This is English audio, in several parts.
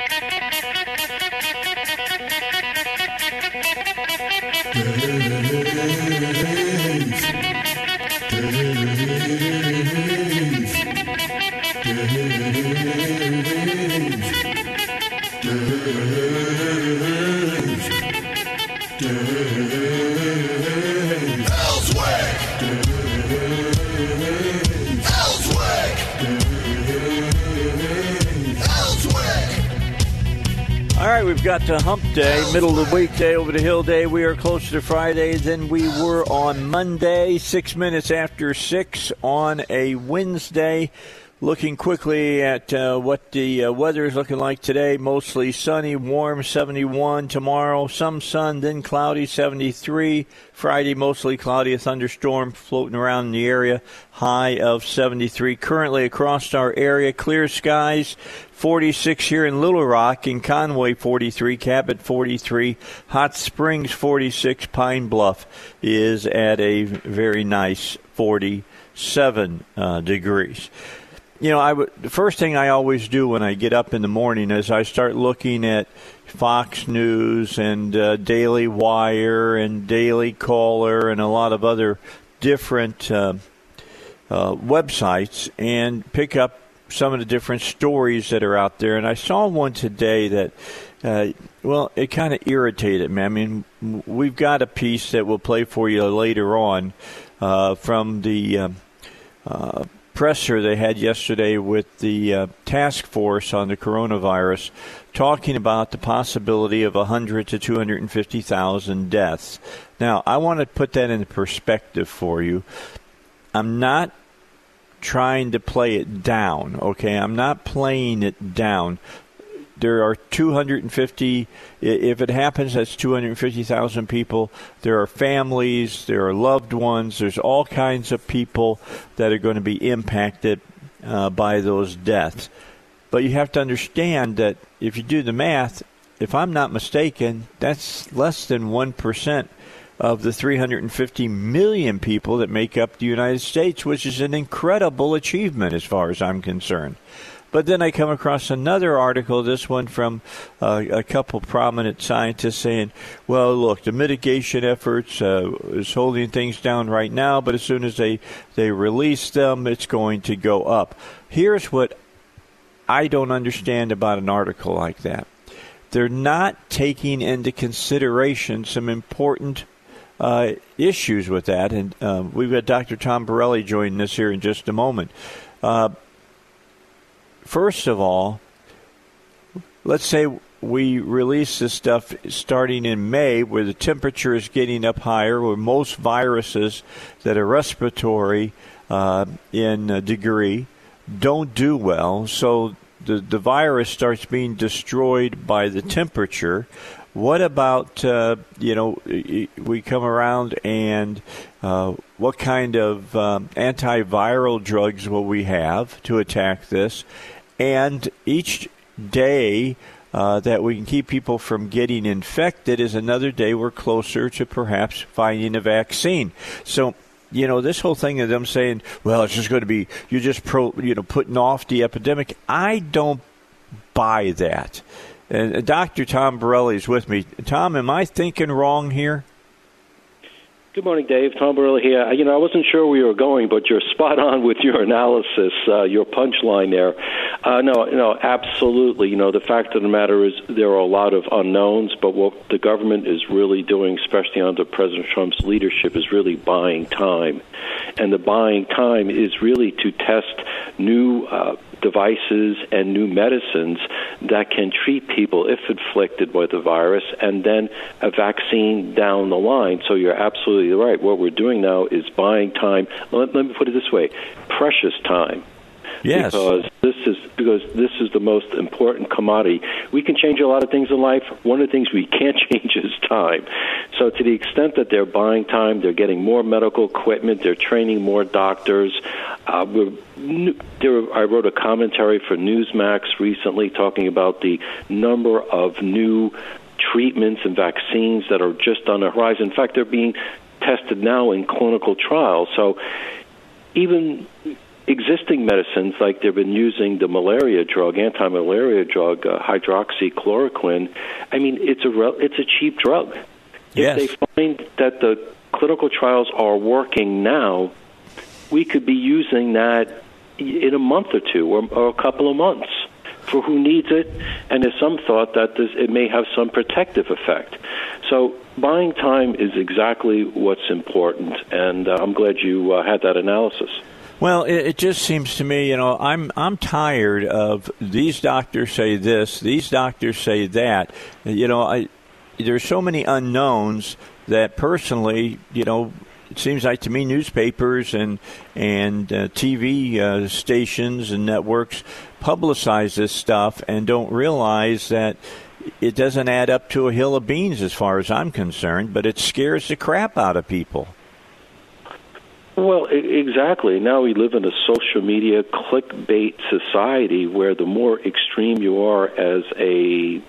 All got to hump day, middle of the weekday, over the hill day. We are closer to Friday than we were on Monday, six minutes after six on a Wednesday. Looking quickly at uh, what the uh, weather is looking like today, mostly sunny, warm, 71. Tomorrow, some sun, then cloudy, 73. Friday, mostly cloudy, a thunderstorm floating around in the area, high of 73. Currently across our area, clear skies, 46 here in Little Rock, in Conway 43, Cabot 43, Hot Springs 46, Pine Bluff is at a very nice 47 uh, degrees you know, I w- the first thing I always do when I get up in the morning is I start looking at Fox News and uh, Daily Wire and Daily Caller and a lot of other different uh, uh, websites and pick up some of the different stories that are out there. And I saw one today that, uh, well, it kind of irritated me. I mean, we've got a piece that we'll play for you later on uh, from the. Um, uh, presser they had yesterday with the uh, task force on the coronavirus, talking about the possibility of 100 to 250,000 deaths. Now, I want to put that into perspective for you. I'm not trying to play it down, okay? I'm not playing it down there are 250 if it happens that's 250,000 people. There are families there are loved ones there's all kinds of people that are going to be impacted uh, by those deaths. But you have to understand that if you do the math if I'm not mistaken that's less than 1% of the 350 million people that make up the United States which is an incredible achievement as far as I'm concerned but then I come across another article, this one from uh, a couple prominent scientists saying, well, look, the mitigation efforts uh, is holding things down right now, but as soon as they, they release them, it's going to go up. Here's what I don't understand about an article like that. They're not taking into consideration some important uh, issues with that, and uh, we've got Dr. Tom Borelli joining us here in just a moment. Uh, first of all, let's say we release this stuff starting in May, where the temperature is getting up higher, where most viruses that are respiratory uh, in degree don't do well. So the, the virus starts being destroyed by the temperature. What about, uh, you know, we come around and uh, what kind of um, antiviral drugs will we have to attack this? And each day uh, that we can keep people from getting infected is another day we're closer to perhaps finding a vaccine. So, you know, this whole thing of them saying, well, it's just going to be, you're just pro, you know, putting off the epidemic. I don't buy that. And Dr. Tom Borelli is with me. Tom, am I thinking wrong here? Good morning, Dave. Tom Borelli here. You know, I wasn't sure where you were going, but you're spot on with your analysis, uh, your punchline there. Uh, no, no, absolutely. You know, the fact of the matter is there are a lot of unknowns, but what the government is really doing, especially under President Trump's leadership, is really buying time. And the buying time is really to test new uh, devices and new medicines that can treat people if inflicted with the virus and then a vaccine down the line. So you're absolutely right. What we're doing now is buying time. Let, let me put it this way precious time Yes. Because this is because this is the most important commodity. We can change a lot of things in life. One of the things we can't change is time. So to the extent that they're buying time, they're getting more medical equipment, they're training more doctors. Uh, there, I wrote a commentary for Newsmax recently talking about the number of new treatments and vaccines that are just on the horizon. In fact, they're being tested now in clinical trials. So even existing medicines, like they've been using the malaria drug, anti-malaria drug, uh, hydroxychloroquine. I mean, it's a re- it's a cheap drug. Yes. If they find that the clinical trials are working now, we could be using that in a month or two or, or a couple of months for who needs it, and there's some thought that this, it may have some protective effect. So buying time is exactly what's important, and uh, I'm glad you uh, had that analysis. Well, it, it, just seems to me, you know, I'm I'm tired of these doctors say this, these doctors say that. You know, I there's so many unknowns that personally, you know, it seems like to me newspapers and and uh, TV uh, stations and networks publicize this stuff and don't realize that it doesn't add up to a hill of beans as far as I'm concerned, but it scares the crap out of people. Well, exactly. Now we live in a social media clickbait society where the more extreme you are as a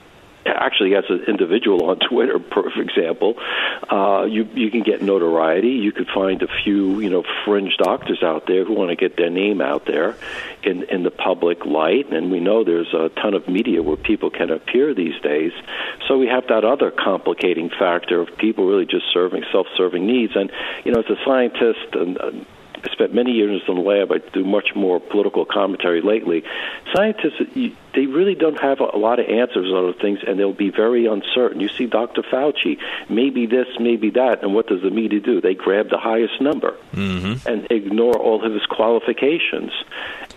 actually as an individual on Twitter, for example, uh, you you can get notoriety. You could find a few you know fringe doctors out there who want to get their name out there in in the public light, and we know there's a ton of media where people can appear these days. So we have that other complicating factor of people really just serving self-serving needs. And you know, as a scientist and I spent many years in the lab. I do much more political commentary lately. Scientists, they really don't have a lot of answers on the things, and they'll be very uncertain. You see Dr. Fauci, maybe this, maybe that, and what does the media do? They grab the highest number mm-hmm. and ignore all of his qualifications,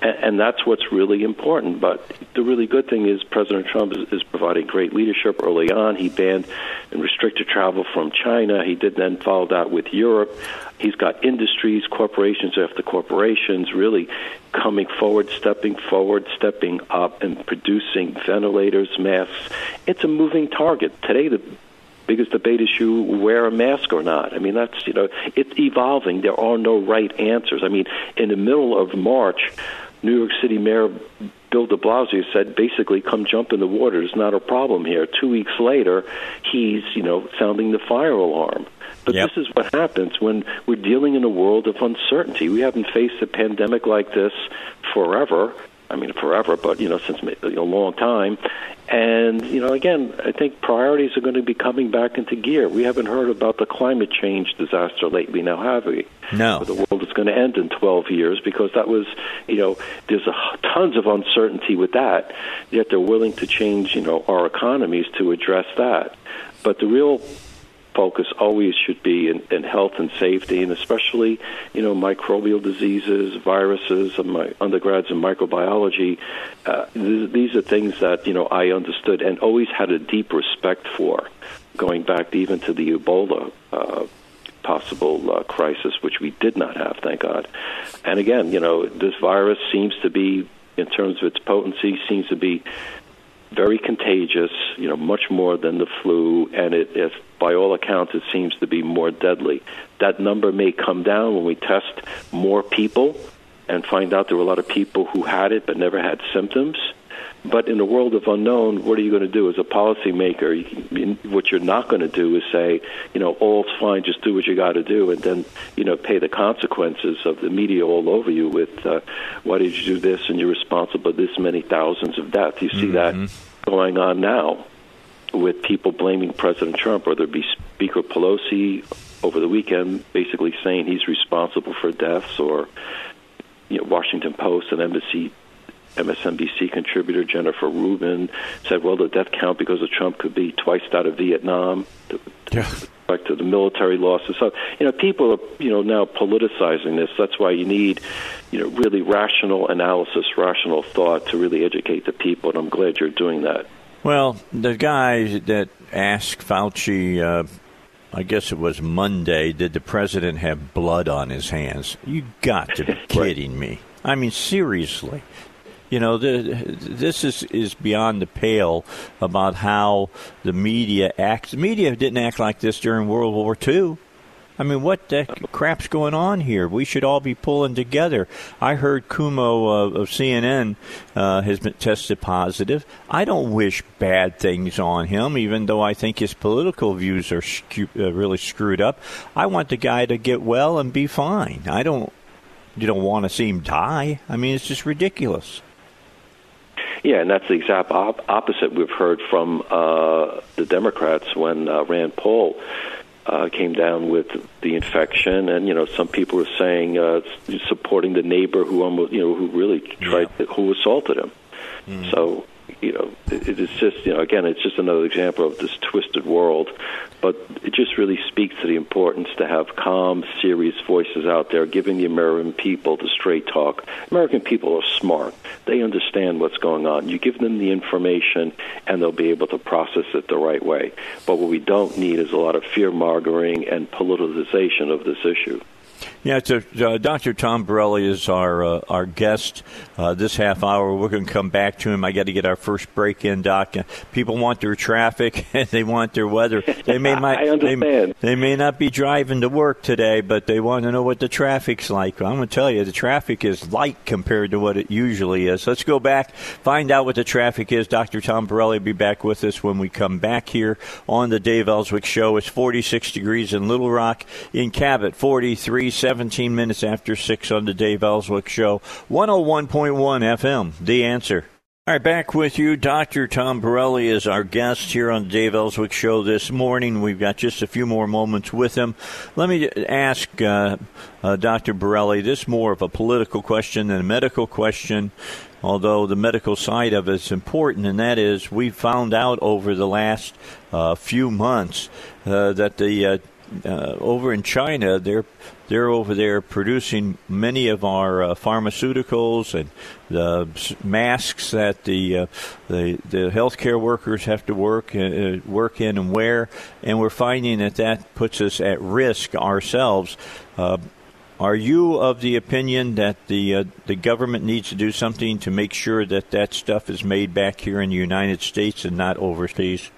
and, and that's what's really important. But the really good thing is President Trump is, is providing great leadership early on. He banned and restricted travel from China. He did then follow that with Europe. He's got industries, corporations after corporations really coming forward, stepping forward, stepping up, and producing ventilators, masks. It's a moving target. Today, the biggest debate is you wear a mask or not. I mean, that's, you know, it's evolving. There are no right answers. I mean, in the middle of March, New York City Mayor Bill de Blasio said basically, come jump in the water. It's not a problem here. Two weeks later, he's, you know, sounding the fire alarm. But yep. this is what happens when we're dealing in a world of uncertainty. We haven't faced a pandemic like this forever. I mean, forever, but you know, since a long time. And you know, again, I think priorities are going to be coming back into gear. We haven't heard about the climate change disaster lately, now have we? No. The world is going to end in 12 years because that was, you know, there's a, tons of uncertainty with that. Yet they're willing to change, you know, our economies to address that. But the real focus always should be in, in health and safety, and especially, you know, microbial diseases, viruses. My undergrads in microbiology. Uh, th- these are things that you know I understood and always had a deep respect for, going back even to the Ebola. Uh, possible uh, crisis, which we did not have, thank God. And again, you know, this virus seems to be, in terms of its potency, seems to be very contagious, you know, much more than the flu, and it, if by all accounts, it seems to be more deadly. That number may come down when we test more people and find out there were a lot of people who had it but never had symptoms. But in the world of unknown, what are you going to do as a policymaker? What you're not going to do is say, you know, all's fine, just do what you got to do, and then, you know, pay the consequences of the media all over you with, uh, why did you do this, and you're responsible for this many thousands of deaths. You see mm-hmm. that going on now with people blaming President Trump, whether it be Speaker Pelosi over the weekend, basically saying he's responsible for deaths, or you know, Washington Post and embassy MSNBC contributor Jennifer Rubin said, well, the death count because of Trump could be twice that of Vietnam. Yeah. Back to the military losses. So, you know, people are, you know, now politicizing this. That's why you need, you know, really rational analysis, rational thought to really educate the people. And I'm glad you're doing that. Well, the guy that asked Fauci, uh, I guess it was Monday, did the president have blood on his hands? You got to be kidding me. I mean, seriously. You know, the, this is, is beyond the pale about how the media acts. The media didn't act like this during World War II. I mean, what the crap's going on here? We should all be pulling together. I heard uh, of CNN uh, has been tested positive. I don't wish bad things on him, even though I think his political views are uh, really screwed up. I want the guy to get well and be fine. I don't. You don't want to see him die. I mean, it's just ridiculous. Yeah, and that's the exact op- opposite we've heard from uh, the Democrats when uh, Rand Paul uh, came down with the infection, and you know some people were saying uh, supporting the neighbor who almost you know who really tried yeah. to, who assaulted him. Mm. So you know, it, it's just, you know, again, it's just another example of this twisted world. But it just really speaks to the importance to have calm, serious voices out there giving the American people the straight talk. American people are smart. They understand what's going on. You give them the information, and they'll be able to process it the right way. But what we don't need is a lot of fear mongering and politicization of this issue. Yeah, so uh, Dr. Tom Borelli is our uh, our guest uh, this half hour. We're going to come back to him. I got to get our first break in, Doc. People want their traffic and they want their weather. They may might, I understand. They, they, may not be driving to work today, but they want to know what the traffic's like. I'm going to tell you, the traffic is light compared to what it usually is. Let's go back, find out what the traffic is. Dr. Tom Borelli will be back with us when we come back here on the Dave Elswick Show. It's 46 degrees in Little Rock, in Cabot, 43. 17 minutes after 6 on the Dave Elswick Show, 101.1 FM, The Answer. All right, back with you. Dr. Tom Borelli is our guest here on the Dave Elswick Show this morning. We've got just a few more moments with him. Let me ask uh, uh, Dr. Borelli this more of a political question than a medical question, although the medical side of it is important, and that is we found out over the last uh, few months uh, that the uh, uh, over in China, they're they're over there producing many of our uh, pharmaceuticals and the masks that the uh, the the healthcare workers have to work uh, work in and wear, and we're finding that that puts us at risk ourselves. Uh, are you of the opinion that the uh, the government needs to do something to make sure that that stuff is made back here in the United States and not overseas?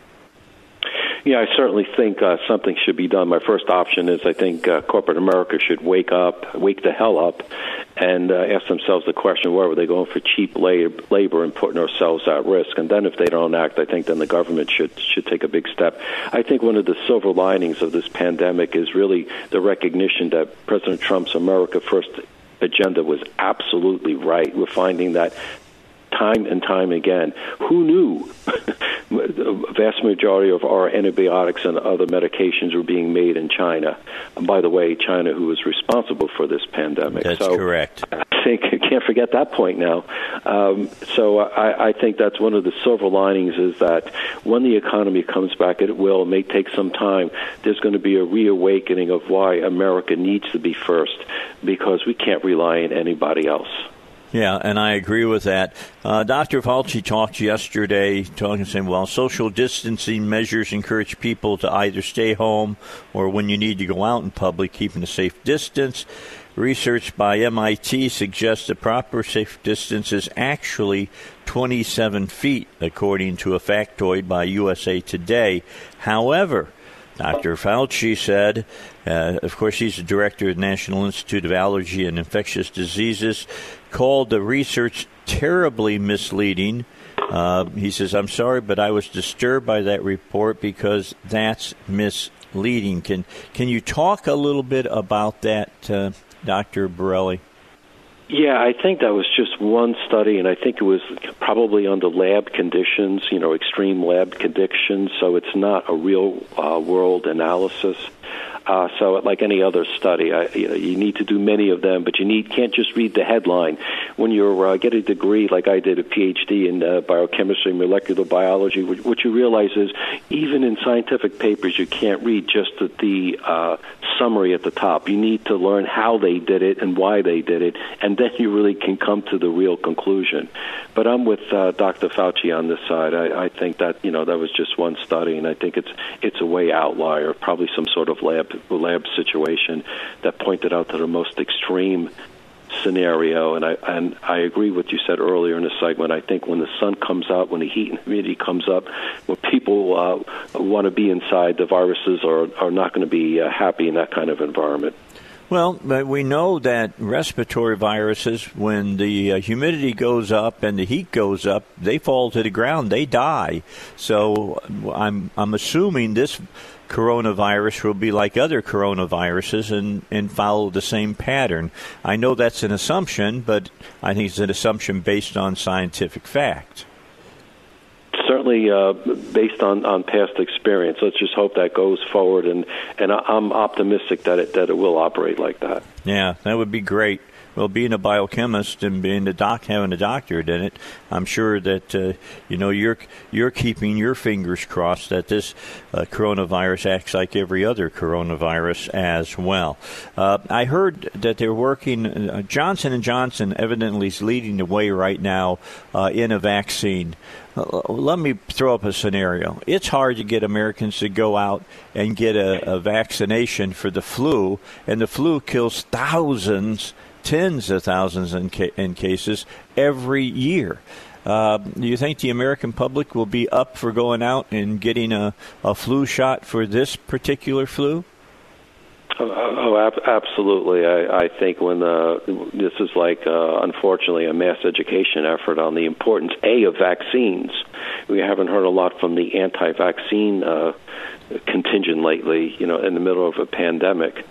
Yeah, I certainly think uh, something should be done. My first option is I think uh, corporate America should wake up, wake the hell up, and uh, ask themselves the question: Where were they going for cheap labor and putting ourselves at risk? And then, if they don't act, I think then the government should should take a big step. I think one of the silver linings of this pandemic is really the recognition that President Trump's America First agenda was absolutely right. We're finding that time and time again. Who knew the vast majority of our antibiotics and other medications were being made in China? And by the way, China, who was responsible for this pandemic. That's so correct. I think I can't forget that point now. Um, so I, I think that's one of the silver linings is that when the economy comes back, it will. It may take some time. There's going to be a reawakening of why America needs to be first because we can't rely on anybody else. Yeah, and I agree with that. Uh, Dr. Fauci talked yesterday, talking saying, well, social distancing measures encourage people to either stay home or when you need to go out in public, keeping a safe distance. Research by MIT suggests the proper safe distance is actually 27 feet, according to a factoid by USA Today. However, Dr. Fauci said, uh, of course, he's the director of the National Institute of Allergy and Infectious Diseases, called the research terribly misleading. Uh, he says, I'm sorry, but I was disturbed by that report because that's misleading. Can, can you talk a little bit about that, uh, Dr. Borelli? Yeah, I think that was just one study, and I think it was probably under lab conditions, you know, extreme lab conditions, so it's not a real uh, world analysis. Uh, so, like any other study, I, you, know, you need to do many of them, but you need can't just read the headline. When you uh, get a degree, like I did, a PhD in uh, biochemistry, and molecular biology, what, you realize is even in scientific papers, you can't read just the, the uh, summary at the top. You need to learn how they did it and why they did it, and then you really can come to the real conclusion. But I'm with uh, Dr. Fauci on this side. I, I think that you know that was just one study, and I think it's it's a way outlier, probably some sort of lab lab situation that pointed out to the most extreme scenario, and I and I agree with what you said earlier in the segment. I think when the sun comes out, when the heat and humidity comes up, when people uh, want to be inside, the viruses are are not going to be uh, happy in that kind of environment. Well, but we know that respiratory viruses, when the uh, humidity goes up and the heat goes up, they fall to the ground. They die. So I'm I'm assuming this coronavirus will be like other coronaviruses and, and follow the same pattern. I know that's an assumption, but I think it's an assumption based on scientific fact certainly uh, based on, on past experience. Let's just hope that goes forward, and and I'm optimistic that it that it will operate like that. Yeah, that would be great. Well, being a biochemist and being a doc, having a doctorate in it, I'm sure that uh, you know you're you're keeping your fingers crossed that this uh, coronavirus acts like every other coronavirus as well. Uh, I heard that they're working. Uh, Johnson and Johnson evidently is leading the way right now uh, in a vaccine. Uh, let me throw up a scenario. It's hard to get Americans to go out and get a, a vaccination for the flu, and the flu kills thousands tens of thousands in, ca- in cases every year. Uh, do you think the American public will be up for going out and getting a, a flu shot for this particular flu? Oh, oh ab- absolutely. I, I think when uh, this is like, uh, unfortunately, a mass education effort on the importance, A, of vaccines. We haven't heard a lot from the anti vaccine uh, contingent lately, you know, in the middle of a pandemic.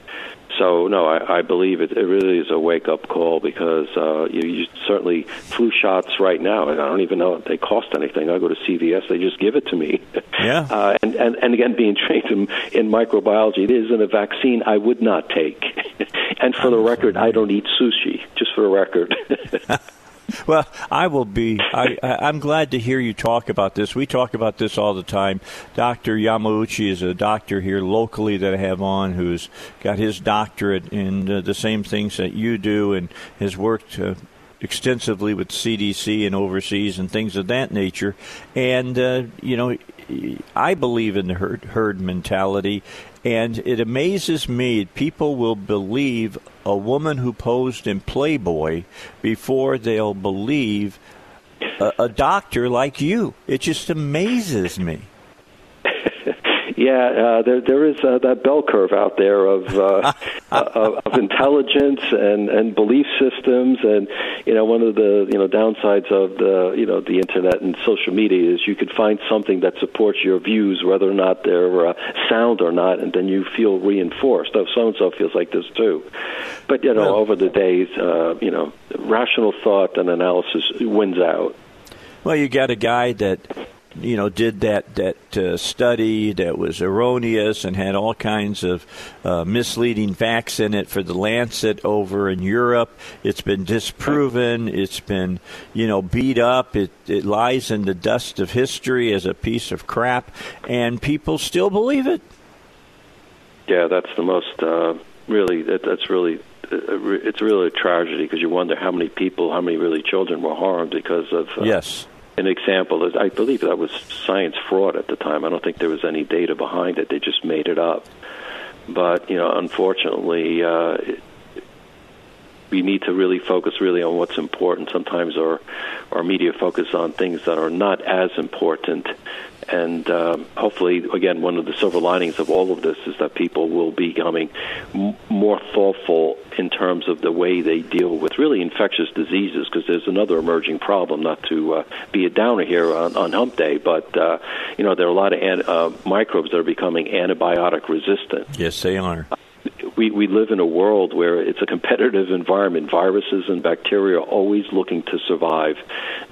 So no, I, I believe it, it really is a wake up call because uh, you, you certainly flu shots right now. And I don't even know if they cost anything. I go to CVS, they just give it to me. Yeah. Uh, and, and and again, being trained in, in microbiology, it isn't a vaccine I would not take. and for the record, I don't eat sushi. Just for the record. Well, I will be. I, am glad to hear you talk about this. We talk about this all the time. Dr. Yamauchi is a doctor here locally that I have on who's got his doctorate in uh, the same things that you do and has worked. Uh, extensively with CDC and overseas and things of that nature. And, uh, you know, I believe in the herd, herd mentality, and it amazes me people will believe a woman who posed in Playboy before they'll believe a, a doctor like you. It just amazes me. Yeah, uh, there there is uh, that bell curve out there of, uh, of of intelligence and and belief systems, and you know one of the you know downsides of the you know the internet and social media is you could find something that supports your views, whether or not they're uh, sound or not, and then you feel reinforced. Oh, so and so feels like this too. But you know, well, over the days, uh, you know, rational thought and analysis wins out. Well, you got a guy that you know, did that that uh, study that was erroneous and had all kinds of uh, misleading facts in it for the Lancet over in Europe. It's been disproven. It's been, you know, beat up. It it lies in the dust of history as a piece of crap, and people still believe it. Yeah, that's the most uh, really. That, that's really uh, it's really a tragedy because you wonder how many people, how many really children were harmed because of uh, yes an example is I believe that was science fraud at the time. I don't think there was any data behind it. They just made it up. But you know, unfortunately, uh, we need to really focus really on what's important. Sometimes our our media focus on things that are not as important, and um, hopefully, again, one of the silver linings of all of this is that people will be becoming m- more thoughtful in terms of the way they deal with really infectious diseases, because there's another emerging problem. Not to uh, be a downer here on, on Hump Day, but uh, you know there are a lot of an- uh, microbes that are becoming antibiotic resistant. Yes, they are we, we live in a world where it's a competitive environment. Viruses and bacteria are always looking to survive,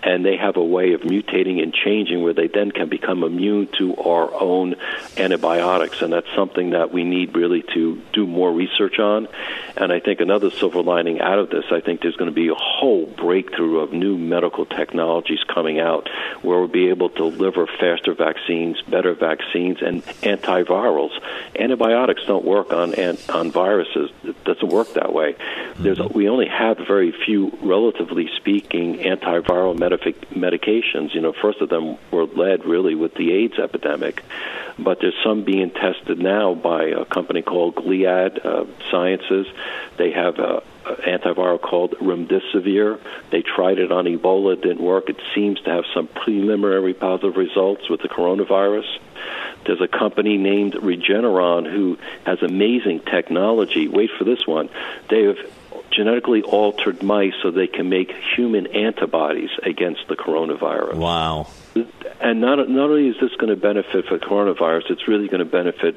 and they have a way of mutating and changing where they then can become immune to our own antibiotics. And that's something that we need really to do more research on. And I think another silver lining out of this, I think there's going to be a whole breakthrough of new medical technologies coming out where we'll be able to deliver faster vaccines, better vaccines, and antivirals. Antibiotics don't work on, on viruses. It doesn't work that way. There's mm-hmm. we only have very few, relatively speaking, antiviral medic- medications. You know, first of them were led really with the AIDS epidemic, but there's some being tested now by a company called Gilead uh, Sciences. They have uh, antiviral called remdesivir. They tried it on Ebola, it didn't work. It seems to have some preliminary positive results with the coronavirus. There's a company named Regeneron who has amazing technology. Wait for this one. They have genetically altered mice so they can make human antibodies against the coronavirus. Wow. And not, not only is this going to benefit for coronavirus, it's really going to benefit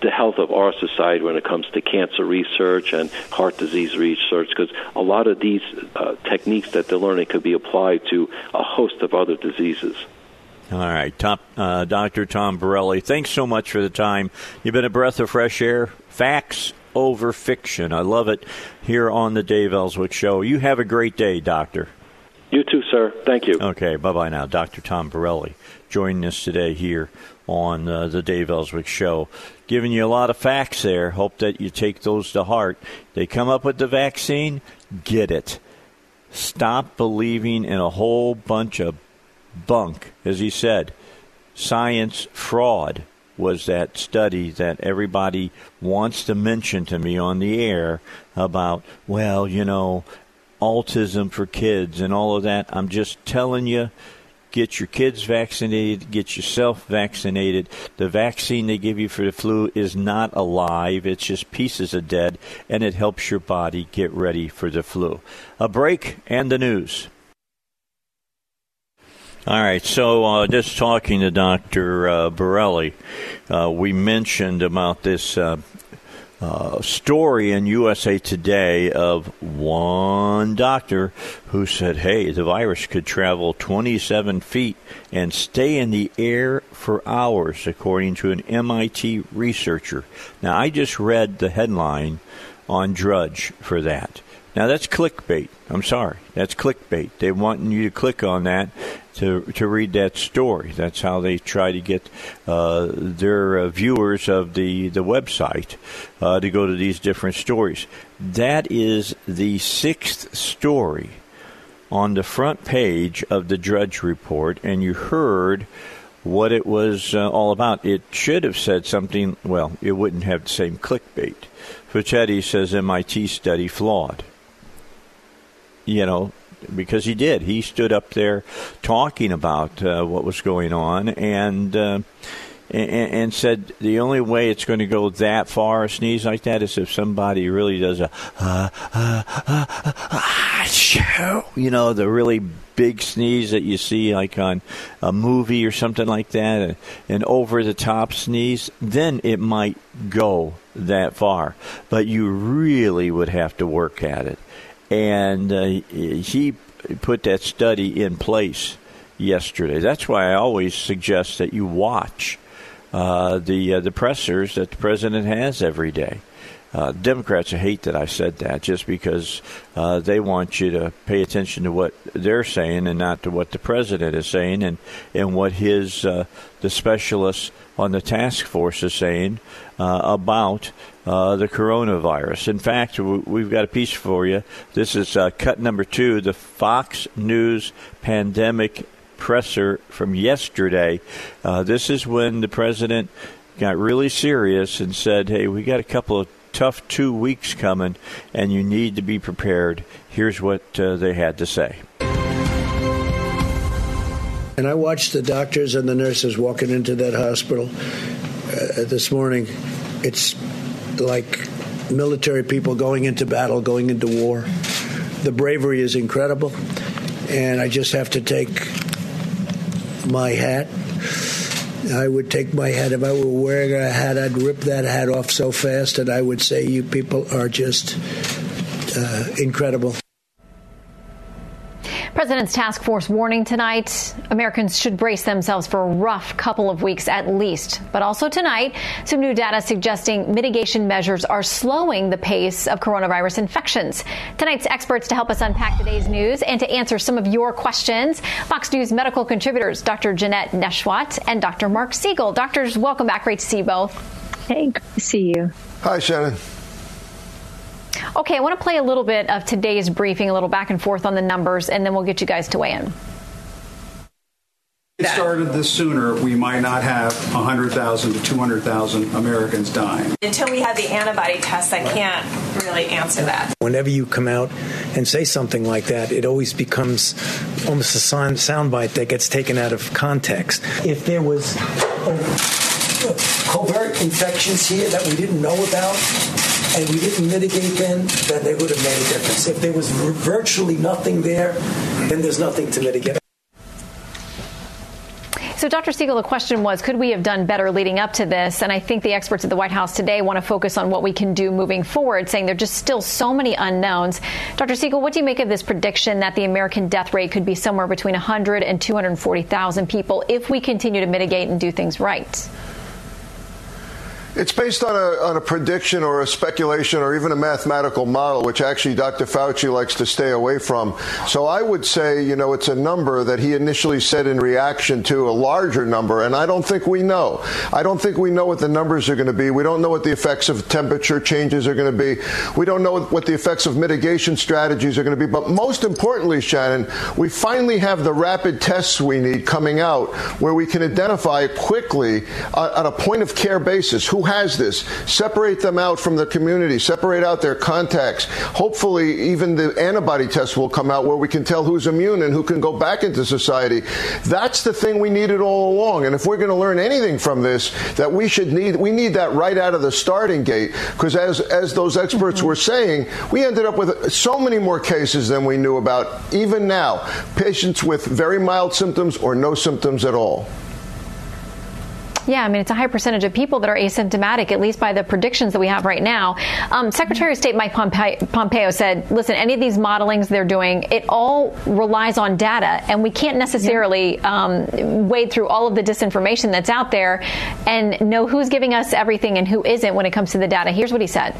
the health of our society when it comes to cancer research and heart disease research because a lot of these uh, techniques that they're learning could be applied to a host of other diseases. All right, top, uh, Dr. Tom Borelli, thanks so much for the time. You've been a breath of fresh air. Facts over fiction. I love it here on the Dave Elswick Show. You have a great day, Doctor. You too, sir. Thank you. Okay, bye bye now. Dr. Tom Borelli joining us today here on uh, the Dave Elswick Show. Giving you a lot of facts there. Hope that you take those to heart. They come up with the vaccine, get it. Stop believing in a whole bunch of bunk, as he said. Science fraud was that study that everybody wants to mention to me on the air about, well, you know, autism for kids and all of that. I'm just telling you, get your kids vaccinated, get yourself vaccinated. The vaccine they give you for the flu is not alive, it's just pieces of dead, and it helps your body get ready for the flu. A break and the news. All right, so uh, just talking to Dr. Uh, Borelli, uh, we mentioned about this uh, story in USA Today of one doctor who said, hey, the virus could travel 27 feet and stay in the air for hours, according to an MIT researcher. Now, I just read the headline on Drudge for that. Now that's clickbait. I'm sorry. That's clickbait. They want you to click on that to to read that story. That's how they try to get uh, their uh, viewers of the the website uh, to go to these different stories. That is the sixth story on the front page of the Drudge Report, and you heard what it was uh, all about. It should have said something. Well, it wouldn't have the same clickbait. Fauci says MIT study flawed you know, because he did. He stood up there talking about uh, what was going on and, uh, and, and said the only way it's going to go that far, a sneeze like that, is if somebody really does a, uh, uh, uh, uh, you know, the really big sneeze that you see like on a movie or something like that, an over the top sneeze, then it might go that far. But you really would have to work at it and uh, he put that study in place yesterday. That's why I always suggest that you watch uh, the uh, the pressers that the president has every day. Uh, Democrats hate that I said that just because uh, they want you to pay attention to what they're saying and not to what the president is saying and, and what his uh, the specialists on the task force is saying uh, about uh, the coronavirus. In fact, we've got a piece for you. This is cut number two, the Fox News pandemic presser from yesterday. This is when the president got really serious and said, "Hey, we got a couple of tough two weeks coming, and you need to be prepared." Here's what uh, they had to say. And I watched the doctors and the nurses walking into that hospital uh, this morning. It's like military people going into battle, going into war. The bravery is incredible, and I just have to take my hat. I would take my hat if I were wearing a hat. I'd rip that hat off so fast, and I would say, "You people are just uh, incredible." President's task force warning tonight Americans should brace themselves for a rough couple of weeks at least. But also tonight, some new data suggesting mitigation measures are slowing the pace of coronavirus infections. Tonight's experts to help us unpack today's news and to answer some of your questions. Fox News medical contributors Dr. Jeanette Nesheiwat and Dr. Marc Siegel. Doctors, welcome back. Great to see you both. Hey, see you. Hi, Shannon. Okay, I want to play a little bit of today's briefing, a little back and forth on the numbers, and then we'll get you guys to weigh in. If we started this sooner, we might not have 100,000 to 200,000 Americans dying. Until we have the antibody test, I can't really answer that. Whenever you come out and say something like that, it always becomes almost a sound soundbite that gets taken out of context. If there was uh, covert infections here that we didn't know about, and we didn't mitigate then, then they would have made a difference. If there was virtually nothing there, then there's nothing to mitigate. So, Dr. Siegel, the question was could we have done better leading up to this? And I think the experts at the White House today want to focus on what we can do moving forward, saying there are just still so many unknowns. Dr. Siegel, what do you make of this prediction that the American death rate could be somewhere between 100 and 240,000 people if we continue to mitigate and do things right? It's based on a, on a prediction or a speculation or even a mathematical model, which actually Dr. Fauci likes to stay away from. So I would say, you know, it's a number that he initially said in reaction to a larger number, and I don't think we know. I don't think we know what the numbers are going to be. We don't know what the effects of temperature changes are going to be. We don't know what the effects of mitigation strategies are going to be. But most importantly, Shannon, we finally have the rapid tests we need coming out where we can identify quickly uh, on a point of care basis who has this. Separate them out from the community, separate out their contacts. Hopefully, even the antibody test will come out where we can tell who's immune and who can go back into society. That's the thing we needed all along. And if we're going to learn anything from this, that we should need, we need that right out of the starting gate. Because as, as those experts mm-hmm. were saying, we ended up with so many more cases than we knew about, even now. Patients with very mild symptoms or no symptoms at all. Yeah, I mean, it's a high percentage of people that are asymptomatic, at least by the predictions that we have right now. Um, Secretary of State Mike Pompeo said, listen, any of these modelings they're doing, it all relies on data, and we can't necessarily um, wade through all of the disinformation that's out there and know who's giving us everything and who isn't when it comes to the data. Here's what he said.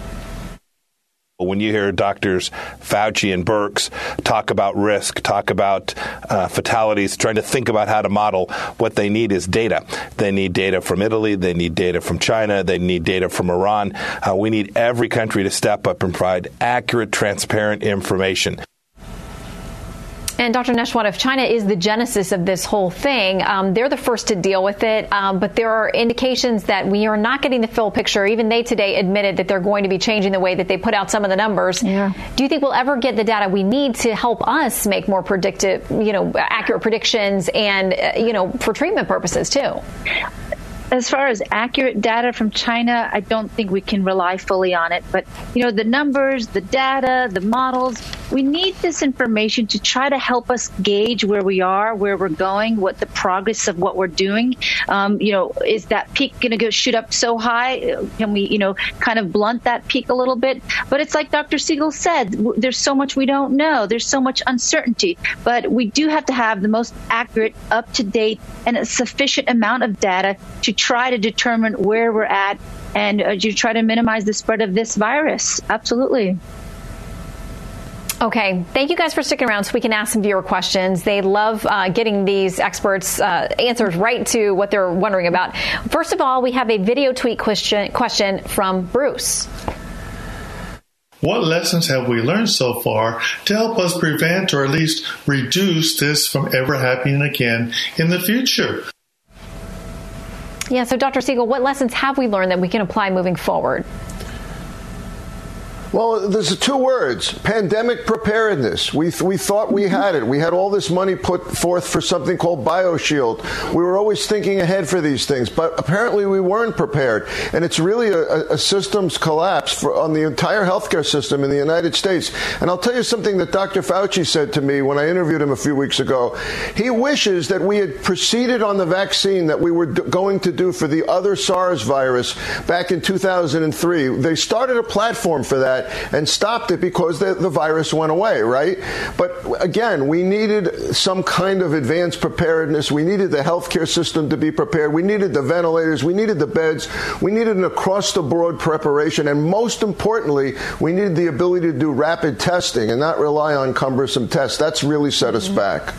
When you hear doctors Fauci and Birx talk about risk, talk about uh, fatalities, trying to think about how to model, what they need is data. They need data from Italy, they need data from China, they need data from Iran. Uh, we need every country to step up and provide accurate, transparent information. And Dr. Nesheiwat, if China is the genesis of this whole thing, um, they're the first to deal with it. Um, but there are indications that we are not getting the full picture. Even they today admitted that they're going to be changing the way that they put out some of the numbers. Yeah. Do you think we'll ever get the data we need to help us make more predictive, you know, accurate predictions and, uh, you know, for treatment purposes too? As far as accurate data from China, I don't think we can rely fully on it. But, you know, the numbers, the data, the models, we need this information to try to help us gauge where we are, where we're going, what the progress of what we're doing. Um, you know, is that peak going to go shoot up so high? Can we, you know, kind of blunt that peak a little bit? But it's like Dr. Siegel said, there's so much we don't know. There's so much uncertainty. But we do have to have the most accurate, up to date, and a sufficient amount of data to try to determine where we're at and uh, to try to minimize the spread of this virus. Absolutely. Okay, thank you guys for sticking around so we can ask some viewer questions. They love uh, getting these experts' uh, answers right to what they're wondering about. First of all, we have a video tweet question, question from Bruce. What lessons have we learned so far to help us prevent or at least reduce this from ever happening again in the future? Yeah, so Dr. Siegel, what lessons have we learned that we can apply moving forward? Well, there's two words pandemic preparedness. We, th- we thought we had it. We had all this money put forth for something called BioShield. We were always thinking ahead for these things, but apparently we weren't prepared. And it's really a, a systems collapse for, on the entire healthcare system in the United States. And I'll tell you something that Dr. Fauci said to me when I interviewed him a few weeks ago. He wishes that we had proceeded on the vaccine that we were d- going to do for the other SARS virus back in 2003. They started a platform for that and stopped it because the, the virus went away, right? But again, we needed some kind of advanced preparedness. We needed the healthcare system to be prepared. We needed the ventilators. We needed the beds. We needed an across the board preparation. And most importantly, we needed the ability to do rapid testing and not rely on cumbersome tests. That's really set us mm-hmm. back.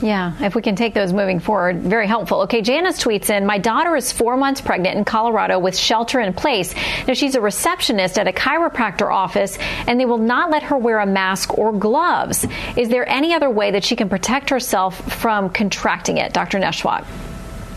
Yeah, if we can take those moving forward, very helpful. Okay, Janice tweets in My daughter is four months pregnant in Colorado with shelter in place. Now, she's a receptionist at a chiropractor office, and they will not let her wear a mask or gloves. Is there any other way that she can protect herself from contracting it? Dr. Nesheiwat.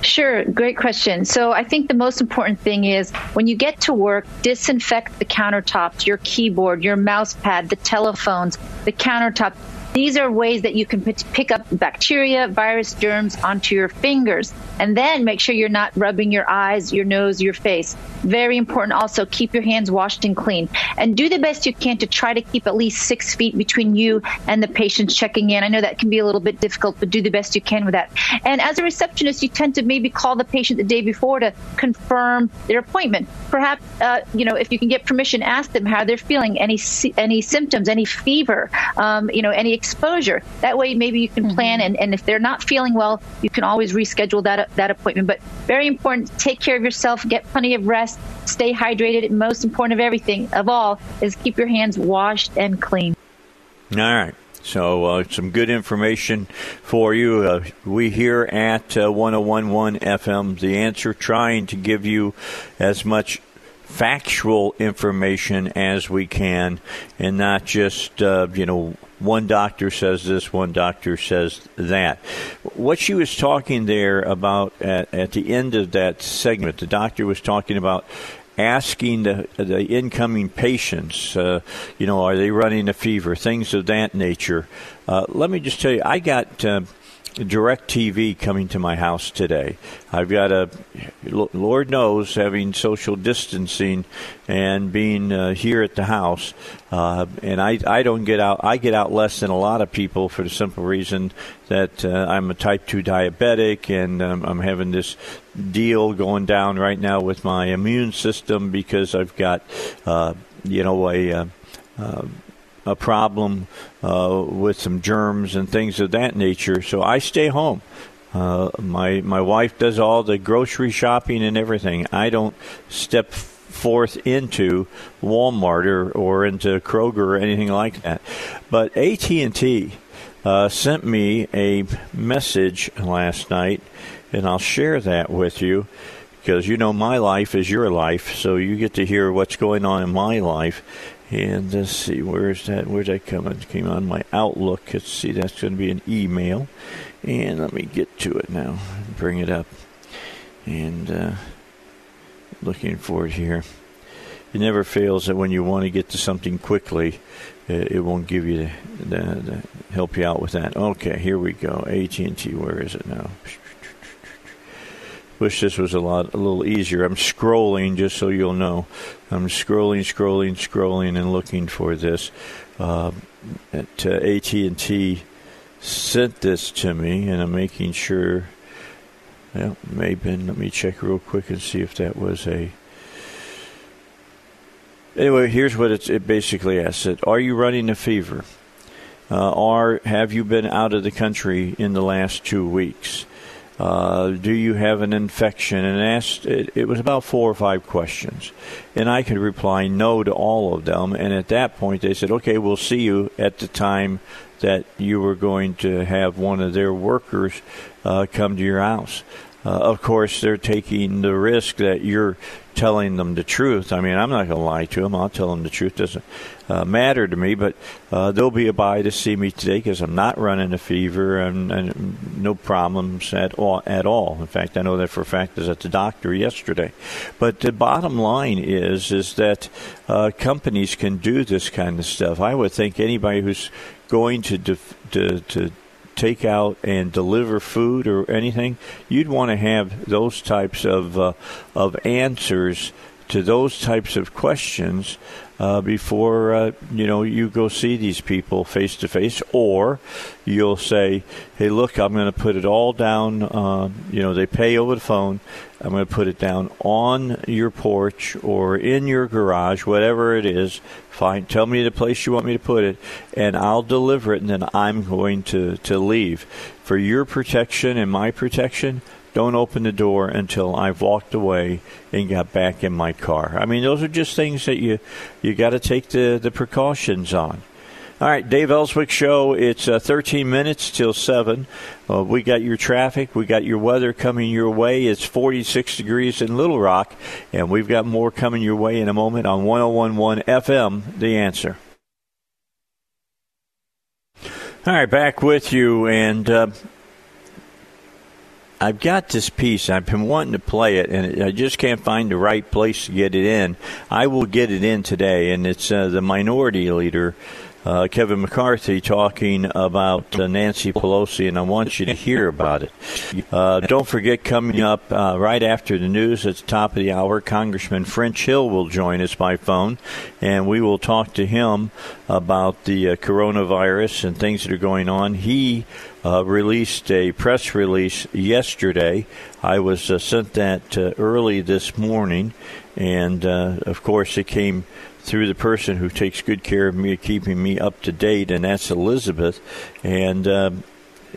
Sure, great question. So I think the most important thing is when you get to work, disinfect the countertops, your keyboard, your mouse pad, the telephones, the countertop. These are ways that you can pick up bacteria, virus, germs onto your fingers. And then make sure you're not rubbing your eyes, your nose, your face. Very important also, keep your hands washed and clean. And do the best you can to try to keep at least six feet between you and the patients checking in. I know that can be a little bit difficult, but do the best you can with that. And as a receptionist, you tend to maybe call the patient the day before to confirm their appointment. Perhaps, uh, you know, if you can get permission, ask them how they're feeling, any any symptoms, any fever, um, you know, any exposure. That way, maybe you can plan, mm-hmm. and, and if they're not feeling well, you can always reschedule that that appointment. But very important, take care of yourself, get plenty of rest, stay hydrated. And most important of everything, of all, is keep your hands washed and clean. All right. So, uh, some good information for you. Uh, we here at uh, 1011 FM, The Answer, trying to give you as much factual information as we can and not just, uh, you know, one doctor says this, one doctor says that. What she was talking there about at, at the end of that segment, the doctor was talking about asking the, the incoming patients, uh, you know, are they running a fever, things of that nature. Uh, let me just tell you, I got. Uh, DirecTV coming to my house today. I've got a, Lord knows, having social distancing and being uh, here at the house, uh, and I, I don't get out. I get out less than a lot of people for the simple reason that uh, I'm a type two diabetic, and um, I'm having this deal going down right now with my immune system because I've got, uh, you know, a uh, uh, a problem uh, with some germs and things of that nature. So I stay home. Uh, my my wife does all the grocery shopping and everything. I don't step forth into Walmart or, or into Kroger or anything like that. But AT and T uh, sent me a message last night, and I'll share that with you because you know my life is your life, so you get to hear what's going on in my life. And let's see, where's that? Where's that coming? It came on my Outlook. Let's see, that's going to be an email. And let me get to it now. Bring it up. And uh, looking for it here. It never fails that when you want to get to something quickly, it won't give you the, the, the help you out with that. Okay, here we go. AT&T, where is it now? Wish this was a lot a little easier. I'm scrolling just so you'll know. I'm scrolling, scrolling, scrolling, and looking for this. Uh, at uh, AT&T sent this to me, and I'm making sure. Yeah, maybe. Let me check real quick and see if that was a. Anyway, here's what it basically asks: it, Are you running a fever? Uh, or have you been out of the country in the last two weeks? Uh, do you have an infection? And asked, it, it, was about four or five questions. And I could reply no to all of them. And at that point, they said, okay, we'll see you at the time that you were going to have one of their workers uh, come to your house. Uh, of course, they're taking the risk that you're telling them the truth. I mean, I'm not going to lie to them. I'll tell them the truth. Doesn't uh, matter to me. But uh, they'll be a by to see me today because I'm not running a fever and, and, no problems at all. At all. In fact, I know that for a fact. I was at the doctor yesterday. But the bottom line is is that uh, companies can do this kind of stuff. I would think anybody who's going to def- to, to take out and deliver food or anything, you'd want to have those types of uh, of answers to those types of questions uh, before uh, you know you go see these people face to face, or you'll say, "Hey, look, I'm going to put it all down." Uh, you know, they pay over the phone. I'm going to put it down on your porch or in your garage, whatever it is. Fine, tell me the place you want me to put it, and I'll deliver it. And then I'm going to to leave for your protection and my protection don't open the door until I've walked away and got back in my car. I mean, those are just things that you you got to take the the precautions on. All right, Dave Elswick Show. It's uh, 13 minutes till 7. Uh, we got your traffic. We got your weather coming your way. It's 46 degrees in Little Rock, and we've got more coming your way in a moment on 1011 FM, The Answer. All right, back with you, and uh, I've got this piece. I've been wanting to play it, and I just can't find the right place to get it in. I will get it in today, and it's uh, the minority leader uh, Kevin McCarthy talking about uh, Nancy Pelosi, and I want you to hear about it. Uh, don't forget, coming up uh, right after the news at the top of the hour, Congressman French Hill will join us by phone, and we will talk to him about the uh, coronavirus and things that are going on. He uh, released a press release yesterday. I was sent that early this morning, and of course, it came through the person who takes good care of me, keeping me up to date, and that's Elizabeth. And uh,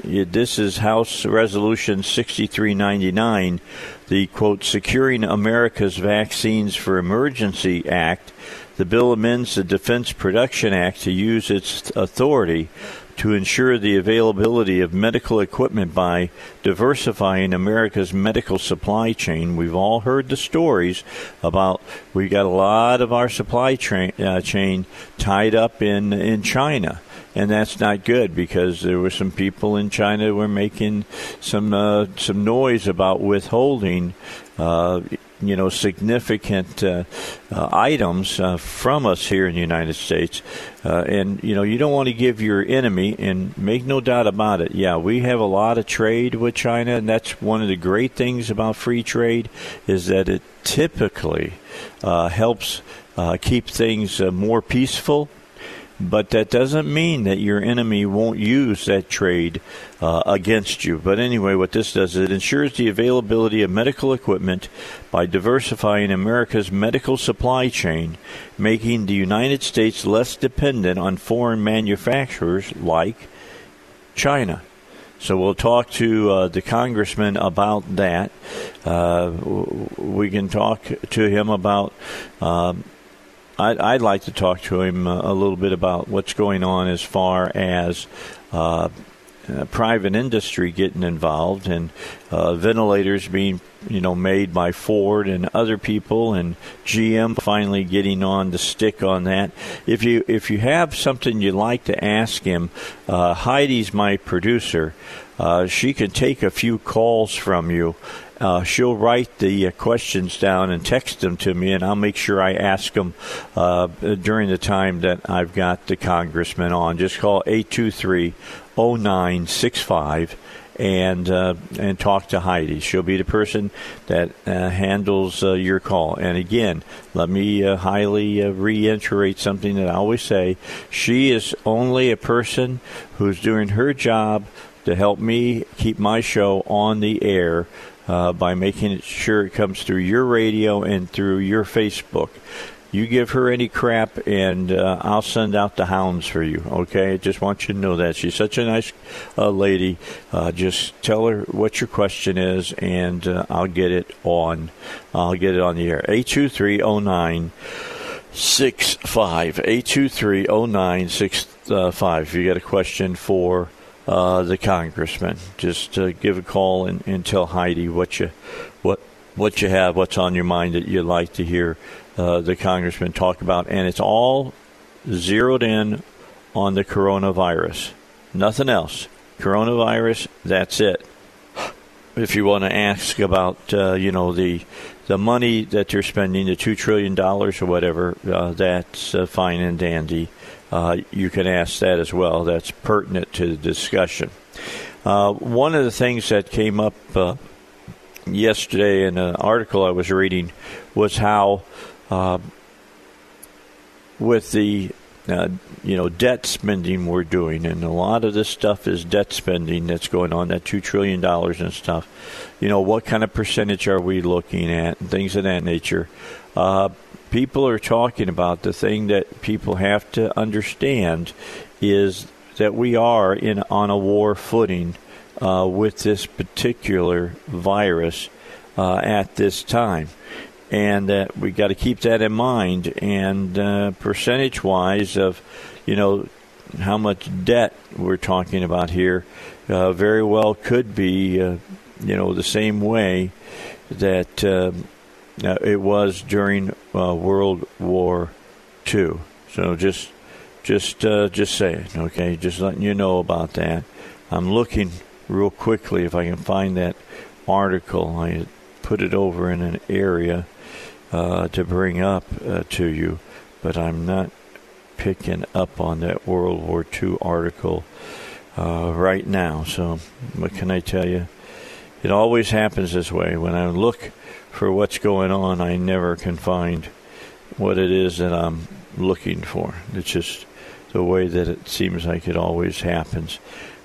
this is House Resolution 6399, the quote, Securing America's Vaccines for Emergency Act. The bill amends the Defense Production Act to use its authority to ensure the availability of medical equipment by diversifying America's medical supply chain. We've all heard the stories about we got a lot of our supply uh, chain tied up in in China. And that's not good because there were some people in China who were making some uh, some noise about withholding uh, you know significant uh, uh, items uh, from us here in the United States, uh, and you know you don't want to give your enemy. And make no doubt about it, yeah, we have a lot of trade with China, and that's one of the great things about free trade is that it typically uh, helps uh, keep things more peaceful but that doesn't mean that your enemy won't use that trade uh, against you. But anyway, what this does is it ensures the availability of medical equipment by diversifying America's medical supply chain, making the United States less dependent on foreign manufacturers like China. So we'll talk to uh, the congressman about that. Uh, we can talk to him about um, I'd, I'd, like to talk to him uh, a little bit about what's going on as far as uh, uh, private industry getting involved and uh, ventilators being you know made by Ford and other people and GM finally getting on the stick on that. If you if you have something you'd like to ask him, uh, Heidi's my producer. Uh, she can take a few calls from you uh, she'll write the uh, questions down and text them to me, and I'll make sure I ask them uh, during the time that I've got the congressman on. Just call 823 0965 and uh, and talk to Heidi. She'll be the person that uh, handles uh, your call. And again, let me uh, highly reiterate something that I always say: she is only a person who's doing her job to help me keep my show on the air uh, by making sure it comes through your radio and through your Facebook. You give her any crap, and uh, I'll send out the hounds for you. Okay, I just want you to know that she's such a nice uh, lady. Uh, just tell her what your question is, and uh, I'll get it on. I'll get it on the air. Eight two three zero oh nine six five eight two three zero oh nine six five. If you got a question for uh, the congressman. Just uh, give a call and, and, tell Heidi what you what what you have, what's on your mind that you'd like to hear uh, the congressman talk about, and it's all zeroed in on the coronavirus. Nothing else. Coronavirus. That's it. If you want to ask about, uh, you know, the the money that you're spending, the two trillion dollars or whatever, uh, that's uh, fine and dandy uh, you can ask that as well. That's pertinent to the discussion. Uh, one of the things that came up uh, yesterday in an article I was reading was how, uh, with the uh, you know debt spending we're doing, and a lot of this stuff is debt spending that's going on, that two trillion dollars and stuff. You know, what kind of percentage are we looking at, and things of that nature. Uh, people are talking about, the thing that people have to understand is that we are in on a war footing uh, with this particular virus uh, at this time, and that we got to keep that in mind. And uh, percentage wise, of you know, how much debt we're talking about here uh, very well could be, uh, you know, the same way that uh, it was during uh, World War II. So just, just, uh, just say it, okay? Just letting you know about that. I'm looking real quickly if I can find that article. I put it over in an area uh, to bring up to you, but I'm not picking up on that World War II article uh, right now. So, what can I tell you? It always happens this way. When I look for what's going on, I never can find what it is that I'm looking for. It's just the way that it seems like it always happens.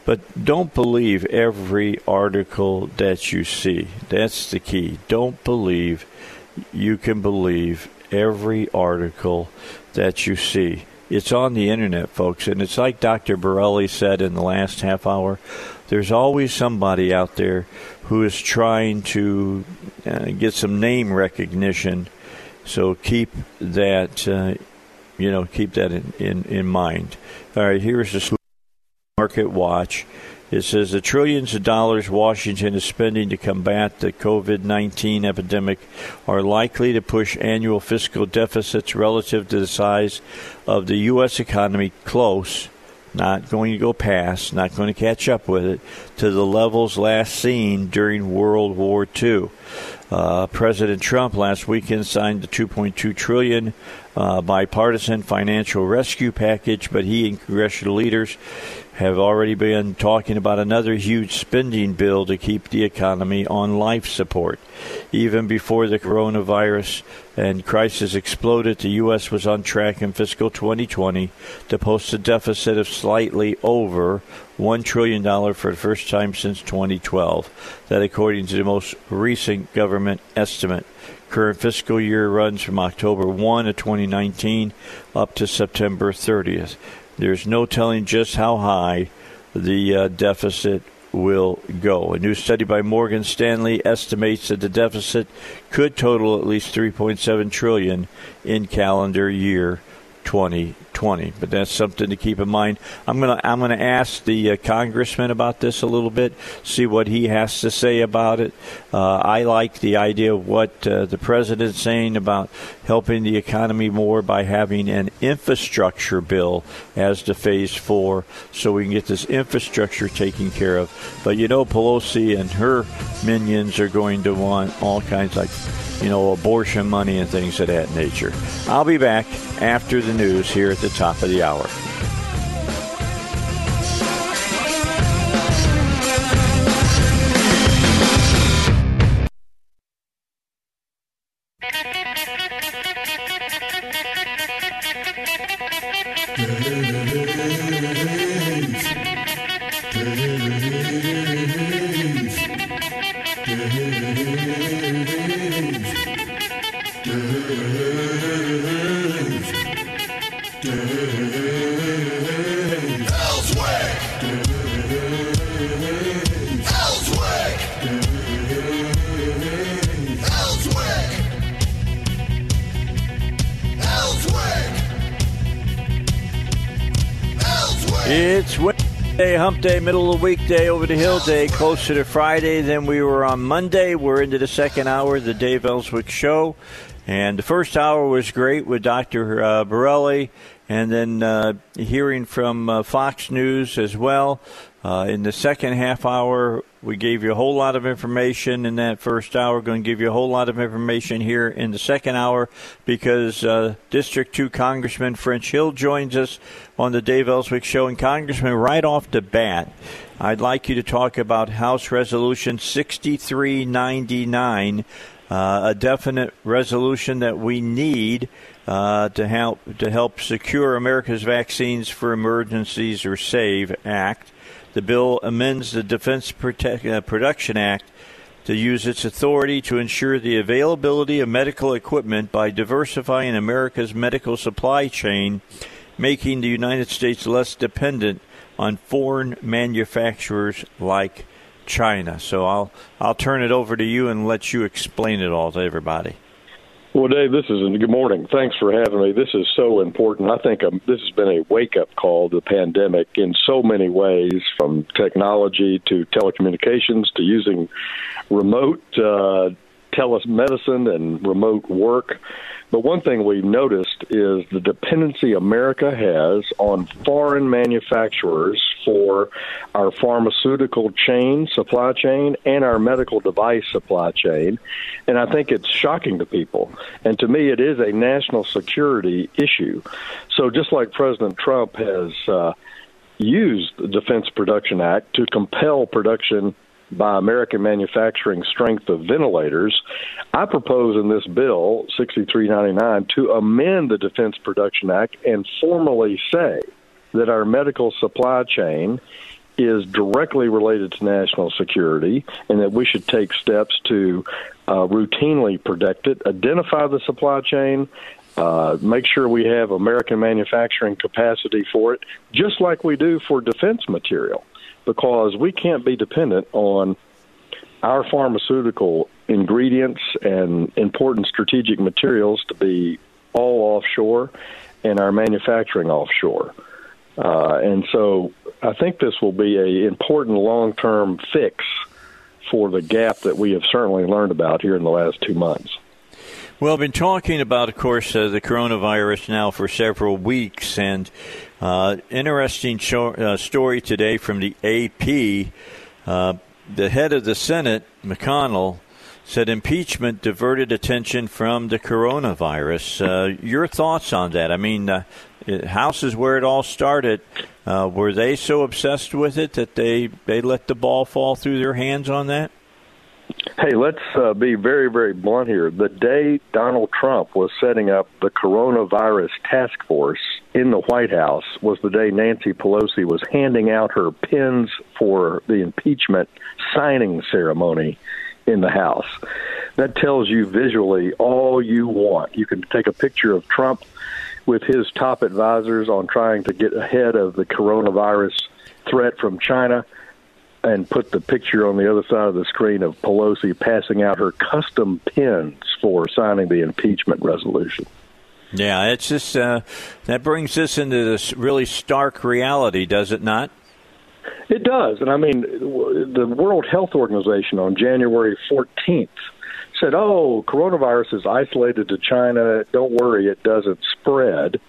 But don't believe every article that you see. That's the key. Don't believe you can believe every article that you see. It's on the internet, folks, and it's like Dr. Borelli said in the last half hour. There's always somebody out there who is trying to uh, get some name recognition. So keep that, uh, you know, keep that in, in, in mind. All right, here's the market watch. It says the trillions of dollars Washington is spending to combat the COVID 19 epidemic are likely to push annual fiscal deficits relative to the size of the U.S. economy close, not going to go past, not going to catch up with it, to the levels last seen during World War II. Uh, President Trump last weekend signed the 2.2 trillion uh, bipartisan financial rescue package, but he and congressional leaders have already been talking about another huge spending bill to keep the economy on life support. Even before the coronavirus and crisis exploded, the U.S. was on track in fiscal 2020 to post a deficit of slightly over $1 trillion for the first time since 2012. That, according to the most recent government estimate. Current fiscal year runs from October 1 of 2019 up to September 30th. There's no telling just how high the uh, deficit will go. A new study by Morgan Stanley estimates that the deficit could total at least 3.7 trillion in calendar year 2020. But that's something to keep in mind. I'm gonna I'm gonna ask the uh, congressman about this a little bit, see what he has to say about it. Uh, I like the idea of what uh, the president's saying about helping the economy more by having an infrastructure bill as to phase four, so we can get this infrastructure taken care of. But you know, Pelosi and her minions are going to want all kinds like you know, abortion money and things of that nature. I'll be back after the news here at the top of the hour. Hump day, middle of the weekday, over the hill day, closer to Friday than we were on Monday. We're into the second hour of the Dave Elswick Show. And the first hour was great with Dr. Uh, Borelli, and then uh, hearing from uh, Fox News as well. Uh, in the second half hour, we gave you a whole lot of information in that first hour. We're going to give you a whole lot of information here in the second hour because uh, District 2 Congressman French Hill joins us on the Dave Elswick Show. And, Congressman, right off the bat, I'd like you to talk about House Resolution 6399, uh, a definite resolution that we need. Uh, to help to help secure America's vaccines for emergencies or SAVE Act. The bill amends the Defense Protect, uh, Production Act to use its authority to ensure the availability of medical equipment by diversifying America's medical supply chain, making the United States less dependent on foreign manufacturers like China. So I'll I'll turn it over to you and let you explain it all to everybody. Well, Dave, this is a good morning. Thanks for having me. This is so important. I think um, this has been a wake up call to the pandemic in so many ways, from technology to telecommunications to using remote uh, telemedicine and remote work. But one thing we've noticed is the dependency America has on foreign manufacturers for our pharmaceutical chain, supply chain, and our medical device supply chain. And I think it's shocking to people. And to me, it is a national security issue. So just like President Trump has uh, used the Defense Production Act to compel production by American manufacturing strength of ventilators. I propose in this bill, 6399, to amend the Defense Production Act and formally say that our medical supply chain is directly related to national security and that we should take steps to uh, routinely protect it, identify the supply chain, uh, make sure we have American manufacturing capacity for it, just like we do for defense material because we can't be dependent on our pharmaceutical ingredients and important strategic materials to be all offshore and our manufacturing offshore. Uh, and so I think this will be an important long term fix for the gap that we have certainly learned about here in the last two months. Well, I've been talking about, of course, uh, the coronavirus now for several weeks, and uh, interesting show, uh, story today from the AP. Uh, the head of the Senate, McConnell, said impeachment diverted attention from the coronavirus. Uh, your thoughts on that? I mean, uh, House is where it all started. were they so obsessed with it that they, they let the ball fall through their hands on that? Hey, let's uh, be very, very blunt here. The day Donald Trump was setting up the coronavirus task force in the White House was the day Nancy Pelosi was handing out her pins for the impeachment signing ceremony in the House. That tells you visually all you want. You can take a picture of Trump with his top advisors on trying to get ahead of the coronavirus threat from China and put the picture on the other side of the screen of Pelosi passing out her custom pins for signing the impeachment resolution. Yeah, it's just uh, that brings us into this really stark reality, does it not? It does, and I mean, the World Health Organization on January 14th said, "Oh, coronavirus is isolated to China. Don't worry, it doesn't spread."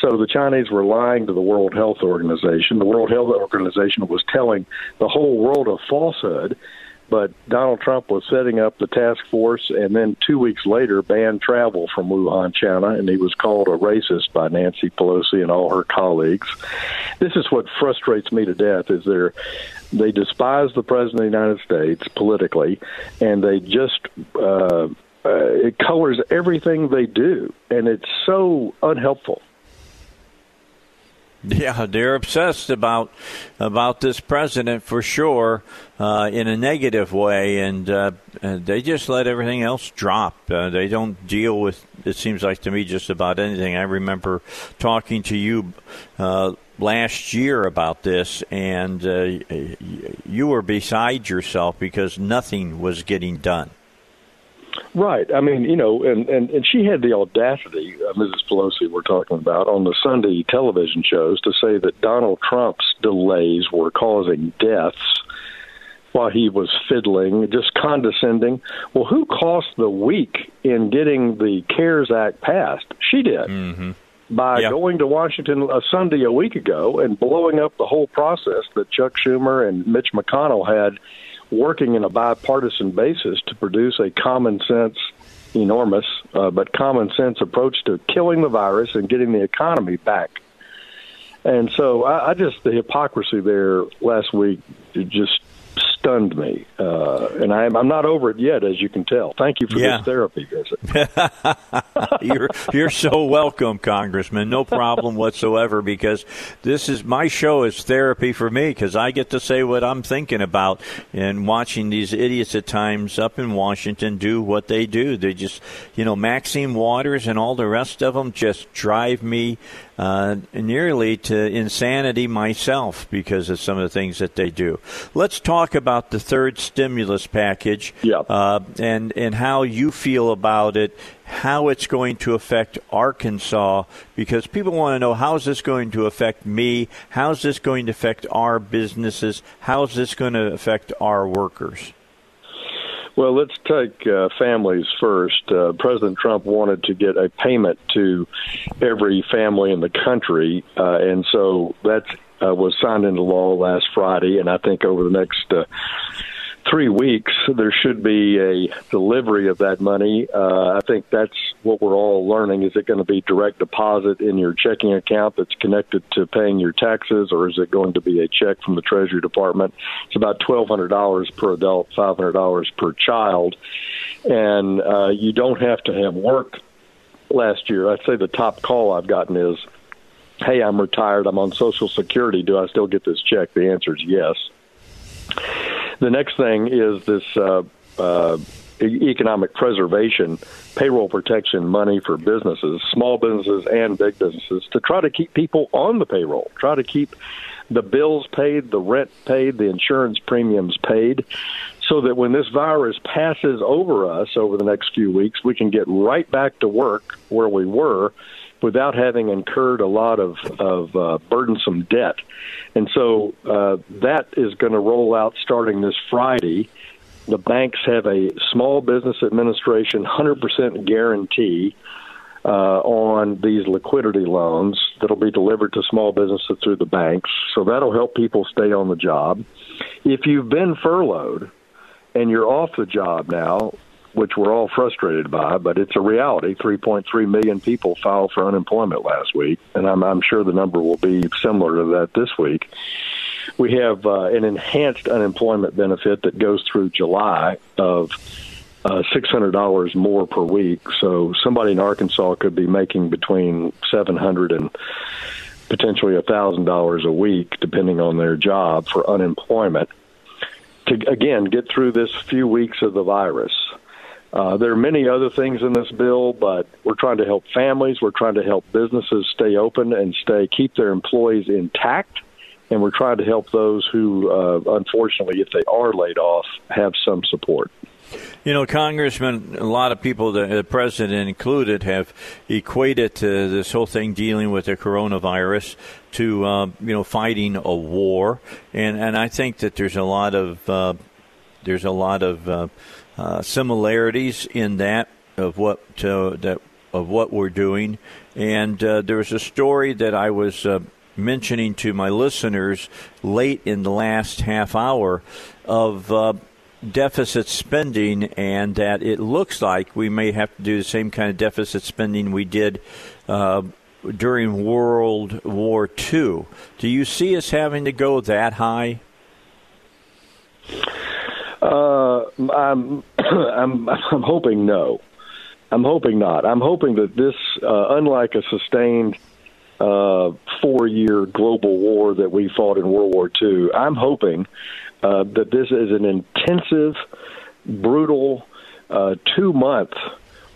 So the Chinese were lying to the World Health Organization. The World Health Organization was telling the whole world a falsehood. But Donald Trump was setting up the task force, and then two weeks later banned travel from Wuhan, China, and he was called a racist by Nancy Pelosi and all her colleagues. This is what frustrates me to death: is they they despise the president of the United States politically, and they just uh, uh, it colors everything they do, and it's so unhelpful. Yeah, they're obsessed about about this president for sure, uh, in a negative way, and uh, they just let everything else drop. Uh, they don't deal with. It seems like to me just about anything. I remember talking to you uh, last year about this, and uh, you were beside yourself because nothing was getting done. Right. I mean, you know, and and and she had the audacity, uh, Mrs. Pelosi, we're talking about on the Sunday television shows, to say that Donald Trump's delays were causing deaths while he was fiddling, just condescending. Well, who cost the week in getting the CARES Act passed? She did. Mm-hmm. By Yep. going to Washington a Sunday a week ago and blowing up the whole process that Chuck Schumer and Mitch McConnell had working in a bipartisan basis to produce a common sense, enormous, uh, but common sense approach to killing the virus and getting the economy back. And so I, I just, the hypocrisy there last week just stunned me. Uh, and I, I'm not over it yet, as you can tell. Thank you for Yeah. this therapy visit. you're you're so welcome, Congressman. No problem whatsoever. Because this is my show is therapy for me because I get to say what I'm thinking about and watching these idiots at times up in Washington do what they do. They just, you know, Maxine Waters and all the rest of them just drive me uh, nearly to insanity myself because of some of the things that they do. Let's talk about the third stimulus package uh, and, and how you feel about it, how it's going to affect Arkansas, because people want to know how is this going to affect me? How is this going to affect our businesses? How is this going to affect our workers? Well, let's take uh, families first. Uh, President Trump wanted to get a payment to every family in the country, uh, and so that uh, was signed into law last Friday. And I think over the next uh, three weeks, there should be a delivery of that money. Uh, I think that's what we're all learning. Is it going to be direct deposit in your checking account that's connected to paying your taxes, or is it going to be a check from the Treasury Department? It's about $1,200 per adult, $500 per child. And uh, you don't have to have worked last year. I'd say the top call I've gotten is, hey, I'm retired, I'm on Social Security. Do I still get this check? The answer is yes. The next thing is this uh, uh, economic preservation, payroll protection money for businesses, small businesses and big businesses, to try to keep people on the payroll, try to keep the bills paid, the rent paid, the insurance premiums paid, so that when this virus passes over us over the next few weeks, we can get right back to work where we were without having incurred a lot of, of uh, burdensome debt. And so uh, that is going to roll out starting this Friday. The banks have a small business administration 100% guarantee uh, on these liquidity loans that'll be delivered to small businesses through the banks. So that'll help people stay on the job. If you've been furloughed and you're off the job now, which we're all frustrated by, but it's a reality. 3.3 million people filed for unemployment last week, and I'm, I'm sure the number will be similar to that this week. We have uh, an enhanced unemployment benefit that goes through July of uh, $600 more per week. So somebody in Arkansas could be making between 700 and potentially $1,000 a week, depending on their job, for unemployment. To again get through this few weeks of the virus. Uh, there are many other things in this bill, but we're trying to help families. We're trying to help businesses stay open and stay keep their employees intact, and we're trying to help those who, uh, unfortunately, if they are laid off, have some support. You know, Congressman, a lot of people, the president included, have equated to this whole thing dealing with the coronavirus to uh, you know fighting a war, and and I think that there's a lot of uh, there's a lot of uh, similarities in that of what uh, that of what we're doing. And uh, there was a story that I was uh, mentioning to my listeners late in the last half hour of uh, deficit spending, and that it looks like we may have to do the same kind of deficit spending we did during World War II. Do you see us having to go that high? Uh, I'm, I'm, I'm hoping no. I'm hoping not. I'm hoping that this, uh, unlike a sustained uh, four-year global war that we fought in World War II, I'm hoping uh, that this is an intensive, brutal, uh, two-month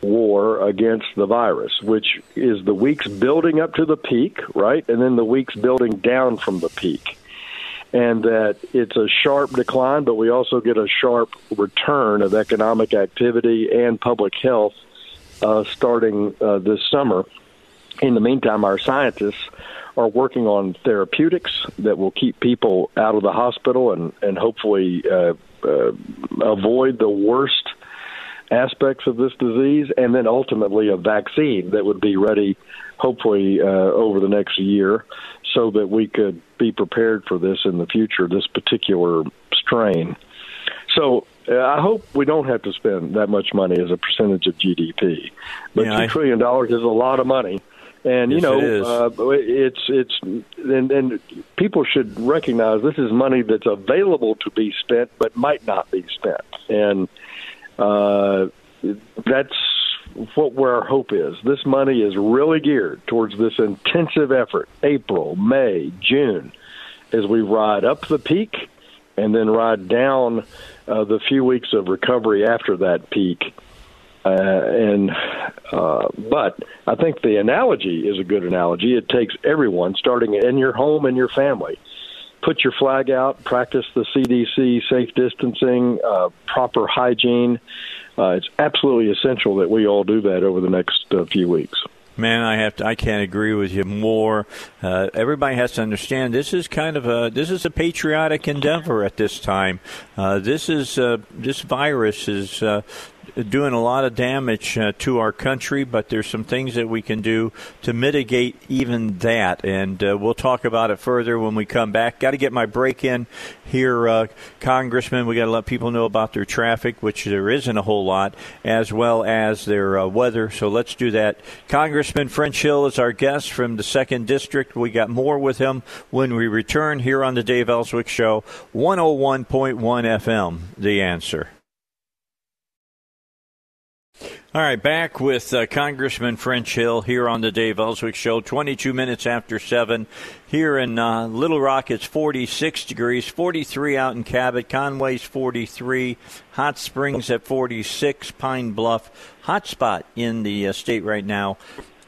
war against the virus, which is the weeks building up to the peak, right, and then the weeks building down from the peak and that it's a sharp decline, but we also get a sharp return of economic activity and public health uh, starting uh, this summer. In the meantime, our scientists are working on therapeutics that will keep people out of the hospital and, and hopefully uh, uh avoid the worst aspects of this disease, and then ultimately a vaccine that would be ready, hopefully, uh, over the next year so that we could be prepared for this in the future, this particular strain. So uh, I hope we don't have to spend that much money as a percentage of GDP. But yeah, two trillion dollars is a lot of money. And yes, you know, it uh, it's it's and, and people should recognize this is money that's available to be spent, but might not be spent, and uh, that's what where our hope is. This money is really geared towards this intensive effort, April, May, June, as we ride up the peak and then ride down uh, the few weeks of recovery after that peak. Uh, and uh, but I think the analogy is a good analogy. It takes everyone, starting in your home and your family, put your flag out, practice the CDC safe distancing, uh, proper hygiene. Uh, it's absolutely essential that we all do that over the next uh, few weeks. Man, I have to, I can't agree with you more. Uh, everybody has to understand this is kind of a this is a patriotic endeavor at this time. Uh, this is uh, this virus is uh, doing a lot of damage uh, to our country, but there's some things that we can do to mitigate even that. And uh, we'll talk about it further when we come back. Got to get my break in here, uh, Congressman. We got to let people know about their traffic, which there isn't a whole lot, as well as their uh, weather. So let's do that. Congressman French Hill is our guest from the second district. We got more with him when we return here on the Dave Elswick Show, 101.1 FM. The answer. All right, back with uh, Congressman French Hill here on the Dave Elswick Show. 22 minutes after 7 here in uh, Little Rock. It's 46 degrees, 43 out in Cabot. Conway's 43. Hot Springs at 46. Pine Bluff, hot spot in the uh, state right now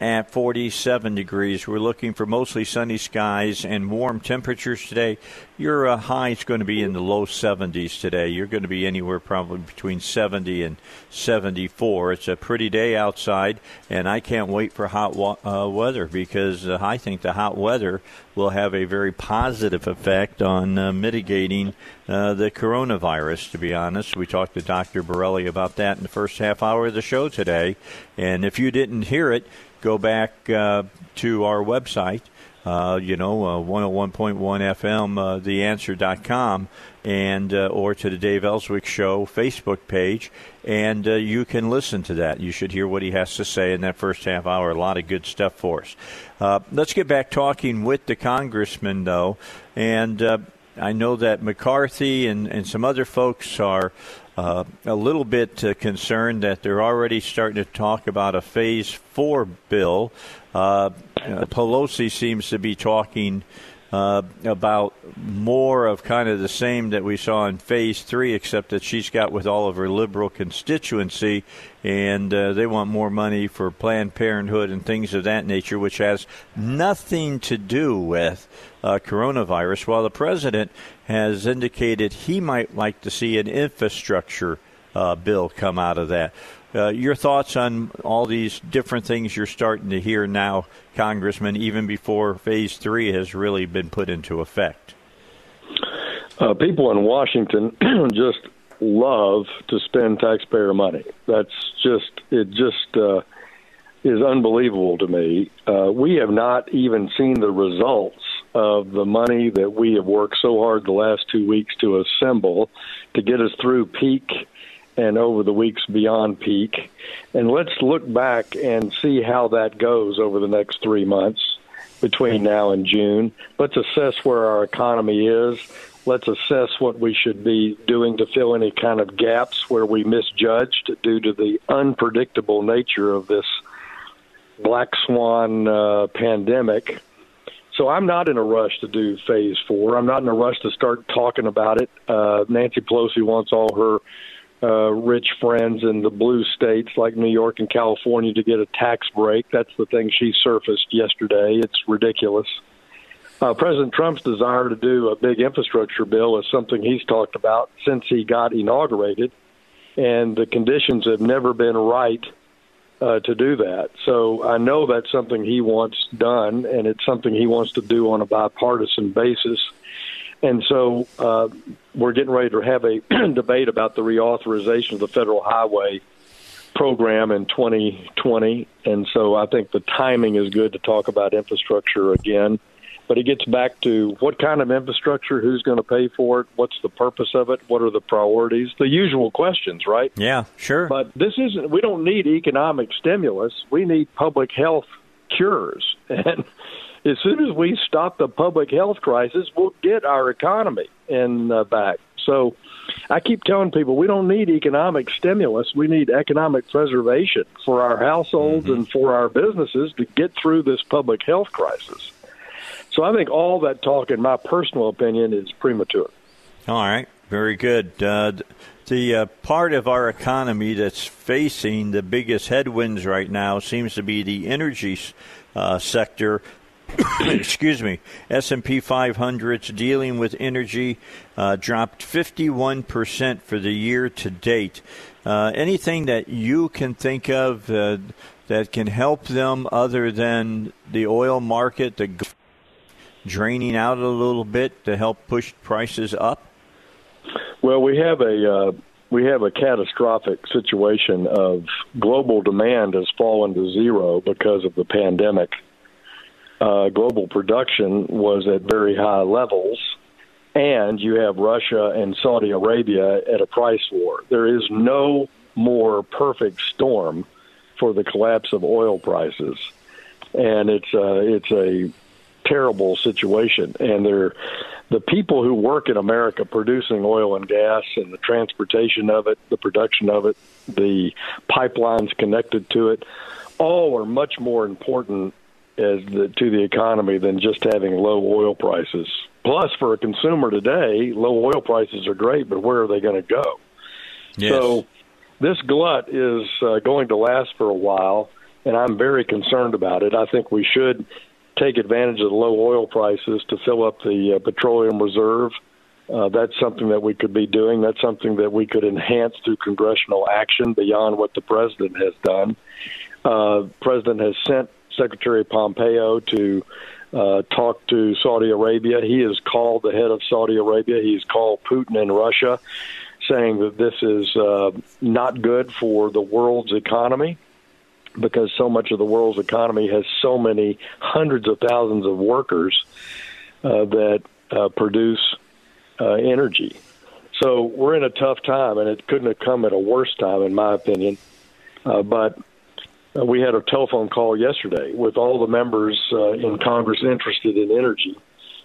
at 47 degrees. We're looking for mostly sunny skies and warm temperatures today. Your uh, high is going to be in the low 70s today. You're going to be anywhere probably between 70 and 74. It's a pretty day outside, and I can't wait for hot wa- uh, weather because uh, I think the hot weather will have a very positive effect on uh, mitigating uh, the coronavirus, to be honest. We talked to Dr. Borelli about that in the first half hour of the show today. And if you didn't hear it, go back uh, to our website, uh, you know, uh, 101.1 FM, uh, theanswer.com, and uh, or to the Dave Elswick Show Facebook page, and uh, you can listen to that. You should hear what he has to say in that first half hour. A lot of good stuff for us. Uh, let's get back talking with the congressman, though, and uh, I know that McCarthy and, and some other folks are uh, a little bit uh, concerned that they're already starting to talk about a phase four bill. Uh, Pelosi seems to be talking uh, about more of kind of the same that we saw in phase three, except that she's got with all of her liberal constituency, and uh, they want more money for Planned Parenthood and things of that nature, which has nothing to do with uh, coronavirus. While the president has indicated he might like to see an infrastructure uh, bill come out of that. Uh, your thoughts on all these different things you're starting to hear now, Congressman, even before Phase 3 has really been put into effect? Uh, people in Washington just love to spend taxpayer money. That's just, it just uh, is unbelievable to me. Uh, we have not even seen the results of the money that we have worked so hard the last two weeks to assemble to get us through peak and over the weeks beyond peak. And let's look back and see how that goes over the next three months between now and June. Let's assess where our economy is. Let's assess what we should be doing to fill any kind of gaps where we misjudged due to the unpredictable nature of this black swan uh, pandemic. So I'm not in a rush to do phase four. I'm not in a rush to start talking about it. Uh, Nancy Pelosi wants all her uh, rich friends in the blue states like New York and California to get a tax break. That's the thing she surfaced yesterday. It's ridiculous. Uh, President Trump's desire to do a big infrastructure bill is something he's talked about since he got inaugurated, and the conditions have never been right uh, to do that. So I know that's something he wants done, and it's something he wants to do on a bipartisan basis. And so uh, we're getting ready to have a debate about the reauthorization of the federal highway program in 2020. And so I think the timing is good to talk about infrastructure again. But it gets back to what kind of infrastructure, who's going to pay for it, what's the purpose of it, what are the priorities, the usual questions, right? Yeah, sure. But this isn't, we don't need economic stimulus. We need public health cures. And as soon as we stop the public health crisis, we'll get our economy in uh, back. So I keep telling people we don't need economic stimulus. We need economic preservation for our households mm-hmm. and for our businesses to get through this public health crisis. So I think all that talk, in my personal opinion, is premature. All right. Very good. Uh, The uh, part of our economy that's facing the biggest headwinds right now seems to be the energy uh, sector. Excuse me. S&P 500's dealing with energy uh, dropped 51% for the year to date. Uh, anything that you can think of uh, that can help them other than the oil market the draining out a little bit to help push prices up? Well, we have a uh, we have a catastrophic situation of global demand has fallen to zero because of the pandemic. Uh, global production was at very high levels, and you have Russia and Saudi Arabia at a price war. There is no more perfect storm for the collapse of oil prices, and it's uh, it's a terrible situation. And they're the people who work in America producing oil and gas and the transportation of it, the production of it, the pipelines connected to it, all are much more important as the, to the economy than just having low oil prices. Plus, for a consumer today, low oil prices are great, but where are they going to go? Yes. So, this glut is uh, going to last for a while, and I'm very concerned about it. I think we should take advantage of the low oil prices to fill up the uh, petroleum reserve. Uh, that's something that we could be doing. That's something that we could enhance through congressional action beyond what the president has done. Uh, president has sent Secretary Pompeo to uh, talk to Saudi Arabia. He has called the head of Saudi Arabia. He's called Putin and Russia, saying that this is uh, not good for the world's economy because so much of the world's economy has so many hundreds of thousands of workers uh, that uh, produce uh, energy. So we're in a tough time, and it couldn't have come at a worse time, in my opinion. Uh, but uh, we had a telephone call yesterday with all the members uh, in Congress interested in energy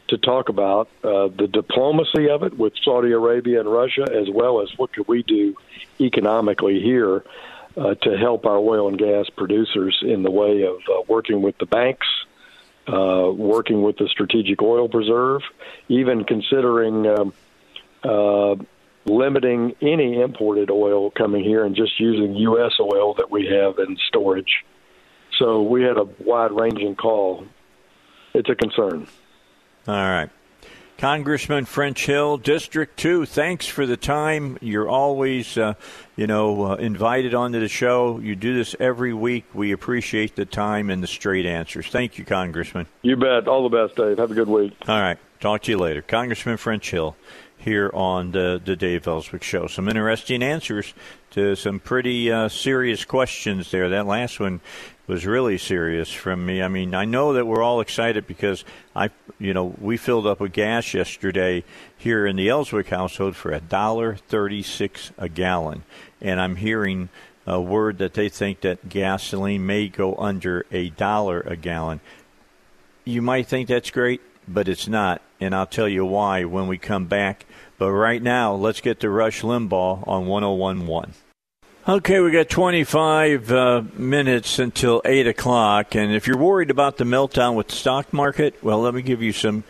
to talk about uh, the diplomacy of it with Saudi Arabia and Russia, as well as what could we do economically here uh, to help our oil and gas producers in the way of uh, working with the banks, uh, working with the Strategic Oil Preserve, even considering um, uh, limiting any imported oil coming here and just using U.S. oil that we have in storage. So we had a wide ranging call. It's a concern. All right. Congressman French Hill, District 2, thanks for the time. You're always, uh, you know, uh, invited onto the show. You do this every week. We appreciate the time and the straight answers. Thank you, Congressman. You bet. All the best, Dave. Have a good week. All right. Talk to you later. Congressman French Hill here on the, the Dave Elswick Show. Some interesting answers to some pretty uh, serious questions there. That last one was really serious from me. I mean, I know that we're all excited because I, you know, we filled up with gas yesterday here in the Elswick household for a dollar thirty-six a gallon, and I'm hearing a word that they think that gasoline may go under a dollar a gallon. You might think that's great, but it's not, and I'll tell you why when we come back. But right now, let's get to Rush Limbaugh on 1011. Okay, we got 25 uh, minutes until 8 o'clock. And if you're worried about the meltdown with the stock market, well, let me give you some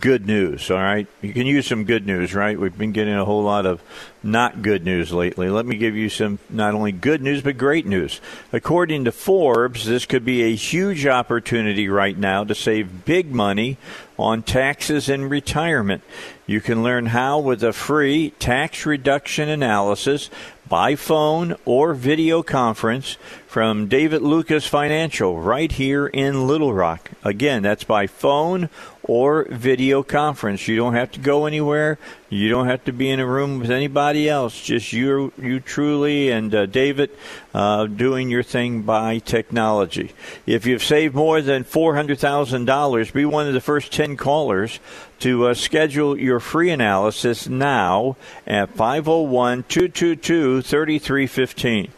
good news, all right? You can use some good news, right? We've been getting a whole lot of not good news lately. Let me give you some not only good news, but great news. According to Forbes, this could be a huge opportunity right now to save big money on taxes and retirement. You can learn how with a free tax reduction analysis by phone or video conference from David Lucas Financial right here in Little Rock. Again, that's by phone or video conference. You don't have to go anywhere. You don't have to be in a room with anybody else. Just you, you truly and uh, David uh, doing your thing by technology. If you've saved more than four hundred thousand dollars, be one of the first ten callers to uh, schedule your free analysis now at 501 222 3315.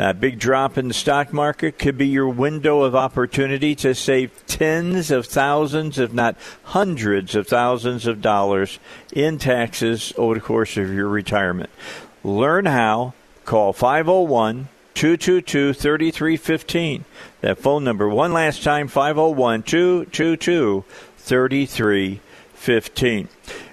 A big drop in the stock market could be your window of opportunity to save tens of thousands, if not hundreds of thousands of dollars in taxes over the course of your retirement. Learn how. Call 501 222 3315. That phone number, one last time 501 222 3315.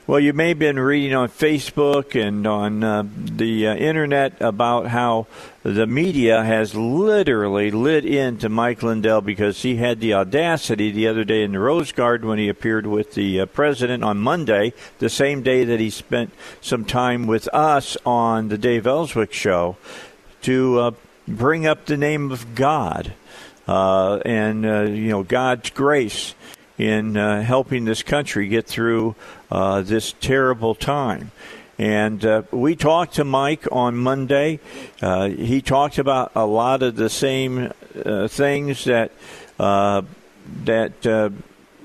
Well, you may have been reading on Facebook and on uh, the uh, internet about how the media has literally lit into Mike Lindell because he had the audacity the other day in the Rose Garden when he appeared with the uh, president on Monday, the same day that he spent some time with us on the Dave Elswick show, to uh, bring up the name of God uh, and uh, you know God's grace in uh, helping this country get through uh, this terrible time. And uh, we talked to Mike on Monday. Uh, he talked about a lot of the same uh, things that uh, that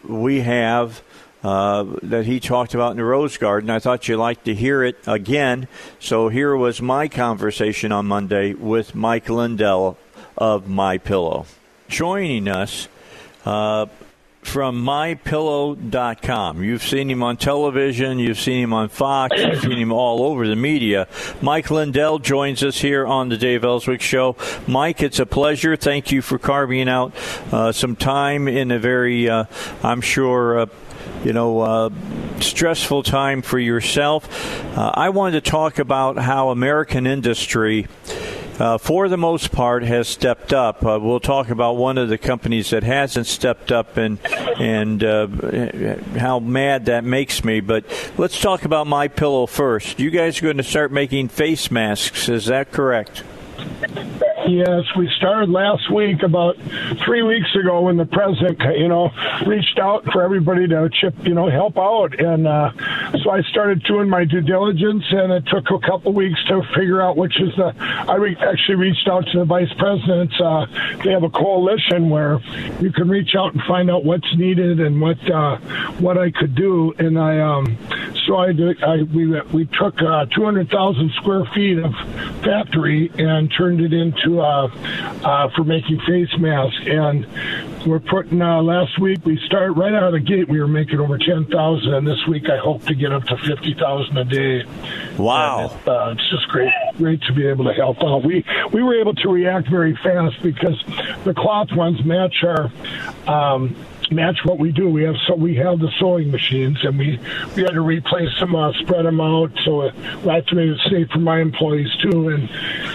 we have. that he talked about in the Rose Garden. I thought you'd like to hear it again. So here was my conversation on Monday with Mike Lindell of My Pillow. Joining us from mypillow.com. You've seen him on television, you've seen him on Fox, you've seen him all over the media. Mike Lindell joins us here on the Dave Elswick Show. Mike, it's a pleasure. Thank you for carving out uh, some time in a very, uh, I'm sure, uh, you know, uh, stressful time for yourself. Uh, I wanted to talk about how American industry uh, for the most part, has stepped up. Uh, we'll talk about one of the companies that hasn't stepped up and and uh, how mad that makes me. But let's talk about my pillow first. You guys are going to start making face masks. Is that correct? Yes, we started last week, about three weeks ago, when the president, you know, reached out for everybody to chip, you know, help out, and uh, so I started doing my due diligence, and it took a couple weeks to figure out which is the. I re- actually reached out to the vice presidents. Uh, they have a coalition where you can reach out and find out what's needed and what uh, what I could do, and I um, so I, did, I we we took uh, 200,000 square feet of factory and turned it into uh, uh, for making face masks. And we're putting uh, last week we started right out of the gate. We were making over 10,000, and this week I hope to get up to 50,000 a day. Wow, it, uh, it's just great, great to be able to help out. We we were able to react very fast because the cloth ones match our. Um, match what we do. We have so we have the sewing machines, and we we had to replace them, uh, spread them out, so it, that's made it safe for my employees too. And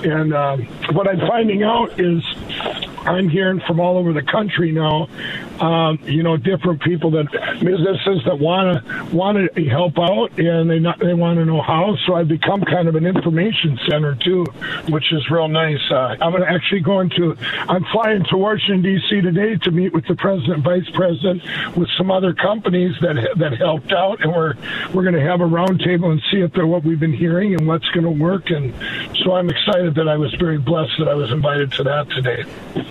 and um, what I'm finding out is I'm hearing from all over the country now um, you know, different people that businesses that want to want to help out and they not, they want to know how. So I've become kind of an information center too, which is real nice. Uh, I'm actually going to I'm flying to Washington D.C. today to meet with the president, vice president, with some other companies that that helped out, and we're we're going to have a roundtable and see if they're what we've been hearing and what's going to work. And so I'm excited that I was very blessed that I was invited to that today.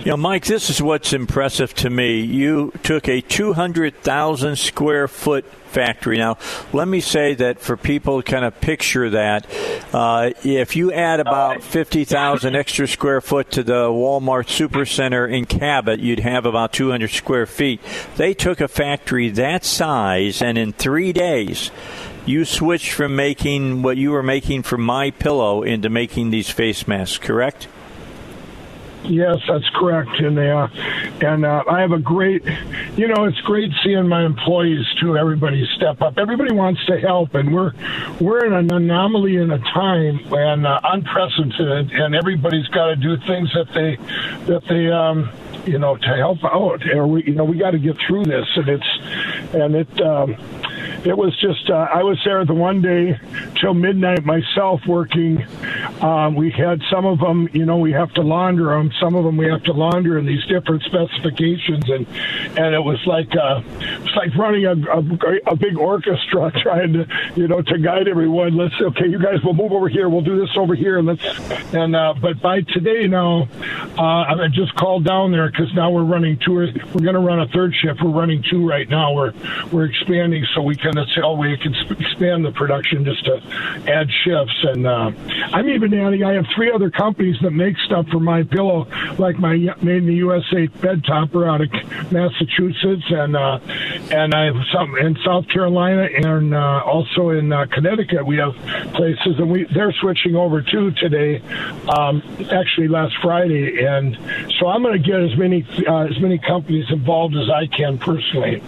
Yeah, Mike, this is what's impressive to me. You took a 200,000 square foot factory. Now, let me say that for people to kind of picture that, uh, if you add about 50,000 extra square foot to the Walmart Supercenter in Cabot, you'd have about 200 square feet. They took a factory that size, and in three days, you switched from making what you were making for my pillow into making these face masks, correct? Yes, that's correct. And uh, and uh, I have a great, you know, it's great seeing my employees too. Everybody step up. Everybody wants to help, and we're we're in an anomaly in a time and uh, unprecedented, and everybody's got to do things that they that they. Um, you know, to help out, or we, you know, we got to get through this, and it's, and it, um, it was just uh, I was there the one day till midnight myself working. Um, we had some of them, you know, we have to launder them. Some of them we have to launder in these different specifications, and and it was like uh, it's like running a, a, a big orchestra trying to you know to guide everyone. Let's okay, you guys will move over here. We'll do this over here, and let's and uh, but by today now, uh, I just called down there because now we're running two. We're going to run a third shift. We're running two right now. We're we're expanding so we can that's the only way you can expand the production just to add shifts. And uh, I'm even adding. I have three other companies that make stuff for my pillow, like my made in the USA bed topper out of Massachusetts, and uh, and I have some in South Carolina and uh, also in uh, Connecticut. We have places, and we they're switching over too today. Um, actually, last Friday, and so I'm going to get as many uh, as many companies involved as I can personally.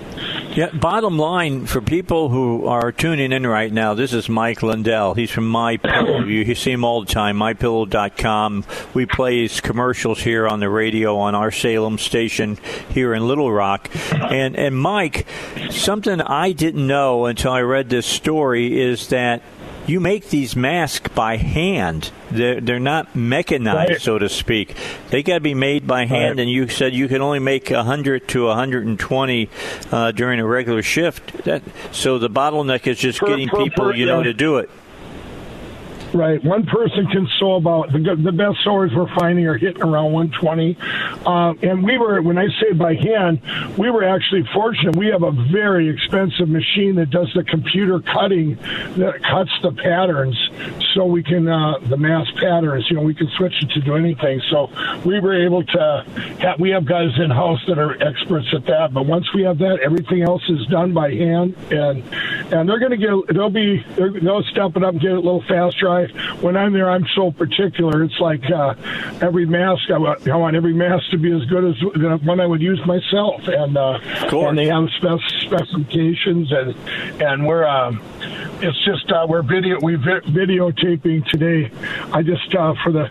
Yeah, bottom line for people who are tuning in right now, this is Mike Lindell. He's from My Pillow. You see him all the time, mypillow.com. We play his commercials here on the radio on our Salem station here in Little Rock. And and Mike, something I didn't know until I read this story is that you make these masks by hand. They're, they're not mechanized, right. so to speak. They got to be made by hand, right. and you said you can only make 100 to 120 uh, during a regular shift. That, so the bottleneck is just per, getting per, people, per, you know, yeah. to do it. Right. One person can sew about the the best sewers we're finding are hitting around 120. Uh, and we were when I say by hand, we were actually fortunate. We have a very expensive machine that does the computer cutting that cuts the patterns, so we can uh, the mass patterns. You know, we can switch it to do anything. So we were able to. Have, we have guys in house that are experts at that. But once we have that, everything else is done by hand, and and they're going to get. They'll be. They'll step it up and get it a little when I'm there, I'm so particular. It's like uh, every mask. I want, I want every mask to be as good as the one I would use myself, and uh, and they have spec- specifications, and and we're. Um, it's just uh, we're video we vi- videotaping today. I just uh, for the,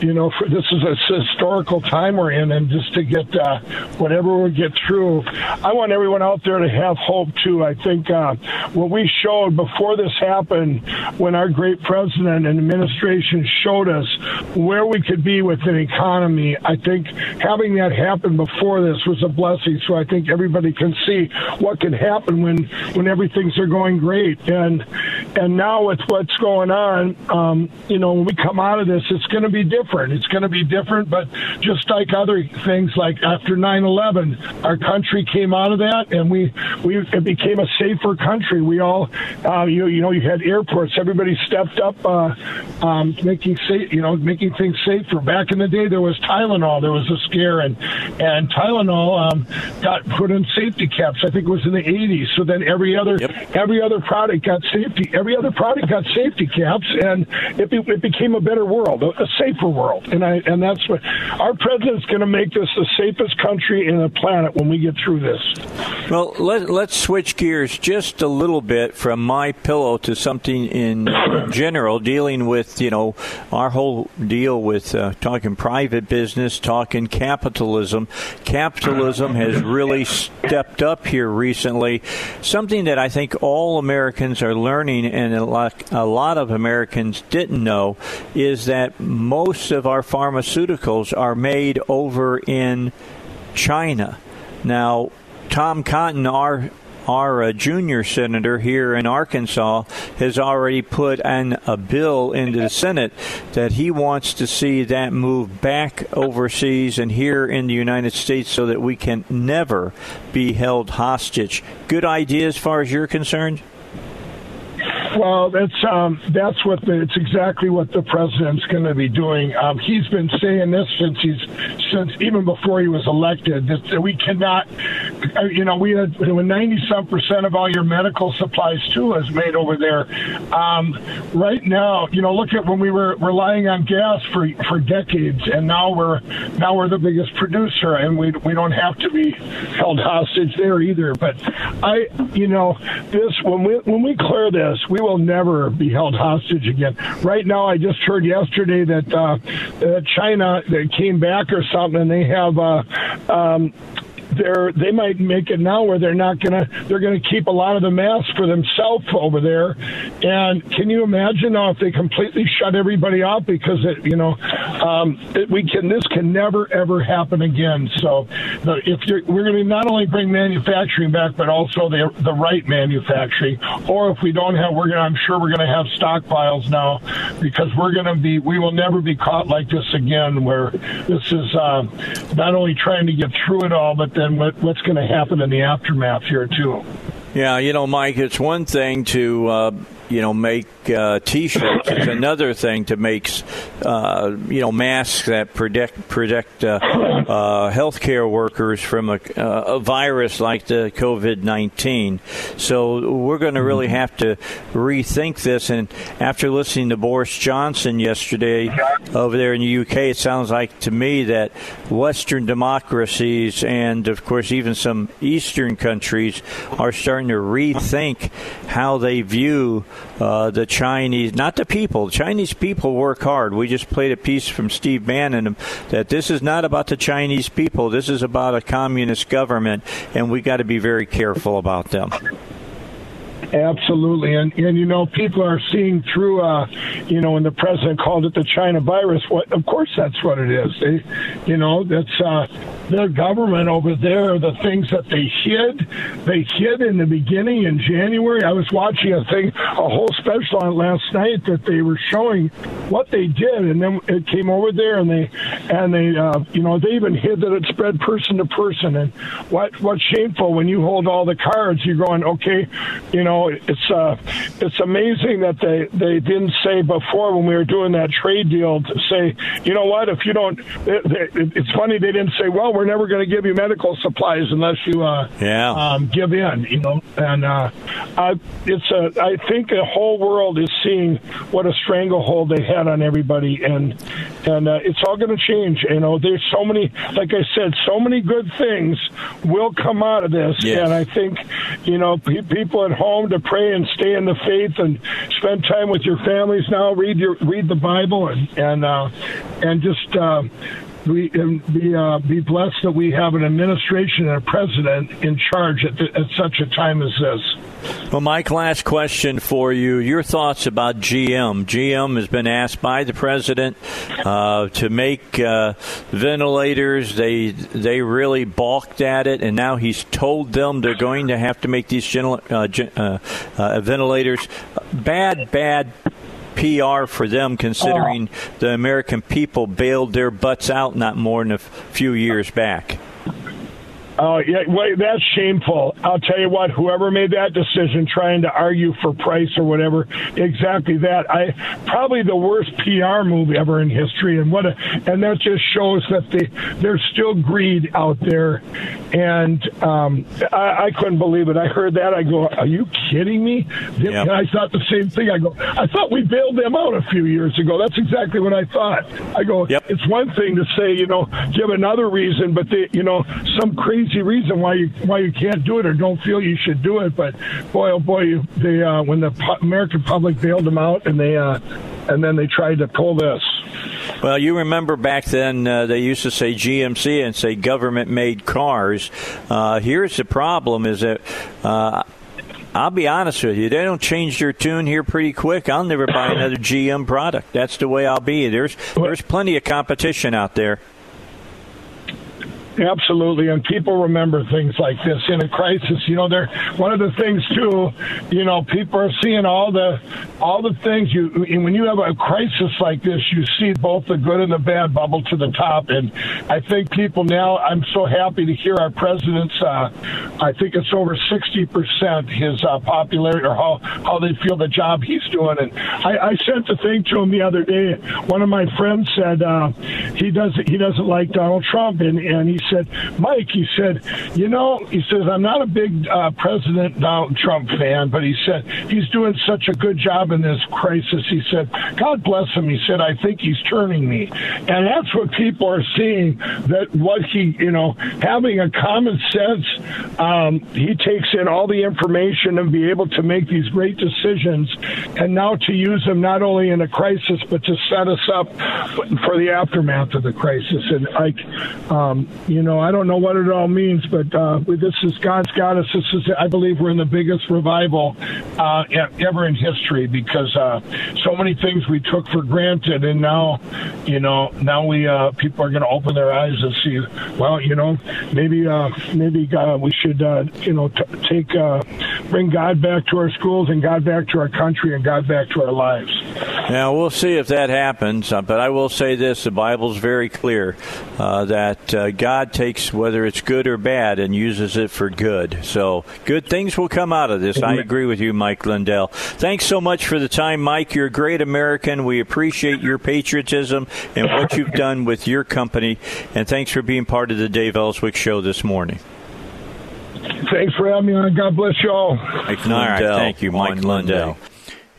you know, for, this is a historical time we're in, and just to get uh, whatever we get through, I want everyone out there to have hope too. I think uh, what we showed before this happened, when our great president and administration showed us where we could be with an economy, I think having that happen before this was a blessing. So I think everybody can see what can happen when when everything's are going great and and now with what's going on, um, you know, when we come out of this, it's going to be different. It's going to be different, but just like other things, like after 9/11, our country came out of that, and we we it became a safer country. We all, uh, you you know, you had airports. Everybody stepped up, uh, um, making safe, you know, making things safer. Back in the day, there was Tylenol. There was a scare, and and Tylenol um, got put in safety caps. I think it was in the 80s. So then every other yep. every other product got safety. Every other product got safety caps, and it, be, it became a better world, a, a safer world. And I and that's what our president's going to make this the safest country in the planet when we get through this. Well, let, let's switch gears just a little bit from my pillow to something in general, dealing with you know our whole deal with uh, talking private business, talking capitalism. Capitalism has really stepped up here recently. Something that I think all Americans are learning, and a lot, a lot of Americans didn't know, is that most of our pharmaceuticals are made over in China. Now, Tom Cotton, our our uh, junior senator here in Arkansas has already put an, a bill into the Senate that he wants to see that move back overseas and here in the United States so that we can never be held hostage. Good idea as far as you're concerned? Well, that's um, that's what the, it's exactly what the president's going to be doing. Um, he's been saying this since he's since even before he was elected that we cannot, uh, you know, we had when ninety some percent of all your medical supplies too is made over there. Um, right now, you know, look at when we were relying on gas for for decades, and now we're now we're the biggest producer, and we we don't have to be held hostage there either. But I, you know, this when we when we clear this, we will never be held hostage again. Right now, I just heard yesterday that uh, China that came back or something, and they have. Uh, um, they're they might make it now where they're not gonna they're gonna keep a lot of the masks for themselves over there. And can you imagine now if they completely shut everybody off because it you know um, it, we can this can never ever happen again. So if we're going to not only bring manufacturing back but also the the right manufacturing. Or if we don't have, we're going to, I'm sure we're going to have stockpiles now because we're going to be we will never be caught like this again where this is uh, not only trying to get through it all but then what, what's going to happen in the aftermath here too. Yeah, you know, Mike, it's one thing to uh, you know, make uh, T-shirts. It's another thing to make, uh, you know, masks that protect protect uh, uh, healthcare workers from a, uh, a virus like the COVID nineteen. So we're going to really have to rethink this. And after listening to Boris Johnson yesterday over there in the UK, it sounds like to me that Western democracies and, of course, even some Eastern countries are starting to rethink how they view uh, the Chinese, not the people. Chinese people work hard. We just played a piece from Steve Bannon that this is not about the Chinese people. This is about a communist government, and we got to be very careful about them. Absolutely, and and you know people are seeing through. Uh, you know, when the president called it the China virus, what of course that's what it is. They, you know, that's uh, their government over there. The things that they hid, they hid in the beginning in January. I was watching a thing, a whole special on last night that they were showing what they did, and then it came over there, and they and they, uh, you know, they even hid that it spread person to person. And what what's shameful when you hold all the cards, you're going, okay, you know it's uh, it's amazing that they they didn't say before when we were doing that trade deal to say, you know what, if you don't, it, it, it's funny they didn't say, well, we're never going to give you medical supplies unless you uh, yeah um, give in, you know, and uh, I, it's a I think the whole world is seeing what a stranglehold they had on everybody, and and uh, it's all going to change. You know, there's so many, like I said, so many good things will come out of this, yes. and I think, you know, pe- people at home to pray and stay in the faith and spend time with your families now. Read your read the Bible and and uh, and just. Uh, we be uh, be blessed that we have an administration and a president in charge at, the, at such a time as this. Well, Mike, last question for you. Your thoughts about GM? GM has been asked by the president uh, to make uh, ventilators. They they really balked at it, and now he's told them they're going to have to make these uh, uh, uh, ventilators. Bad, bad PR for them, considering oh. the American people bailed their butts out not more than a few years back. Oh, yeah, wait, that's shameful. I'll tell you what, whoever made that decision trying to argue for price or whatever, exactly that. I probably the worst PR move ever in history and what a, and that just shows that they there's still greed out there and um, I, I couldn't believe it. I heard that I go, "Are you kidding me?" Yep. I thought the same thing. I go, "I thought we bailed them out a few years ago." That's exactly what I thought. I go, yep. "It's one thing to say, you know, give another reason, but they, you know, some crazy reason why you why you can't do it or don't feel you should do it. But boy, oh boy, you, they uh, when the American public bailed them out and they uh, and then they tried to pull this. Well, you remember back then uh, they used to say GMC and say government made cars. Uh, here's the problem: is that. Uh, I'll be honest with you. They don't change their tune here pretty quick. I'll never buy another GM product. That's the way I'll be. There's there's plenty of competition out there. Absolutely, and people remember things like this in a crisis. You know, they're one of the things too. You know, people are seeing all the all the things you when you have a crisis like this, you see both the good and the bad bubble to the top. And I think people now. I'm so happy to hear our president's. Uh, I think it's over sixty percent his uh, popularity or how how they feel the job he's doing. And I, I sent a thing to him the other day. One of my friends said uh, he doesn't he doesn't like Donald Trump, and and he said, Mike, he said, you know, he says, I'm not a big uh, President Donald Trump fan, but he said, he's doing such a good job in this crisis. He said, God bless him. He said, I think he's turning me. And that's what people are seeing that what he, you know, having a common sense, um, he takes in all the information and be able to make these great decisions and now to use them not only in a crisis, but to set us up for the aftermath of the crisis. And like, um, you know, I don't know what it all means, but uh, this is God's got us. This is, I believe, we're in the biggest revival uh, ever in history because uh, so many things we took for granted, and now, you know, now we uh, people are going to open their eyes and see. Well, you know, maybe uh, maybe uh, we should, uh, you know, t- take uh, bring God back to our schools and God back to our country and God back to our lives. Now we'll see if that happens, uh, but I will say this: the Bible's very clear uh, that uh, God takes whether it's good or bad and uses it for good. So good things will come out of this. I agree with you, Mike Lindell. Thanks so much for the time, Mike. You're a great American. We appreciate your patriotism and what you've done with your company, and thanks for being part of the Dave Elswick Show this morning. Thanks for having me on. God bless you all. Mike Lindell. thank you, Mike Lindell.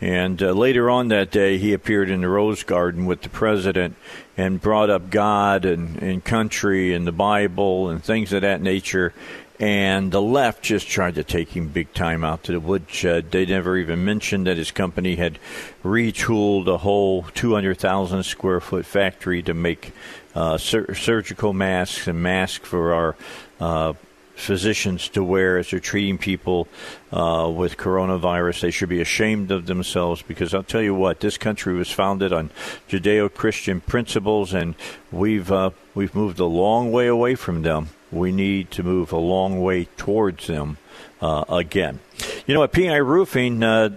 And uh, later on that day, he appeared in the Rose Garden with the president and brought up God and, and country and the Bible and things of that nature. And the left just tried to take him big time out to the woodshed. They never even mentioned that his company had retooled a whole 200,000 square foot factory to make uh, sur- surgical masks and masks for our uh, physicians to wear as they're treating people uh, with coronavirus. They should be ashamed of themselves because I'll tell you what, this country was founded on Judeo-Christian principles, and we've uh, we've moved a long way away from them. We need to move a long way towards them uh, again. You know, at PI Roofing, uh,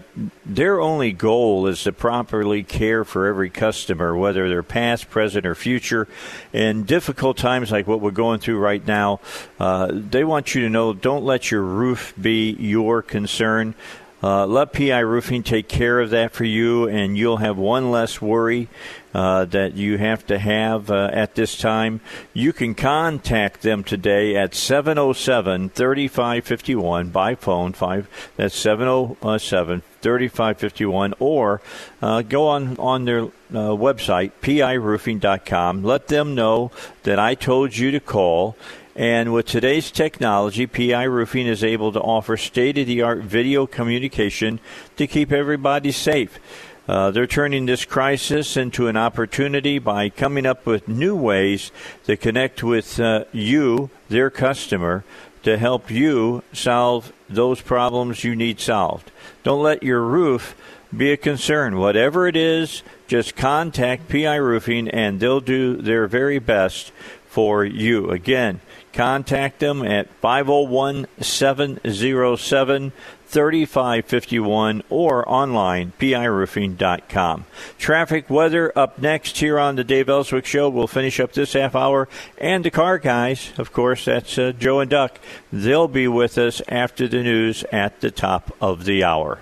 their only goal is to properly care for every customer, whether they're past, present, or future. In difficult times like what we're going through right now, uh, they want you to know don't let your roof be your concern. Uh, let PI Roofing take care of that for you, and you'll have one less worry uh, that you have to have uh, at this time. You can contact them today at 707 3551 by phone. Five, that's 707 3551, or uh, go on, on their uh, website, piroofing.com. Let them know that I told you to call and with today's technology, PI Roofing is able to offer state of the art video communication to keep everybody safe. Uh, they're turning this crisis into an opportunity by coming up with new ways to connect with uh, you, their customer, to help you solve those problems you need solved. Don't let your roof be a concern. Whatever it is, just contact PI Roofing and they'll do their very best for you. Again, Contact them at 501 707 3551 or online, piroofing.com. Traffic weather up next here on the Dave Elswick Show. We'll finish up this half hour. And the car guys, of course, that's uh, Joe and Duck. They'll be with us after the news at the top of the hour.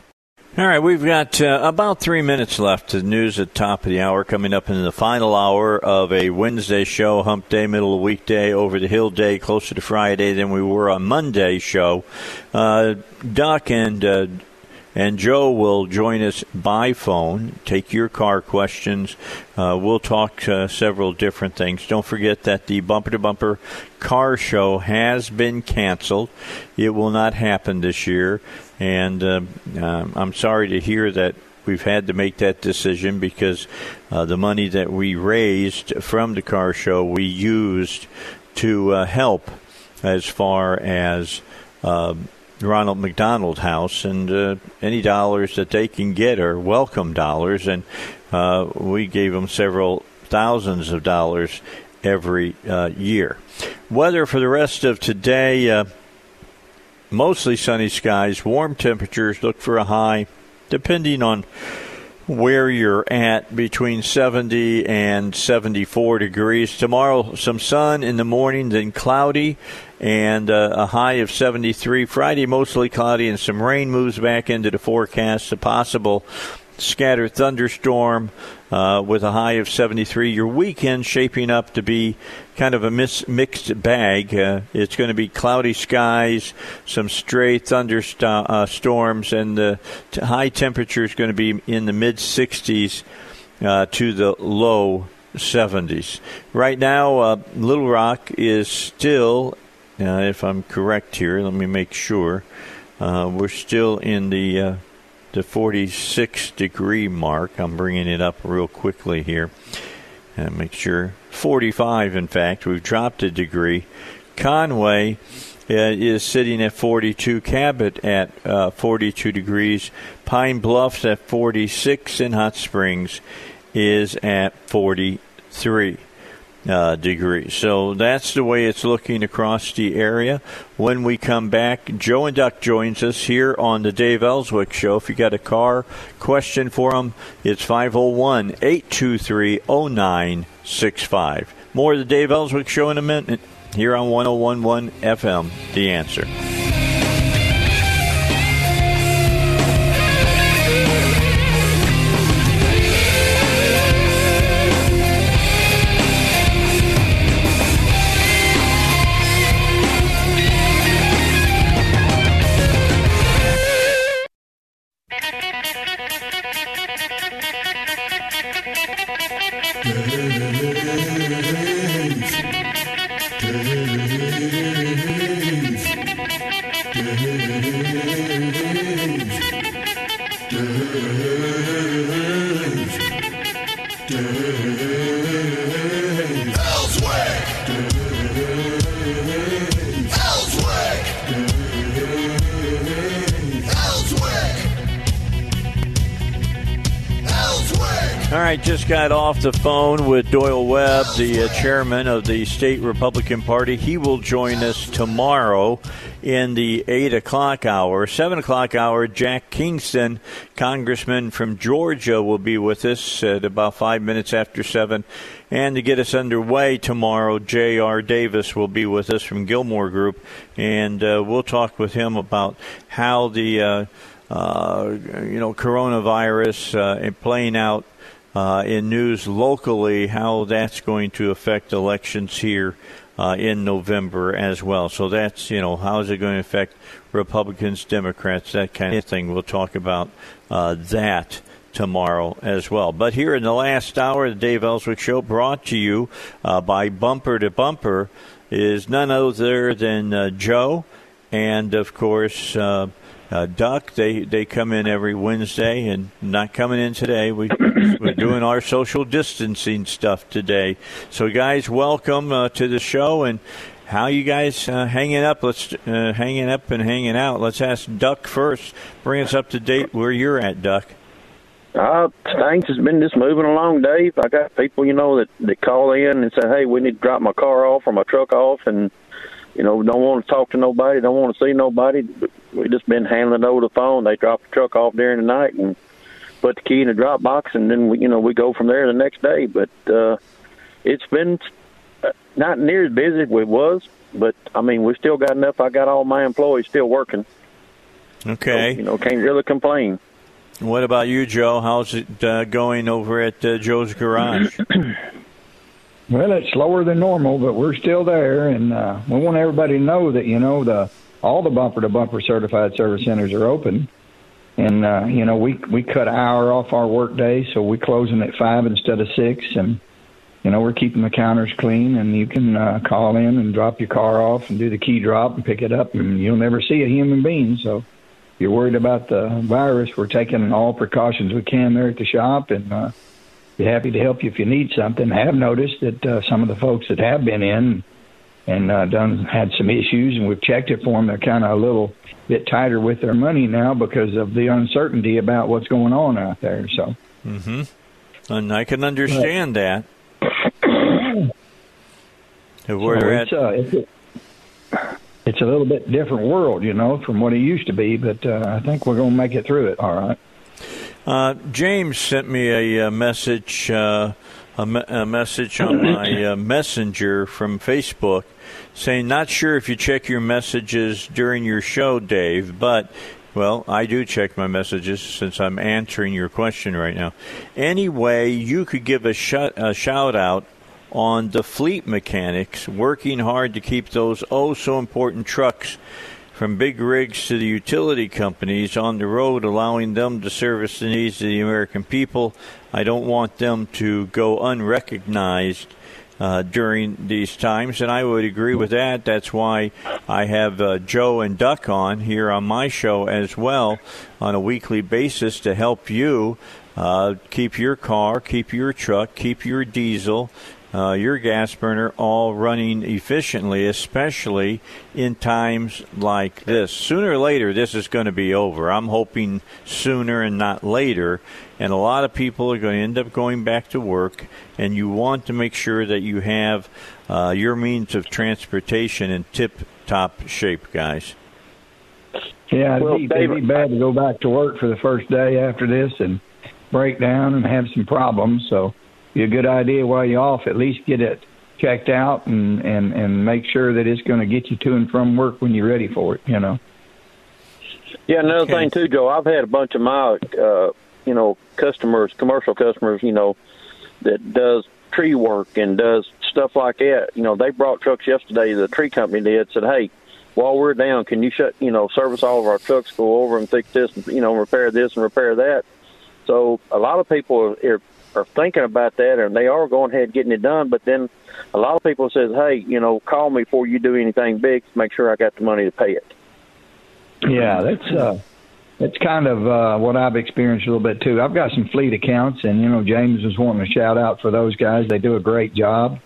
All right, we've got uh, about three minutes left to news at the top of the hour. Coming up in the final hour of a Wednesday show, Hump Day, middle of the weekday, over the hill day, closer to Friday than we were on Monday show. Uh, Duck and uh, and Joe will join us by phone, take your car questions. Uh, we'll talk uh, several different things. Don't forget that the Bumper to Bumper car show has been canceled. It will not happen this year. And uh, I'm sorry to hear that we've had to make that decision because uh, the money that we raised from the car show we used to uh, help as far as uh, Ronald McDonald House, and uh, any dollars that they can get are welcome dollars, and uh, we gave them several thousands of dollars every uh, year. Weather for the rest of today uh, mostly sunny skies, warm temperatures. Look for a high, depending on where you're at, between 70 and 74 degrees. Tomorrow, some sun in the morning, then cloudy, and uh, a high of 73. Friday, mostly cloudy, and some rain moves back into the forecast. A possible scattered thunderstorm uh, with a high of 73. Your weekend shaping up to be kind of a mis- mixed bag. Uh, it's going to be cloudy skies, some stray thunderstorms, uh, and the t- high temperature is going to be in the mid 60s uh, to the low 70s. Right now, uh, Little Rock is still, uh, if I'm correct here, let me make sure. we're still in the the 46 degree mark. I'm bringing it up real quickly here. And make sure. 45 in fact. We've dropped a degree. Conway uh, is sitting at 42 cabot at uh, 42 degrees. Pine bluffs at 46 and hot springs is at 43 uh, degrees. So that's the way it's looking across the area. When we come back, Joe and Duck joins us here on the Dave Elswick Show. If you got a car question for him, it's 501 823 0965. More of the Dave Elswick Show in a minute here on 1011 FM. The answer. Got off the phone with Doyle Webb, the uh, chairman of the state Republican Party. He will join us tomorrow in the 8 o'clock hour. 7 o'clock hour, Jack Kingston, congressman from Georgia, will be with us at about five minutes after 7. And to get us underway tomorrow, J.R. Davis will be with us from Gilmore Group, and uh, we'll talk with him about how the uh, uh, you know coronavirus uh, playing out uh, in news locally, how that's going to affect elections here uh, in November as well. So that's, you know, how is it going to affect Republicans, Democrats, that kind of thing. We'll talk about uh, that tomorrow as well. But here in the last hour, the Dave Elswick Show, brought to you uh, by Bumper to Bumper, is none other than uh, Joe and, of course, uh, Duck, they, they come in every Wednesday and not coming in today. We, we're doing our social distancing stuff today. So, guys, welcome uh, to the show. And how you guys uh, hanging up? Let's uh, hanging up and hanging out. Let's ask Duck first. Bring us up to date where you're at, Duck. Uh, things has been just moving along, Dave. I got people, you know, that, that call in and say, hey, we need to drop my car off or my truck off. And you know, don't want to talk to nobody, don't want to see nobody. We just been handling over the phone. They drop the truck off during the night and put the key in the drop box, and then we, you know, we go from there the next day. But uh, it's been uh, not near as busy as it was, but I mean, we still got enough. I got all my employees still working. Okay. So, you know, can't really complain. What about you, Joe? How's it uh, going over at uh, Joe's Garage? Well, it's slower than normal, but we're still there, and uh, we want everybody to know that you know the all the bumper to bumper certified service centers are open, and uh, you know we we cut an hour off our work day, so we're closing at five instead of six, and you know we're keeping the counters clean, and you can uh, call in and drop your car off and do the key drop and pick it up, and you'll never see a human being. So, if you're worried about the virus, we're taking all precautions we can there at the shop, and uh, be happy to help you if you need something. I have noticed that uh, some of the folks that have been in and uh, done had some issues, and we've checked it for them. They're kind of a little bit tighter with their money now because of the uncertainty about what's going on out there. So, mm-hmm. and I can understand that. Where so at, it's, uh, it's, a, it's a little bit different world, you know, from what it used to be. But uh, I think we're going to make it through it. All right. Uh, James sent me a, a message, uh, a, me- a, message on my uh, messenger from Facebook, saying, "Not sure if you check your messages during your show, Dave, but." Well, I do check my messages since I'm answering your question right now. Anyway, you could give a, sh- a shout out on the fleet mechanics working hard to keep those oh so important trucks from big rigs to the utility companies on the road, allowing them to service the needs of the American people. I don't want them to go unrecognized uh, during these times, and I would agree with that. That's why I have uh, Joe and Duck on here on my show as well on a weekly basis to help you uh, keep your car, keep your truck, keep your diesel. Uh, your gas burner all running efficiently, especially in times like this. Sooner or later, this is going to be over. I'm hoping sooner and not later. And a lot of people are going to end up going back to work, and you want to make sure that you have uh, your means of transportation in tip top shape, guys. Yeah, it'd, Well, be, it'd be bad to go back to work for the first day after this and break down and have some problems. So, be a good idea while you're off. At least get it checked out and and and make sure that it's going to get you to and from work when you're ready for it. You know. Yeah, another thing too, Joe. I've had a bunch of my, uh, you know, customers, commercial customers, you know, that does tree work and does stuff like that. You know, they brought trucks yesterday. The tree company did said, "Hey, while we're down, can you shut, you know, service all of our trucks, go over and fix this, and, you know, repair this and repair that." So a lot of people are, are thinking about that, and they are going ahead getting it done. But then a lot of people says, "Hey, you know, call me before you do anything big. Make sure I got the money to pay it." Yeah, that's uh, that's kind of uh, what I've experienced a little bit too. I've got some fleet accounts, and you know, James was wanting to shout out for those guys. They do a great job.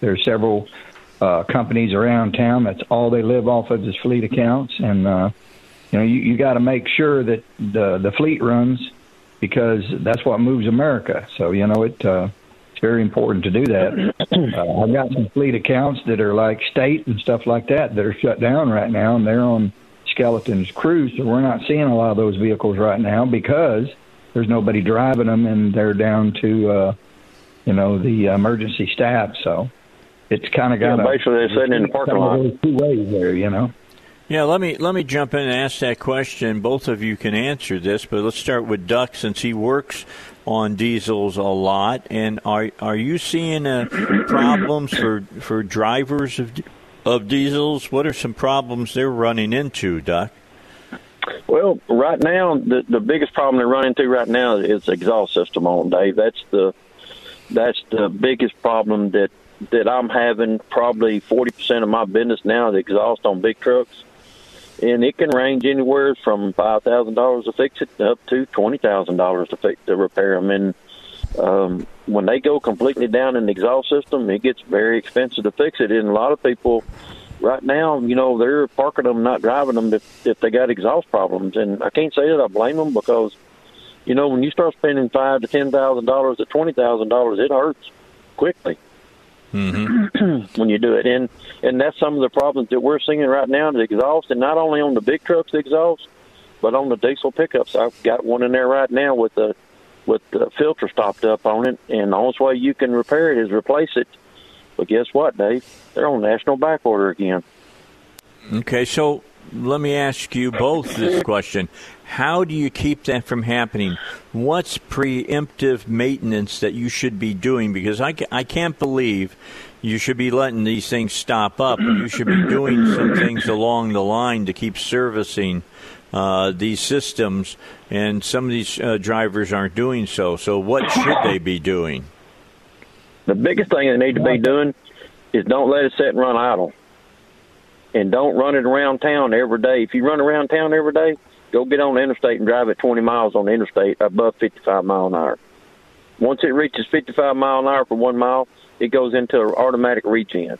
There are several uh, companies around town. That's all they live off of is fleet accounts, and uh, you know, you, you got to make sure that the the fleet runs because that's what moves America. So you know, it uh, it's very important to do that. Uh, I've got some fleet accounts that are like state and stuff like that that are shut down right now, and they're on Skeleton's crews, so we're not seeing a lot of those vehicles right now because there's nobody driving them, and they're down to uh, you know the emergency staff. So it's kind of got Yeah, basically they're sitting in the parking lot. Two ways there, you know. Yeah, let me let me jump in and ask that question. Both of you can answer this, but let's start with Duck since he works on diesels a lot. And are are you seeing uh, problems for for drivers of of diesels? What are some problems they're running into, Duck? Well, right now, the the biggest problem they're running into right now is exhaust system on Dave. That's the that's the biggest problem that that I'm having. Probably forty percent of my business now is exhaust on big trucks, and it can range anywhere from five thousand dollars to fix it up to twenty thousand dollars to fix to repair them. And um, when they go completely down in the exhaust system, it gets very expensive to fix it. And a lot of people right now, you know, they're parking them, not driving them if, if they got exhaust problems. And I can't say that I blame them because, you know, when you start spending five to ten thousand dollars to twenty thousand dollars, it hurts quickly Mm-hmm. when you do it. And and that's some of the problems that we're seeing right now. The exhaust, and not only on the big trucks, the exhaust, but on the diesel pickups. I've got one in there right now with the with the filter stopped up on it, and the only way you can repair it is replace it. But guess what, Dave? They're on national back order again. Okay, so let me ask you both this question. How do you keep that from happening? What's preemptive maintenance that you should be doing? Because I, I can't believe you should be letting these things stop up. You should be doing some things along the line to keep servicing uh, these systems, and some of these uh, drivers aren't doing so. So, what should they be doing? The biggest thing they need to be doing is don't let it sit and run idle. And don't run it around town every day. If you run around town every day, go get on the interstate and drive at 20 miles on the interstate above 55 mile an hour. Once it reaches 55 mile an hour for one mile, it goes into an automatic regen.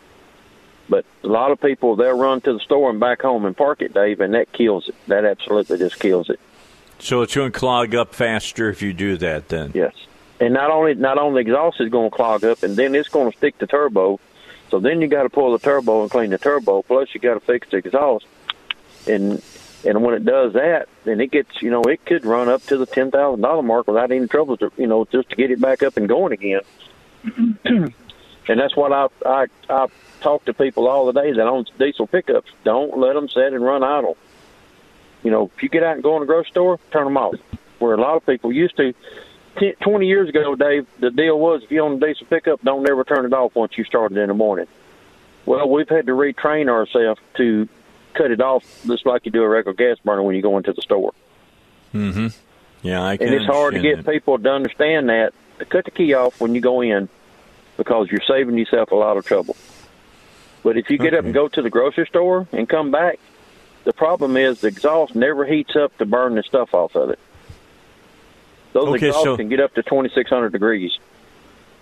But a lot of people, they'll run to the store and back home and park it, Dave, and that kills it. That absolutely just kills it. So, it's going to clog up faster if you do that then? Yes. And not only not only the exhaust is going to clog up, and then it's going to stick the turbo. So then you got to pull the turbo and clean the turbo. Plus you got to fix the exhaust. And and when it does that, then it gets you know it could run up to the ten thousand dollar mark without any trouble. To, you know just to get it back up and going again. and that's what I I I talk to people all the day that own diesel pickups. Don't let them sit and run idle. You know, if you get out and go in the grocery store, turn them off. Where a lot of people used to. 10, 20 years ago, Dave, the deal was if you own a diesel pickup, don't ever turn it off once you started in the morning. Well, we've had to retrain ourselves to cut it off just like you do a regular gas burner when you go into the store. Mm-hmm. Yeah, I can and it's hard to get people to understand that. To cut the key off when you go in because you're saving yourself a lot of trouble. But if you get up and go to the grocery store and come back, the problem is the exhaust never heats up to burn the stuff off of it. Those Okay, exhausts so- can get up to 2,600 degrees.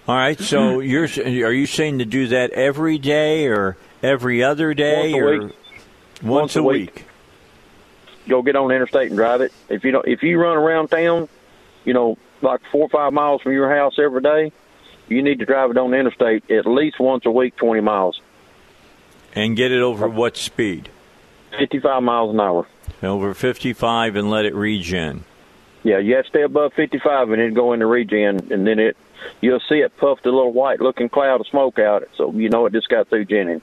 All right. So you're are you saying to do that every day or every other day Once a or week. once, a week? Go get on the interstate and drive it. If you don't, if you run around town, you know, like four or five miles from your house every day, you need to drive it on the interstate at least once a week, twenty miles, And get it over what speed? fifty-five miles an hour. Over 55 and let it regen. Yeah, you have to stay above 55 and then go into regen, and then it you'll see it puffed a little white-looking cloud of smoke out, so you know it just got through genning.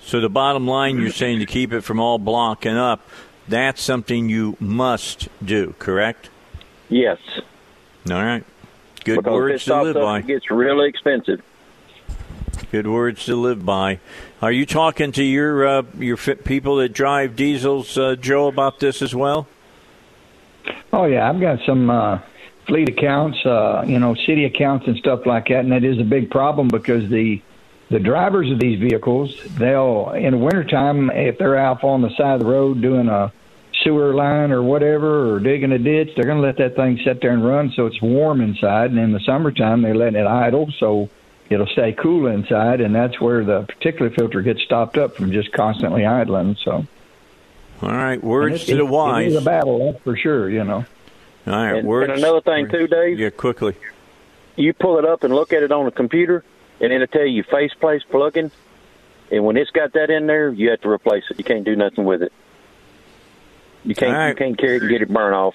So the bottom line, you're saying to keep it from all blocking up. That's something you must do, correct? Yes. All right. Good because words to live by. It gets really expensive. Good words to live by. Are you talking to your uh, your fit people that drive diesels, uh, Joe, about this as well? Oh yeah, I've got some uh, fleet accounts, uh, you know, city accounts and stuff like that, and that is a big problem because the the drivers of these vehicles, they'll in the wintertime, if they're out on the side of the road doing a sewer line or whatever, or digging a ditch, they're going to let that thing sit there and run so it's warm inside, and in the summertime they're letting it idle so it'll stay cool inside, and that's where the particulate filter gets stopped up from just constantly idling. So. All right, And words it- to the wise. It is a battle, that's for sure. You know. All right, And, words. and another thing too, Dave. Yeah, quickly. You pull it up and look at it on the computer, and it'll tell you face place plug-in. And when it's got that in there, you have to replace it. You can't do nothing with it. You can't. You can't carry it and get it burn off.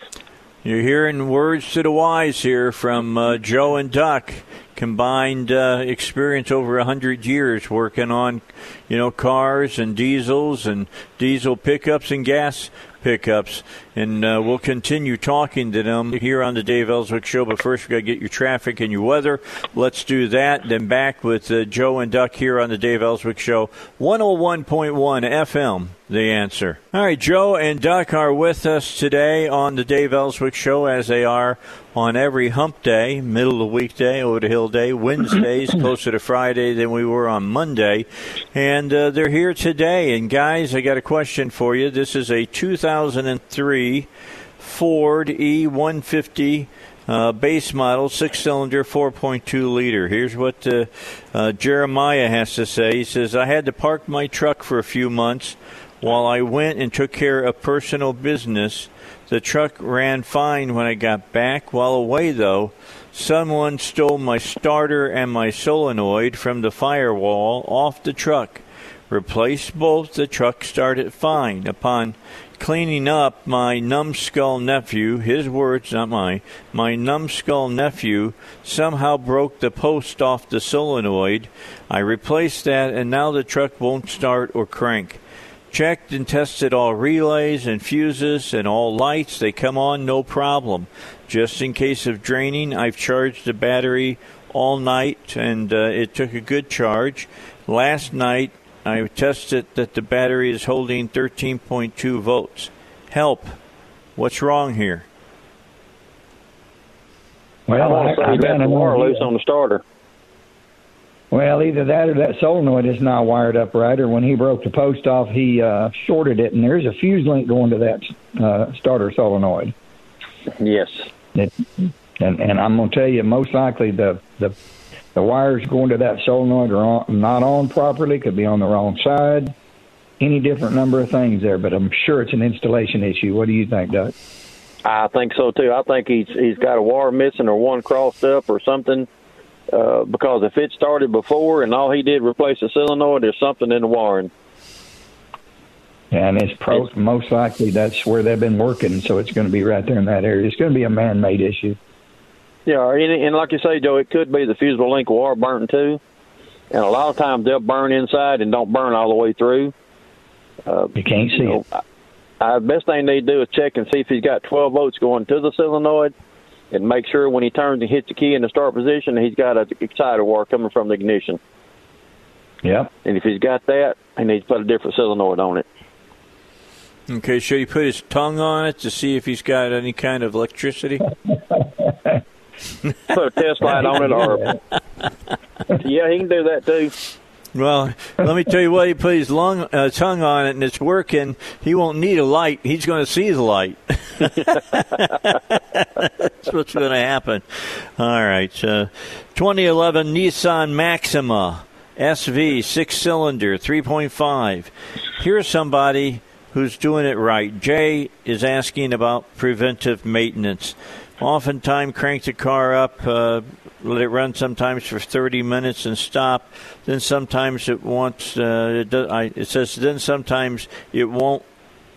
You're hearing words to the wise here from uh, Joe and Duck. Combined uh, experience over a hundred years working on, you know, cars and diesels and diesel pickups and gas pickups, and uh, we'll continue talking to them here on the Dave Elswick Show. But first, we got to get your traffic and your weather. Let's do that. Then back with uh, Joe and Duck here on the Dave Elswick Show, 101.1 FM. The answer. All right, Joe and Duck are with us today on the Dave Elswick Show, as they are on every hump day, middle of the weekday, over the hill day, Wednesdays, closer to Friday than we were on Monday. And uh, they're here today. And guys, I got a question for you. This is a 2003 Ford E150 uh, base model, six cylinder, 4.2 liter. Here's what uh, uh, Jeremiah has to say. He says, I had to park my truck for a few months while I went and took care of personal business. The truck ran fine when I got back. While away, though, someone stole my starter and my solenoid from the firewall off the truck. Replaced both, the truck started fine. Upon cleaning up, my numbskull nephew, his words, not mine, my numbskull nephew somehow broke the post off the solenoid. I replaced that, and now the truck won't start or crank. Checked and tested all relays and fuses and all lights. They come on no problem. Just in case of draining, I've charged the battery all night and uh, it took a good charge. Last night, I tested that the battery is holding 13.2 volts. Help. What's wrong here? Well, I want to say I- I got the an wire idea. loose on the starter. Well, either that or that solenoid is not wired up right, or when he broke the post off, he uh, shorted it, and there's a fuse link going to that uh, starter solenoid. Yes. It, and and I'm going to tell you, most likely the the the wires going to that solenoid are on, not on properly. Could be on the wrong side. Any different number of things there, but I'm sure it's an installation issue. What do you think, Duck? I think so too. I think he's he's got a wire missing or one crossed up or something. Uh, because if it started before and all he did replace the solenoid, there's something in the wiring. And it's pro- most likely that's where they've been working, so it's going to be right there in that area. It's going to be a man-made issue. Yeah, and, and like you say, Joe, it could be the fusible link wire burnt too. And a lot of times they'll burn inside and don't burn all the way through. Uh, you can't see it. I, best thing they do is check and see if he's got 12 volts going to the solenoid, and make sure when he turns and hits the key in the start position, he's got a exciter wire coming from the ignition. Yeah. And if he's got that, he needs to put a different solenoid on it. Okay, should he put his tongue on it to see if he's got any kind of electricity? Put a test light on it, or yeah, he can do that too. Well, let me tell you what. He put his lung, uh, tongue on it, and it's working. He won't need a light. He's going to see the light. That's what's going to happen. All right. Uh, 2011 Nissan Maxima SV, six cylinder, 3.5. Here's somebody who's doing it right. Jay is asking about preventive maintenance. Oftentimes, crank the car up. Uh, let it run sometimes for 30 minutes and stop. Then sometimes it wants, uh, it, does, I, it says, then sometimes it won't,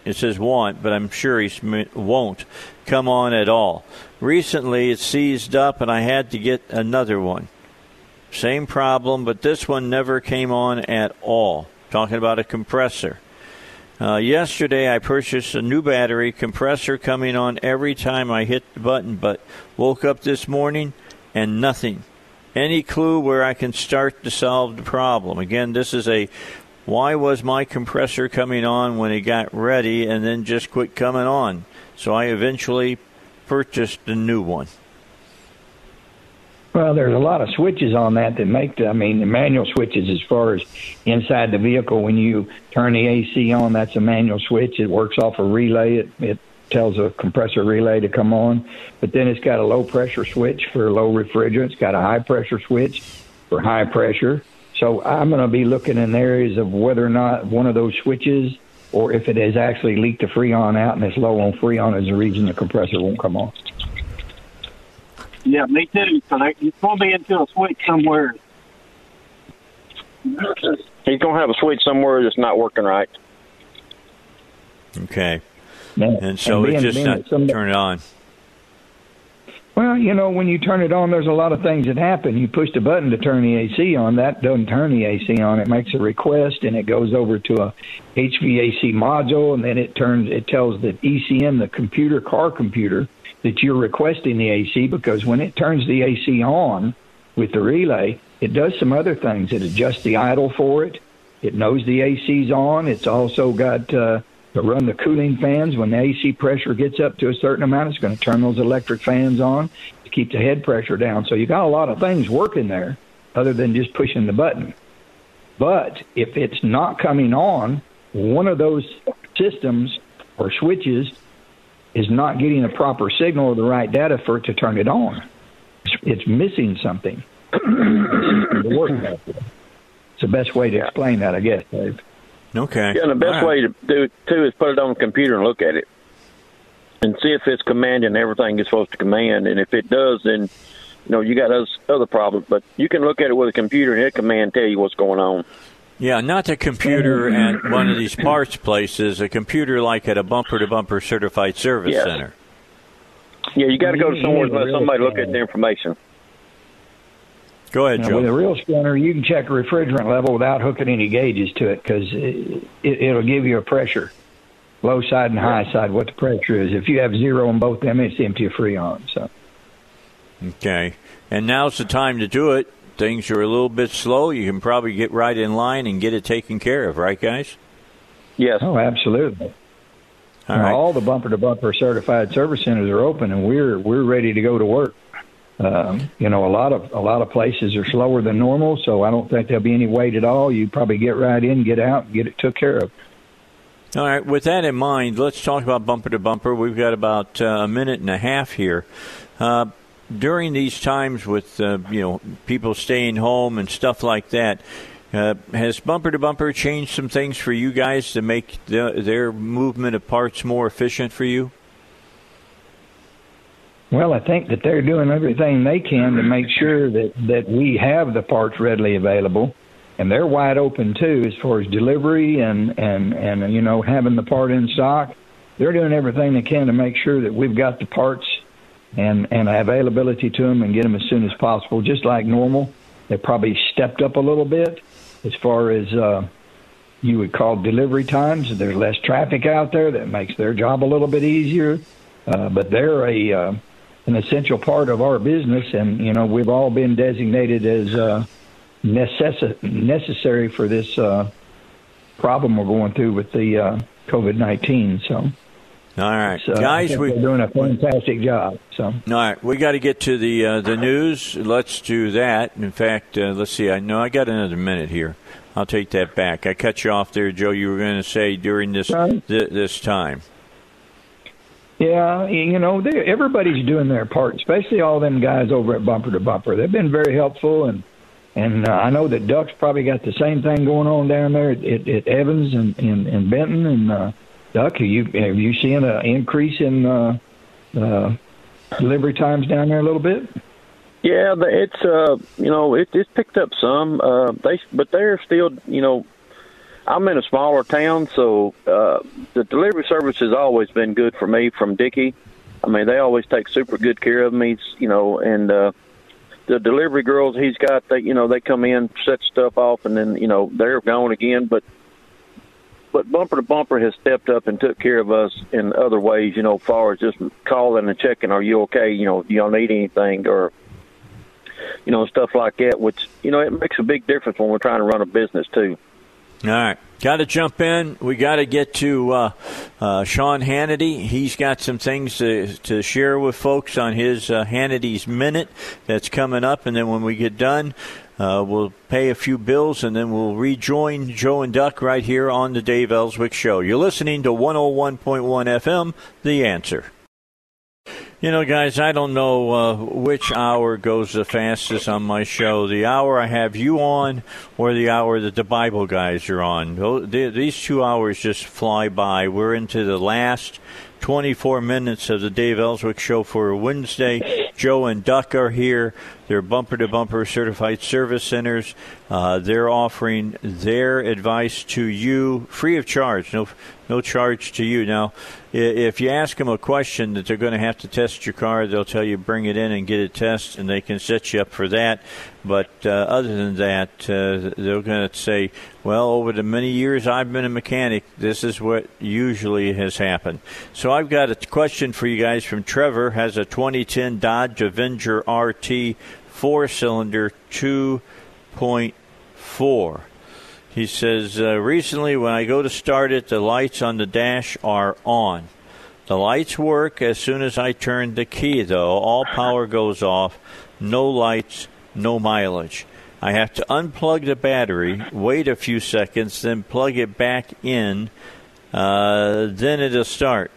it says want, but I'm sure he won't come on at all. Recently it seized up and I had to get another one. Same problem, but this one never came on at all. Talking about a compressor. Uh, yesterday, I purchased a new battery compressor coming on every time I hit the button, but woke up this morning and nothing. Any clue where I can start to solve the problem? Again, this is a why was my compressor coming on when it got ready and then just quit coming on? So I eventually purchased a new one. Well, there's a lot of switches on that that make the, I mean, the manual switches as far as inside the vehicle. When you turn the AC on, that's a manual switch. It works off a relay. It, it tells a compressor relay to come on. But then it's got a low pressure switch for low refrigerant. It's got a high pressure switch for high pressure. So I'm going to be looking in areas of whether or not one of those switches or if it has actually leaked the freon out and it's low on freon is the reason the compressor won't come on. Yeah, me too. So they, he's going to be into a switch somewhere. He's going to have a switch somewhere that's not working right. Okay. And so and being, it's just not somebody, turn it on. Well, you know, when you turn it on, there's a lot of things that happen. You push the button to turn the AC on. That doesn't turn the AC on. It makes a request, and it goes over to a HVAC module, and then it turns. It tells the ECM, the computer, car computer, that you're requesting the AC because when it turns the AC on with the relay, it does some other things. It adjusts the idle for it. It knows the AC's on. It's also got. Uh, to run the cooling fans. When the AC pressure gets up to a certain amount, it's going to turn those electric fans on to keep the head pressure down. So you got a lot of things working there other than just pushing the button. But if it's not coming on, one of those systems or switches is not getting a proper signal or the right data for it to turn it on. It's missing something. it's the best way to explain that, I guess, Dave. Okay. Yeah, and the best right. way to do it too is put it on the computer and look at it, and see if it's commanding everything it's supposed to command. And if it does, then you know you got other other problems. But you can look at it with a computer and it command tell you what's going on. Yeah, not a computer mm-hmm. at one of these parts places. A computer like at a bumper to bumper certified service yes. center. Yeah, you got to go to somewhere and let somebody look at the information. Go ahead, Joe. With a real scanner, you can check a refrigerant level without hooking any gauges to it because it, it, will give you a pressure, low side and high side, what the pressure is. If you have zero on both them, it's empty of freon. So. Okay, and now's the time to do it. Things are a little bit slow. You can probably get right in line and get it taken care of, right, guys? Yes. Oh, absolutely. All, right. all the bumper to bumper certified service centers are open, and we're we're ready to go to work. Um, you know, a lot of a lot of places are slower than normal, so I don't think there'll be any wait at all. You probably get right in, get out, and get it took care of. All right. With that in mind, let's talk about bumper to bumper. We've got about uh, a minute and a half here. Uh, during these times with uh, you know people staying home and stuff like that, uh, has bumper to bumper changed some things for you guys to make the, their movement of parts more efficient for you? Well, I think that they're doing everything they can to make sure that that we have the parts readily available, and they're wide open too as far as delivery and and and you know having the part in stock. They're doing everything they can to make sure that we've got the parts and and availability to them and get them as soon as possible, just like normal. They probably stepped up a little bit as far as uh, you would call delivery times. There's less traffic out there that makes their job a little bit easier. Uh, but they're a uh, an essential part of our business, and you know we've all been designated as uh, necess- necessary for this uh, problem we're going through with the uh, COVID nineteen. So. All right, So guys, we they're doing a fantastic job. So All right, we got to get to the uh, the news. Let's do that. In fact, uh, let's see. I know I got another minute here. I'll take that back. I cut you off there, Joe. You were going to say during this th- this time. Yeah, you know, they, everybody's doing their part, especially all them guys over at Bumper to Bumper. They've been very helpful, and and uh, I know that Duck's probably got the same thing going on down there at, at, at Evans and, and, and Benton. And uh, Duck, have you have you seen an increase in uh, uh, delivery times down there a little bit? Yeah, it's uh, you know, it, it's picked up some. Uh, they, but they're still, you know, I'm in a smaller town, so uh, the delivery service has always been good for me from Dickey. I mean, they always take super good care of me, you know, and uh, the delivery girls he's got, they, you know, they come in, set stuff off, and then, you know, they're gone again. But but bumper to bumper has stepped up and took care of us in other ways, you know, far as just calling and checking, are you okay? You know, do y'all need anything or you know, stuff like that, which, you know, it makes a big difference when we're trying to run a business too. All right, got to jump in. We got to get to uh, uh, Sean Hannity. He's got some things to, to share with folks on his uh, Hannity's Minute that's coming up, and then when we get done, uh, we'll pay a few bills, and then we'll rejoin Joe and Duck right here on the Dave Elswick Show. You're listening to 101.1 FM, The Answer. You know, guys, I don't know uh, which hour goes the fastest on my show. The hour I have you on, or the hour that the Bible guys are on. These two hours just fly by. We're into the last 24 minutes of the Dave Elswick Show for Wednesday. Joe and Duck are here. They're bumper to bumper certified service centers. Uh, they're offering their advice to you free of charge. No, no charge to you. Now, if you ask them a question that they're going to have to test your car, they'll tell you bring it in and get it tested, and they can set you up for that. But uh, other than that, uh, they're going to say, well, over the many years I've been a mechanic, this is what usually has happened. So I've got a question for you guys from Trevor. Has a 2010 Dodge Avenger RT four-cylinder 2.4. He says, uh, recently when I go to start it, the lights on the dash are on. The lights work as soon as I turn the key, though. All power goes off. No lights, no mileage. I have to unplug the battery, wait a few seconds, then plug it back in. Uh, then it'll start.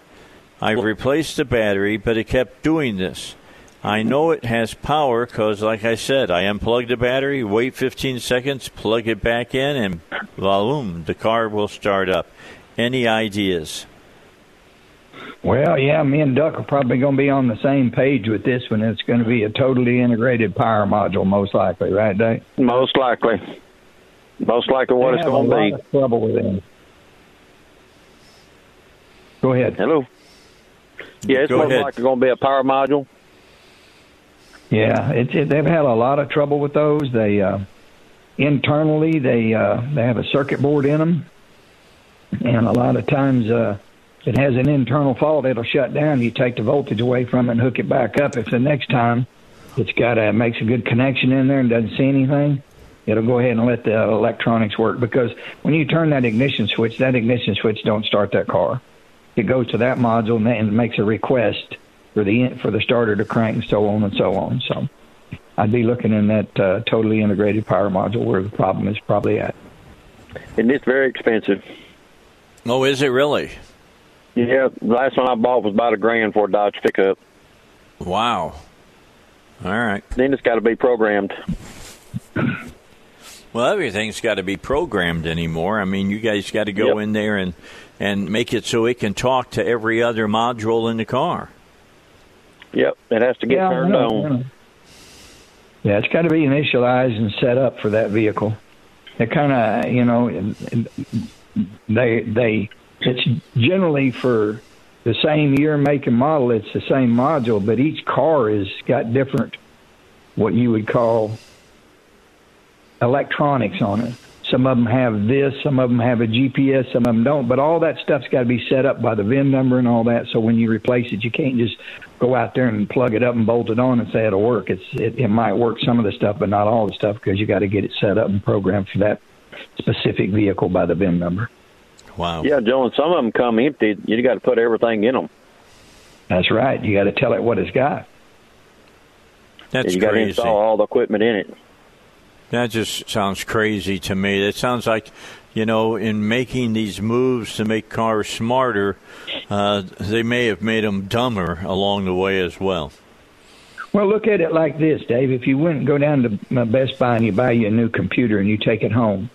I replaced the battery, but it kept doing this. I know it has power because, like I said, I unplug the battery, wait 15 seconds, plug it back in, and boom, the car will start up. Any ideas? Well, yeah, me and Duck are probably going to be on the same page with this one. It's going to be a totally integrated power module, most likely, right, Dave? Most likely. Most likely what They it's have going a to lot be. of trouble with them. Go ahead. Hello. Yeah, it's Go most ahead. likely going to be a power module. Yeah, it's it, they've had a lot of trouble with those. They uh, internally they uh, they have a circuit board in them, and a lot of times uh, it has an internal fault, it'll shut down. You take the voltage away from it and hook it back up. If the next time it's got a makes a good connection in there and doesn't see anything, it'll go ahead and let the electronics work. Because when you turn that ignition switch, that ignition switch don't start that car. It goes to that module and then makes a request for the for the starter to crank and so on and so on. So I'd be looking in that uh, totally integrated power module where the problem is probably at. And it's very expensive. Oh, is it really? Yeah, the last one I bought was about a grand for a Dodge pickup. Wow. All right. Then it's got to be programmed. Well, everything's got to be programmed anymore. I mean, you guys got to go in there and and make it so it can talk to every other module in the car. Yep, it has to get Yeah, turned know, on. Yeah, it's got to be initialized and set up for that vehicle. It kind of, you know, they they it's generally for the same year, make, and model. It's the same module, but each car is got different, what you would call electronics on it. Some of them have this, some of them have a GPS, some of them don't. But all that stuff's got to be set up by the VIN number and all that. So when you replace it, you can't just go out there and plug it up and bolt it on and say it'll work. It's it, it might work some of the stuff, but not all the stuff because you got to get it set up and programmed for that specific vehicle by the VIN number. Wow. Yeah, Joe, and some of them come empty. You got to put everything in them. That's right. You got to tell it what it's got. That's you got to install all the equipment in it. That just sounds crazy to me. It sounds like, you know, in making these moves to make cars smarter, uh, they may have made them dumber along the way as well. Well, look at it like this, Dave. If you went and go down to uh, Best Buy and you buy you a new computer and you take it home,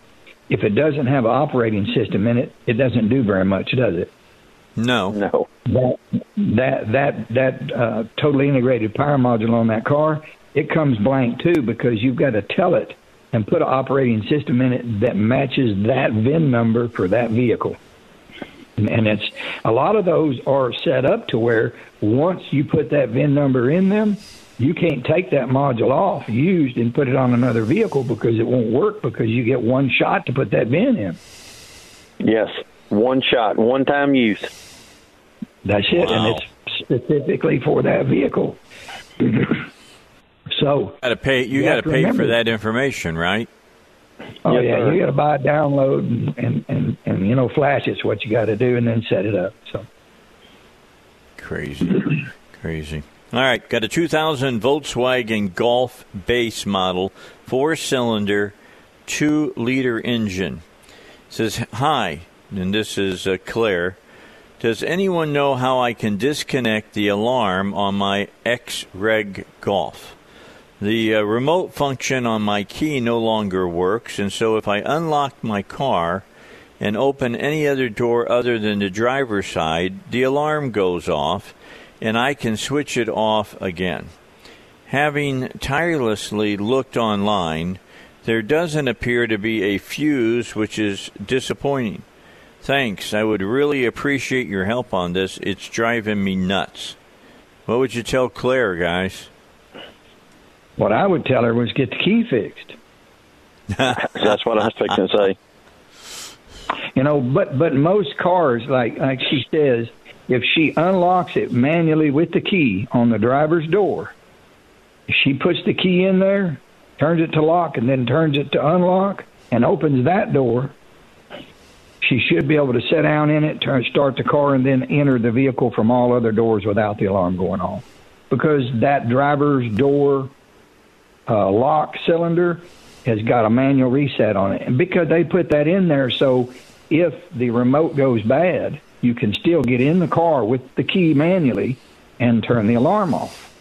if it doesn't have an operating system in it, it doesn't do very much, does it? No. No. That that that that uh, totally integrated power module on that car, it comes blank too because you've got to tell it and put an operating system in it that matches that VIN number for that vehicle. And, it's a lot of those are set up to where once you put that VIN number in them, you can't take that module off used and put it on another vehicle because it won't work because you get one shot to put that VIN in. Yes, one shot, one time use. That's it, Wow. and it's specifically for that vehicle. so Got to pay. You, You got to to pay for that information, right? Oh Yes, yeah, sir. you got to buy, a download, and, and and and you know, flash. It's what you got to do, and then set it up. So Crazy, crazy. All right, got a 2000 Volkswagen Golf base model, four cylinder, two liter engine. says hi, and this is uh, Claire. Does anyone know how I can disconnect the alarm on my X Reg Golf? The uh, remote function on my key no longer works, and so if I unlock my car and open any other door other than the driver's side, the alarm goes off and I can switch it off again. Having tirelessly looked online, there doesn't appear to be a fuse, which is disappointing. Thanks. I would really appreciate your help on this. It's driving me nuts. What would you tell Claire, guys? What I would tell her was get the key fixed. That's what I was fixing to say. You know, but but most cars, like like she says, if she unlocks it manually with the key on the driver's door, she puts the key in there, turns it to lock, and then turns it to unlock, and opens that door. She should be able to sit down in it, turn, start the car, and then enter the vehicle from all other doors without the alarm going off, because that driver's door uh, lock cylinder has got a manual reset on it. And because they put that in there, so if the remote goes bad, you can still get in the car with the key manually and turn the alarm off.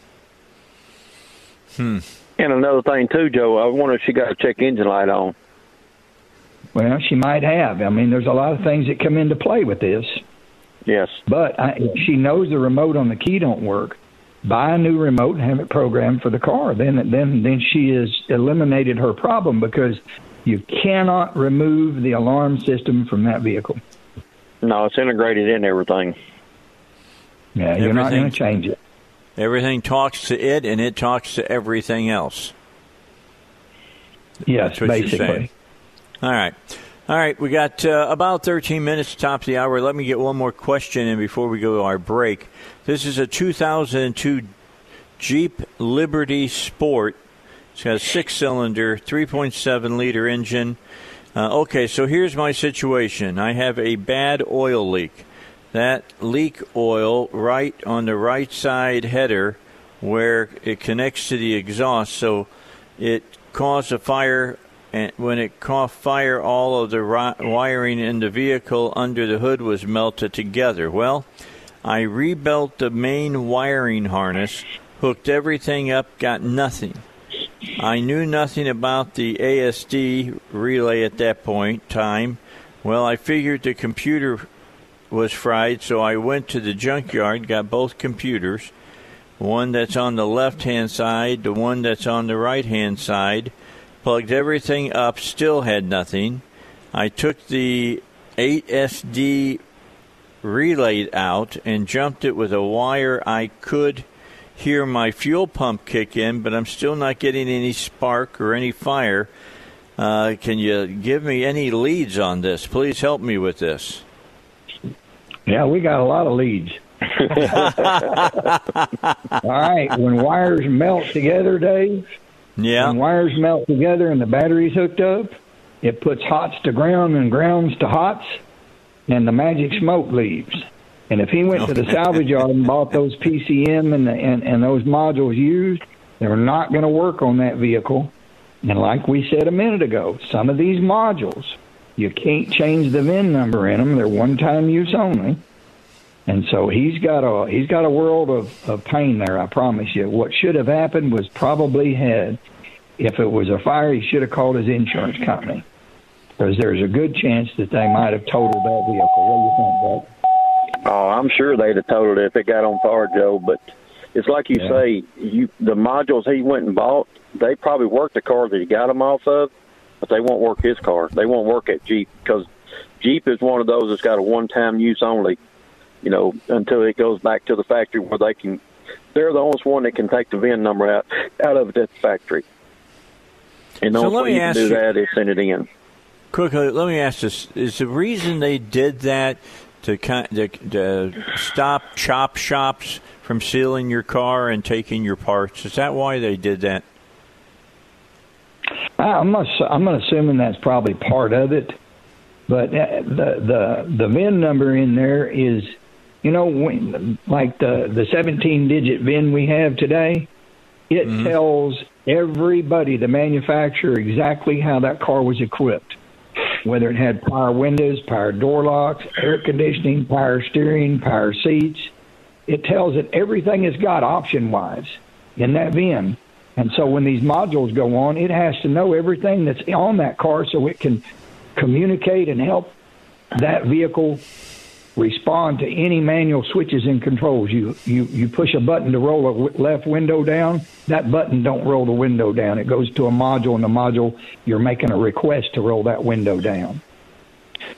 Hmm. And another thing too, Joe. I wonder if she got a check engine light on. Well, she might have. I mean, there's a lot of things that come into play with this. Yes. But I, if she knows the remote on the key don't work, buy a new remote and have it programmed for the car. Then, then, then she has eliminated her problem because you cannot remove the alarm system from that vehicle. No, it's integrated in everything. Yeah, you're not going Everything- to change it. Everything talks to it, and it talks to everything else. Yes, That's what you're basically. All right. All right, we got uh, about 13 minutes to top of the hour. Let me get one more question in before we go to our break. This is a 2002 Jeep Liberty Sport. It's got a six cylinder, 3.7 liter engine. Uh, okay, so here's my situation I have a bad oil leak. That leak oil right on the right side header where it connects to the exhaust, so it caused a fire. And when it caught fire, all of the ri- wiring in the vehicle under the hood was melted together. Well, I rebuilt the main wiring harness, hooked everything up, got nothing. I knew nothing about the ASD relay at that point time. Well, I figured the computer was fried, so I went to the junkyard, got both computers, one that's on the left hand side, the one that's on the right hand side, plugged everything up, still had nothing. I took the ASD relay out and jumped it with a wire I could hear my fuel pump kick in, but I'm still not getting any spark or any fire. Uh, can you give me any leads on this? Please help me with this. Yeah, we got a lot of leads. All right, when wires melt together, Dave. Yeah. When wires melt together and the battery's hooked up, it puts hots to ground and grounds to hots. And the magic smoke leaves. And if he went to the salvage yard and bought those PCM and, the, and, and those modules used, they're not going to work on that vehicle. And like we said a minute ago, some of these modules, you can't change the VIN number in them. They're one-time use only. And so he's got a he's got a world of, of pain there. I promise you. What should have happened was probably had, if it was a fire, he should have called his insurance company, because there's a good chance that they might have totaled that vehicle. What do you think, Buck? Oh, I'm sure they'd have totaled it if it got on fire, Joe. But it's like you Yeah. say, you the modules he went and bought, they probably work the car that he got them off of, but they won't work his car. They won't work at Jeep because Jeep is one of those that's got a one-time use only. You know, until it goes back to the factory where they can. They're the only one that can take the VIN number out out of the factory. And the So only let way me you can ask do you- that is send it in. Quickly, let me ask this: Is the reason they did that to to, to stop chop shops from stealing your car and taking your parts? Is that why they did that? I'm I'm assuming that's probably part of it, but uh, the the the VIN number in there is, you know, when, like the the 17 digit VIN we have today, it tells everybody, the manufacturer, exactly how that car was equipped, whether it had power windows, power door locks, air conditioning, power steering, power seats. It tells it everything it's got option wise in that VIN. And so when these modules go on, it has to know everything that's on that car so it can communicate and help that vehicle respond to any manual switches and controls. You you you push a button to roll a w- left window down. That button don't roll the window down. It goes to a module, and the module you're making a request to roll that window down.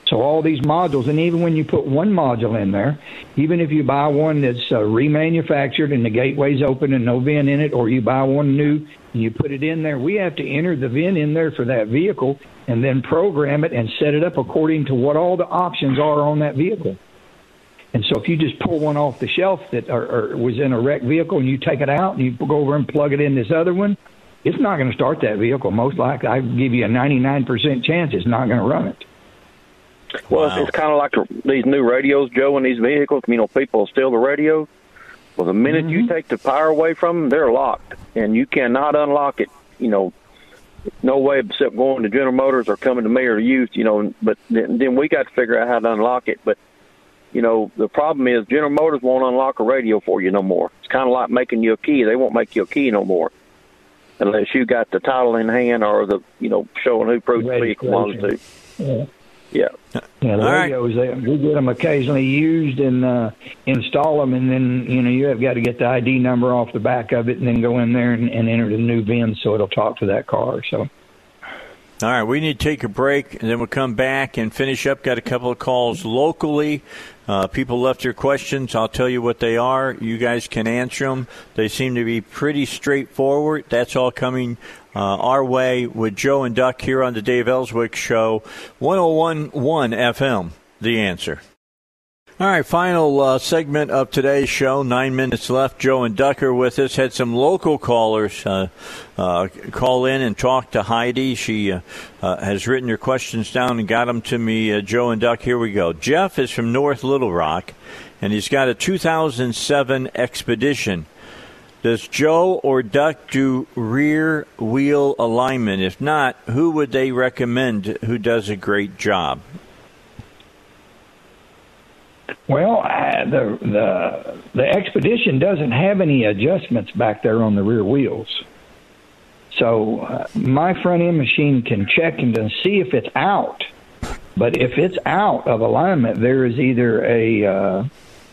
So all these modules, and even when you put one module in there, even if you buy one that's uh, remanufactured and the gateway's open and no VIN in it, or you buy one new and you put it in there, we have to enter the VIN in there for that vehicle and then program it and set it up according to what all the options are on that vehicle. And so if you just pull one off the shelf that or, or was in a wrecked vehicle and you take it out and you go over and plug it in this other one, it's not going to start that vehicle. Most likely, I give you a 99% chance it's not going to run it. Well, it's, it's kind of like these new radios, Joe, in these vehicles. You know, people steal the radio. Well, the minute you mm-hmm. take the power away from them, they're locked, and you cannot unlock it. You know, no way except going to General Motors or coming to me or you. You know, but then, then we got to figure out how to unlock it. But you know, the problem is General Motors won't unlock a radio for you no more. It's kind of like making you a key. They won't make you a key no more unless you got the title in hand or the you know showing who proof the vehicle belongs to. Yeah. Yeah. Yeah, the All right. radios, they, we get them occasionally used and uh, install them, and then you know you have got to get the ID number off the back of it, and then go in there and, and enter the new VIN so it'll talk to that car. So All right, we need to take a break, and then we'll come back and finish up. Got a couple of calls locally. Uh, people left their questions. I'll tell you what they are. You guys can answer them. They seem to be pretty straightforward. That's all coming uh, our way with Joe and Duck here on the Dave Elswick Show, 1011 FM. The answer. All right, final uh, segment of today's show. Nine minutes left. Joe and Ducker with us. Had some local callers uh, uh, call in and talk to Heidi. She uh, uh, has written her questions down and got them to me. Uh, Joe and Duck, here we go. Jeff is from North Little Rock, and he's got a 2007 Expedition. Does Joe or Duck do rear wheel alignment? If not, who would they recommend who does a great job? Well, uh, the the the expedition doesn't have any adjustments back there on the rear wheels. So uh, my front end machine can check and see if it's out. But if it's out of alignment, there is either a uh,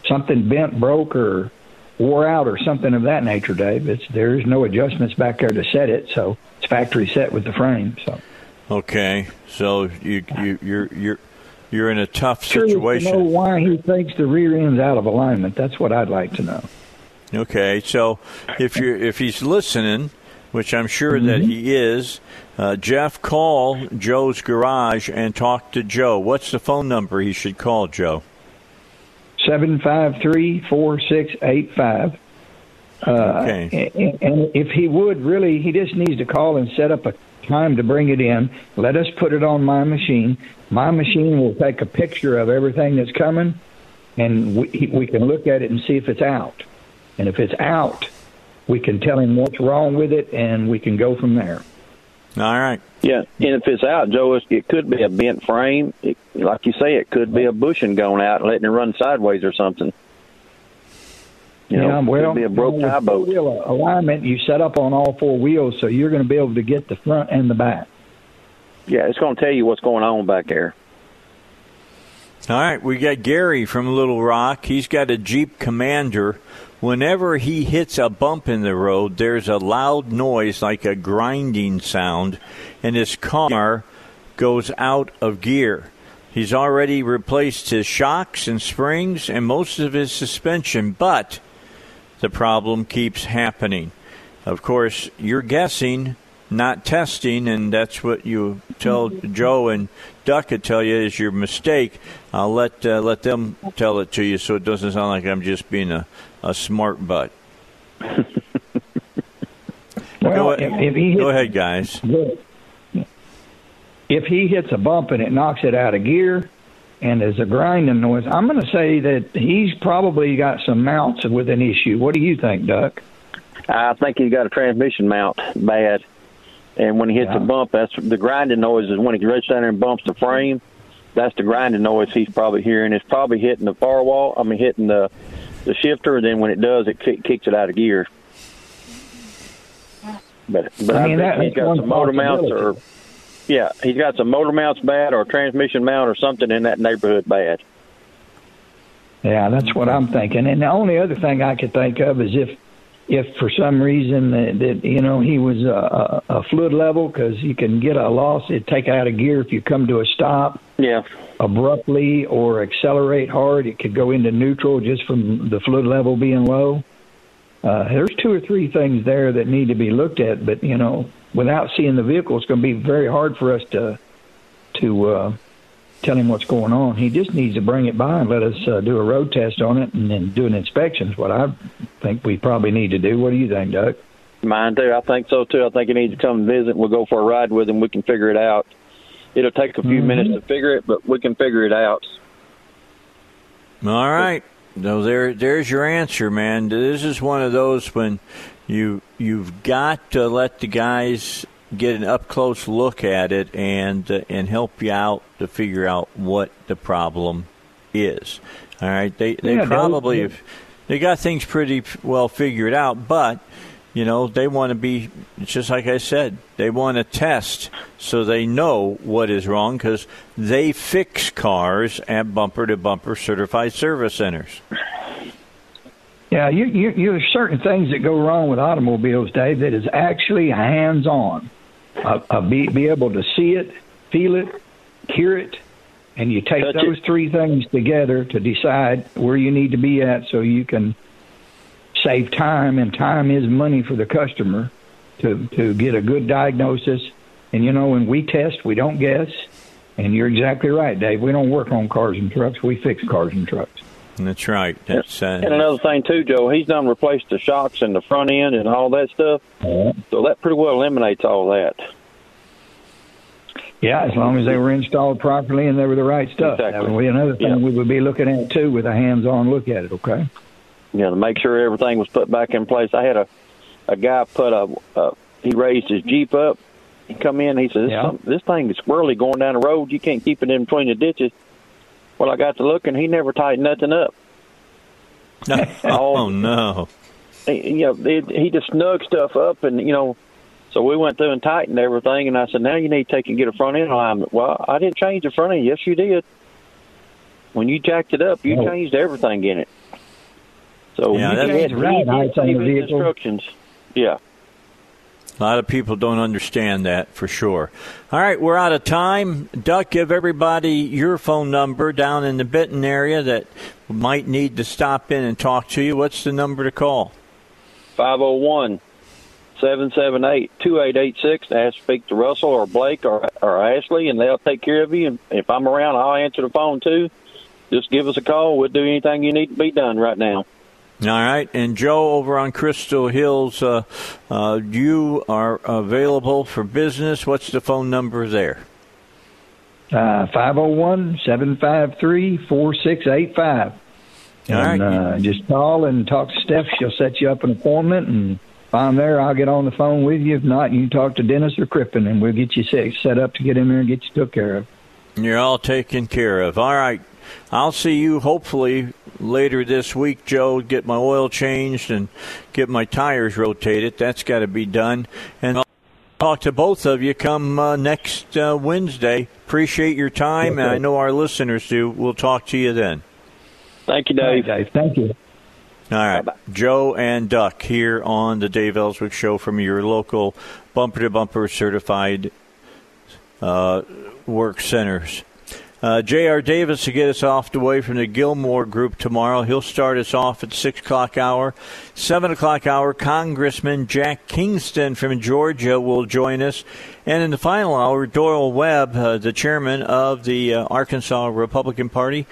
something bent, broke, or wore out, or something of that nature, Dave. It's there's no adjustments back there to set it, so it's factory set with the frame. So Okay, so you you you're you're you're in a tough curious to know why he thinks the rear end's out of alignment. That's what I'd like to know. Okay, so if you if he's listening, which I'm sure that Mm-hmm. he is, uh, Jeff, call Joe's garage and talk to Joe. What's the phone number he should call, Joe? seven five three four six eight five. Uh, Okay. and, and if he would really, he just needs to call and set up a time to bring it in. Let us put it on my machine. My machine will take a picture of everything that's coming, and we, we can look at it and see if it's out. And if it's out, we can tell him what's wrong with it, and we can go from there. All right. Yeah, and if it's out, Joe, it- it could be a bent frame. It, like you say, it could be a bushing going out and letting it run sideways or something. You know, yeah, well, could be a broke you know, tie boat. four-wheel alignment, you set up on all four wheels, so you're going to be able to get the front and the back. Yeah, it's going to tell you what's going on back there. All right, we got Gary from Little Rock. He's got a Jeep Commander. Whenever he hits a bump in the road, there's a loud noise like a grinding sound, and his car goes out of gear. He's already replaced his shocks and springs and most of his suspension, but the problem keeps happening. Of course, you're guessing, not testing, and that's what you tell Joe and Duck to tell you is your mistake. I'll let uh, let them tell it to you, so it doesn't sound like I'm just being a, a smart butt. Well, go, if, if he go ahead, guys. if he hits a bump and it knocks it out of gear, and there's a grinding noise, I'm going to say that he's probably got some mounts with an issue. What do you think, Duck? I think he's got a transmission mount bad, and when he hits a bump, that's the grinding noise. Is when he reaches down there and bumps the frame. That's the grinding noise he's probably hearing. It's probably hitting the firewall. I mean, hitting the the shifter. And then when it does, it kick, kicks it out of gear. But but I I, mean, think that- he's got some motor mounts or yeah, he's got some motor mounts bad or a transmission mount or something in that neighborhood bad. Yeah, that's what I'm thinking. And the only other thing I could think of is if, if for some reason that, that you know he was a, a, fluid level, because you can get a loss, it take out of gear if you come to a stop. Yeah. Abruptly or accelerate hard, it could go into neutral just from the fluid level being low. Uh, there's two or three things there that need to be looked at, but you know, without seeing the vehicle, it's going to be very hard for us to to uh, tell him what's going on. He just needs to bring it by and let us uh, do a road test on it and then do an inspection. Is what I think we probably need to do. What do you think, Duck? Mine too. I think so too. I think he needs to come and visit. We'll go for a ride with him. We can figure it out. It'll take a few Mhm. minutes to figure it, but we can figure it out. All right. No, there, there's your answer, man. This is one of those when you you've got to let the guys get an up close look at it and uh, and help you out to figure out what the problem is. All right. They they Yeah, probably have, they got things pretty well figured out, but you know they want to be just like I said. They want to test so they know what is wrong because they fix cars at bumper to bumper certified service centers. Yeah, you, you, you there's certain things that go wrong with automobiles, Dave, that is actually hands on. Uh, uh, be be able to see it, feel it, hear it, and you take Touch those three things together to decide where you need to be at, so you can save time, and time is money for the customer to to get a good diagnosis. And you know, when we test, we don't guess. And you're exactly right, Dave. We don't work on cars and trucks; we fix cars and trucks. That's right. That's uh, And another thing too, Joe, he's done replaced the shocks and the front end and all that stuff. So that pretty well eliminates all that. Yeah, as long as they were installed properly and they were the right stuff. That would be another thing we would be looking at too with a hands-on look at it. Okay. You know, to make sure everything was put back in place. I had a a guy put a uh, he raised his Jeep up. He come in. He says, this, Yeah. "This thing is squirrely going down the road. You can't keep it in between the ditches." Well, I got to looking. He never tightened nothing up. oh no. He, you know, it, he just snug stuff up, and you know. So we went through and tightened everything, and I said, "Now you need to take and get a front end alignment." Well, I didn't change the front end. Yes, you did. When you jacked it up, you Oh. changed everything in it. So Yeah, you that's- changed Change the ride heights the save his vehicle. instructions. Yeah. A lot of people don't understand that for sure. All right, we're out of time. Duck, give everybody your phone number down in the Benton area that might need to stop in and talk to you. What's the number to call? 501 778 2886 to ask speak to Russell or Blake or, or Ashley, and they'll take care of you. And if I'm around, I'll answer the phone too. Just give us a call. We'll do anything you need to be done right now. All right, and Joe over on Crystal Hills, uh, uh, you are available for business. What's the phone number there? Uh, 501 753 4685. And uh, just call and talk to Steph. She'll set you up an appointment. And if I'm there, I'll get on the phone with you. If not, you can talk to Dennis or Crippen, and we'll get you set, set up to get in there and get you took care of. You're all taken care of. All right. I'll see you hopefully later this week, Joe. Get my oil changed and get my tires rotated. That's got to be done. And I'll talk to both of you come uh, next uh, Wednesday. Appreciate your time, and I know our listeners do. We'll talk to you then. Thank you, Dave. Dave. Thank you. All right. Joe and Duck here on the Dave Elswick Show from your local bumper to bumper certified uh, work centers. Uh, J.R. Davis to get us off the way from the Gilmore Group tomorrow. He'll start us off at 6 o'clock hour. 7 o'clock hour, Congressman Jack Kingston from Georgia will join us. And in the final hour, Doyle Webb, uh, the chairman of the uh, Arkansas Republican Party.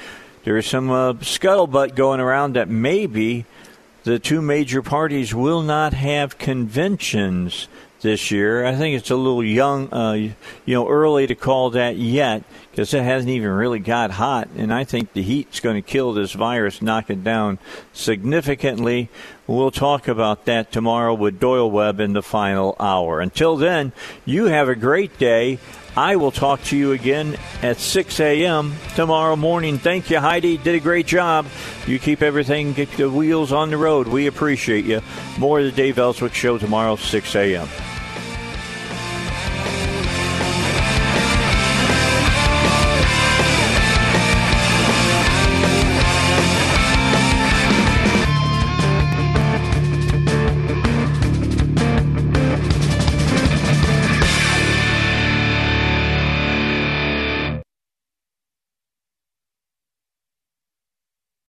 There is some uh, scuttlebutt going around that maybe the two major parties will not have conventions this year. I think it's a little young, uh, you know, early to call that yet because it hasn't even really got hot. And I think the heat's going to kill this virus, knock it down significantly. We'll talk about that tomorrow with Doyle Webb in the final hour. Until then, you have a great day. I will talk to you again at 6 a.m. tomorrow morning. Thank you, Heidi. Did a great job. You keep everything, get the wheels on the road. We appreciate you. More of the Dave Elswick Show tomorrow, 6 a.m.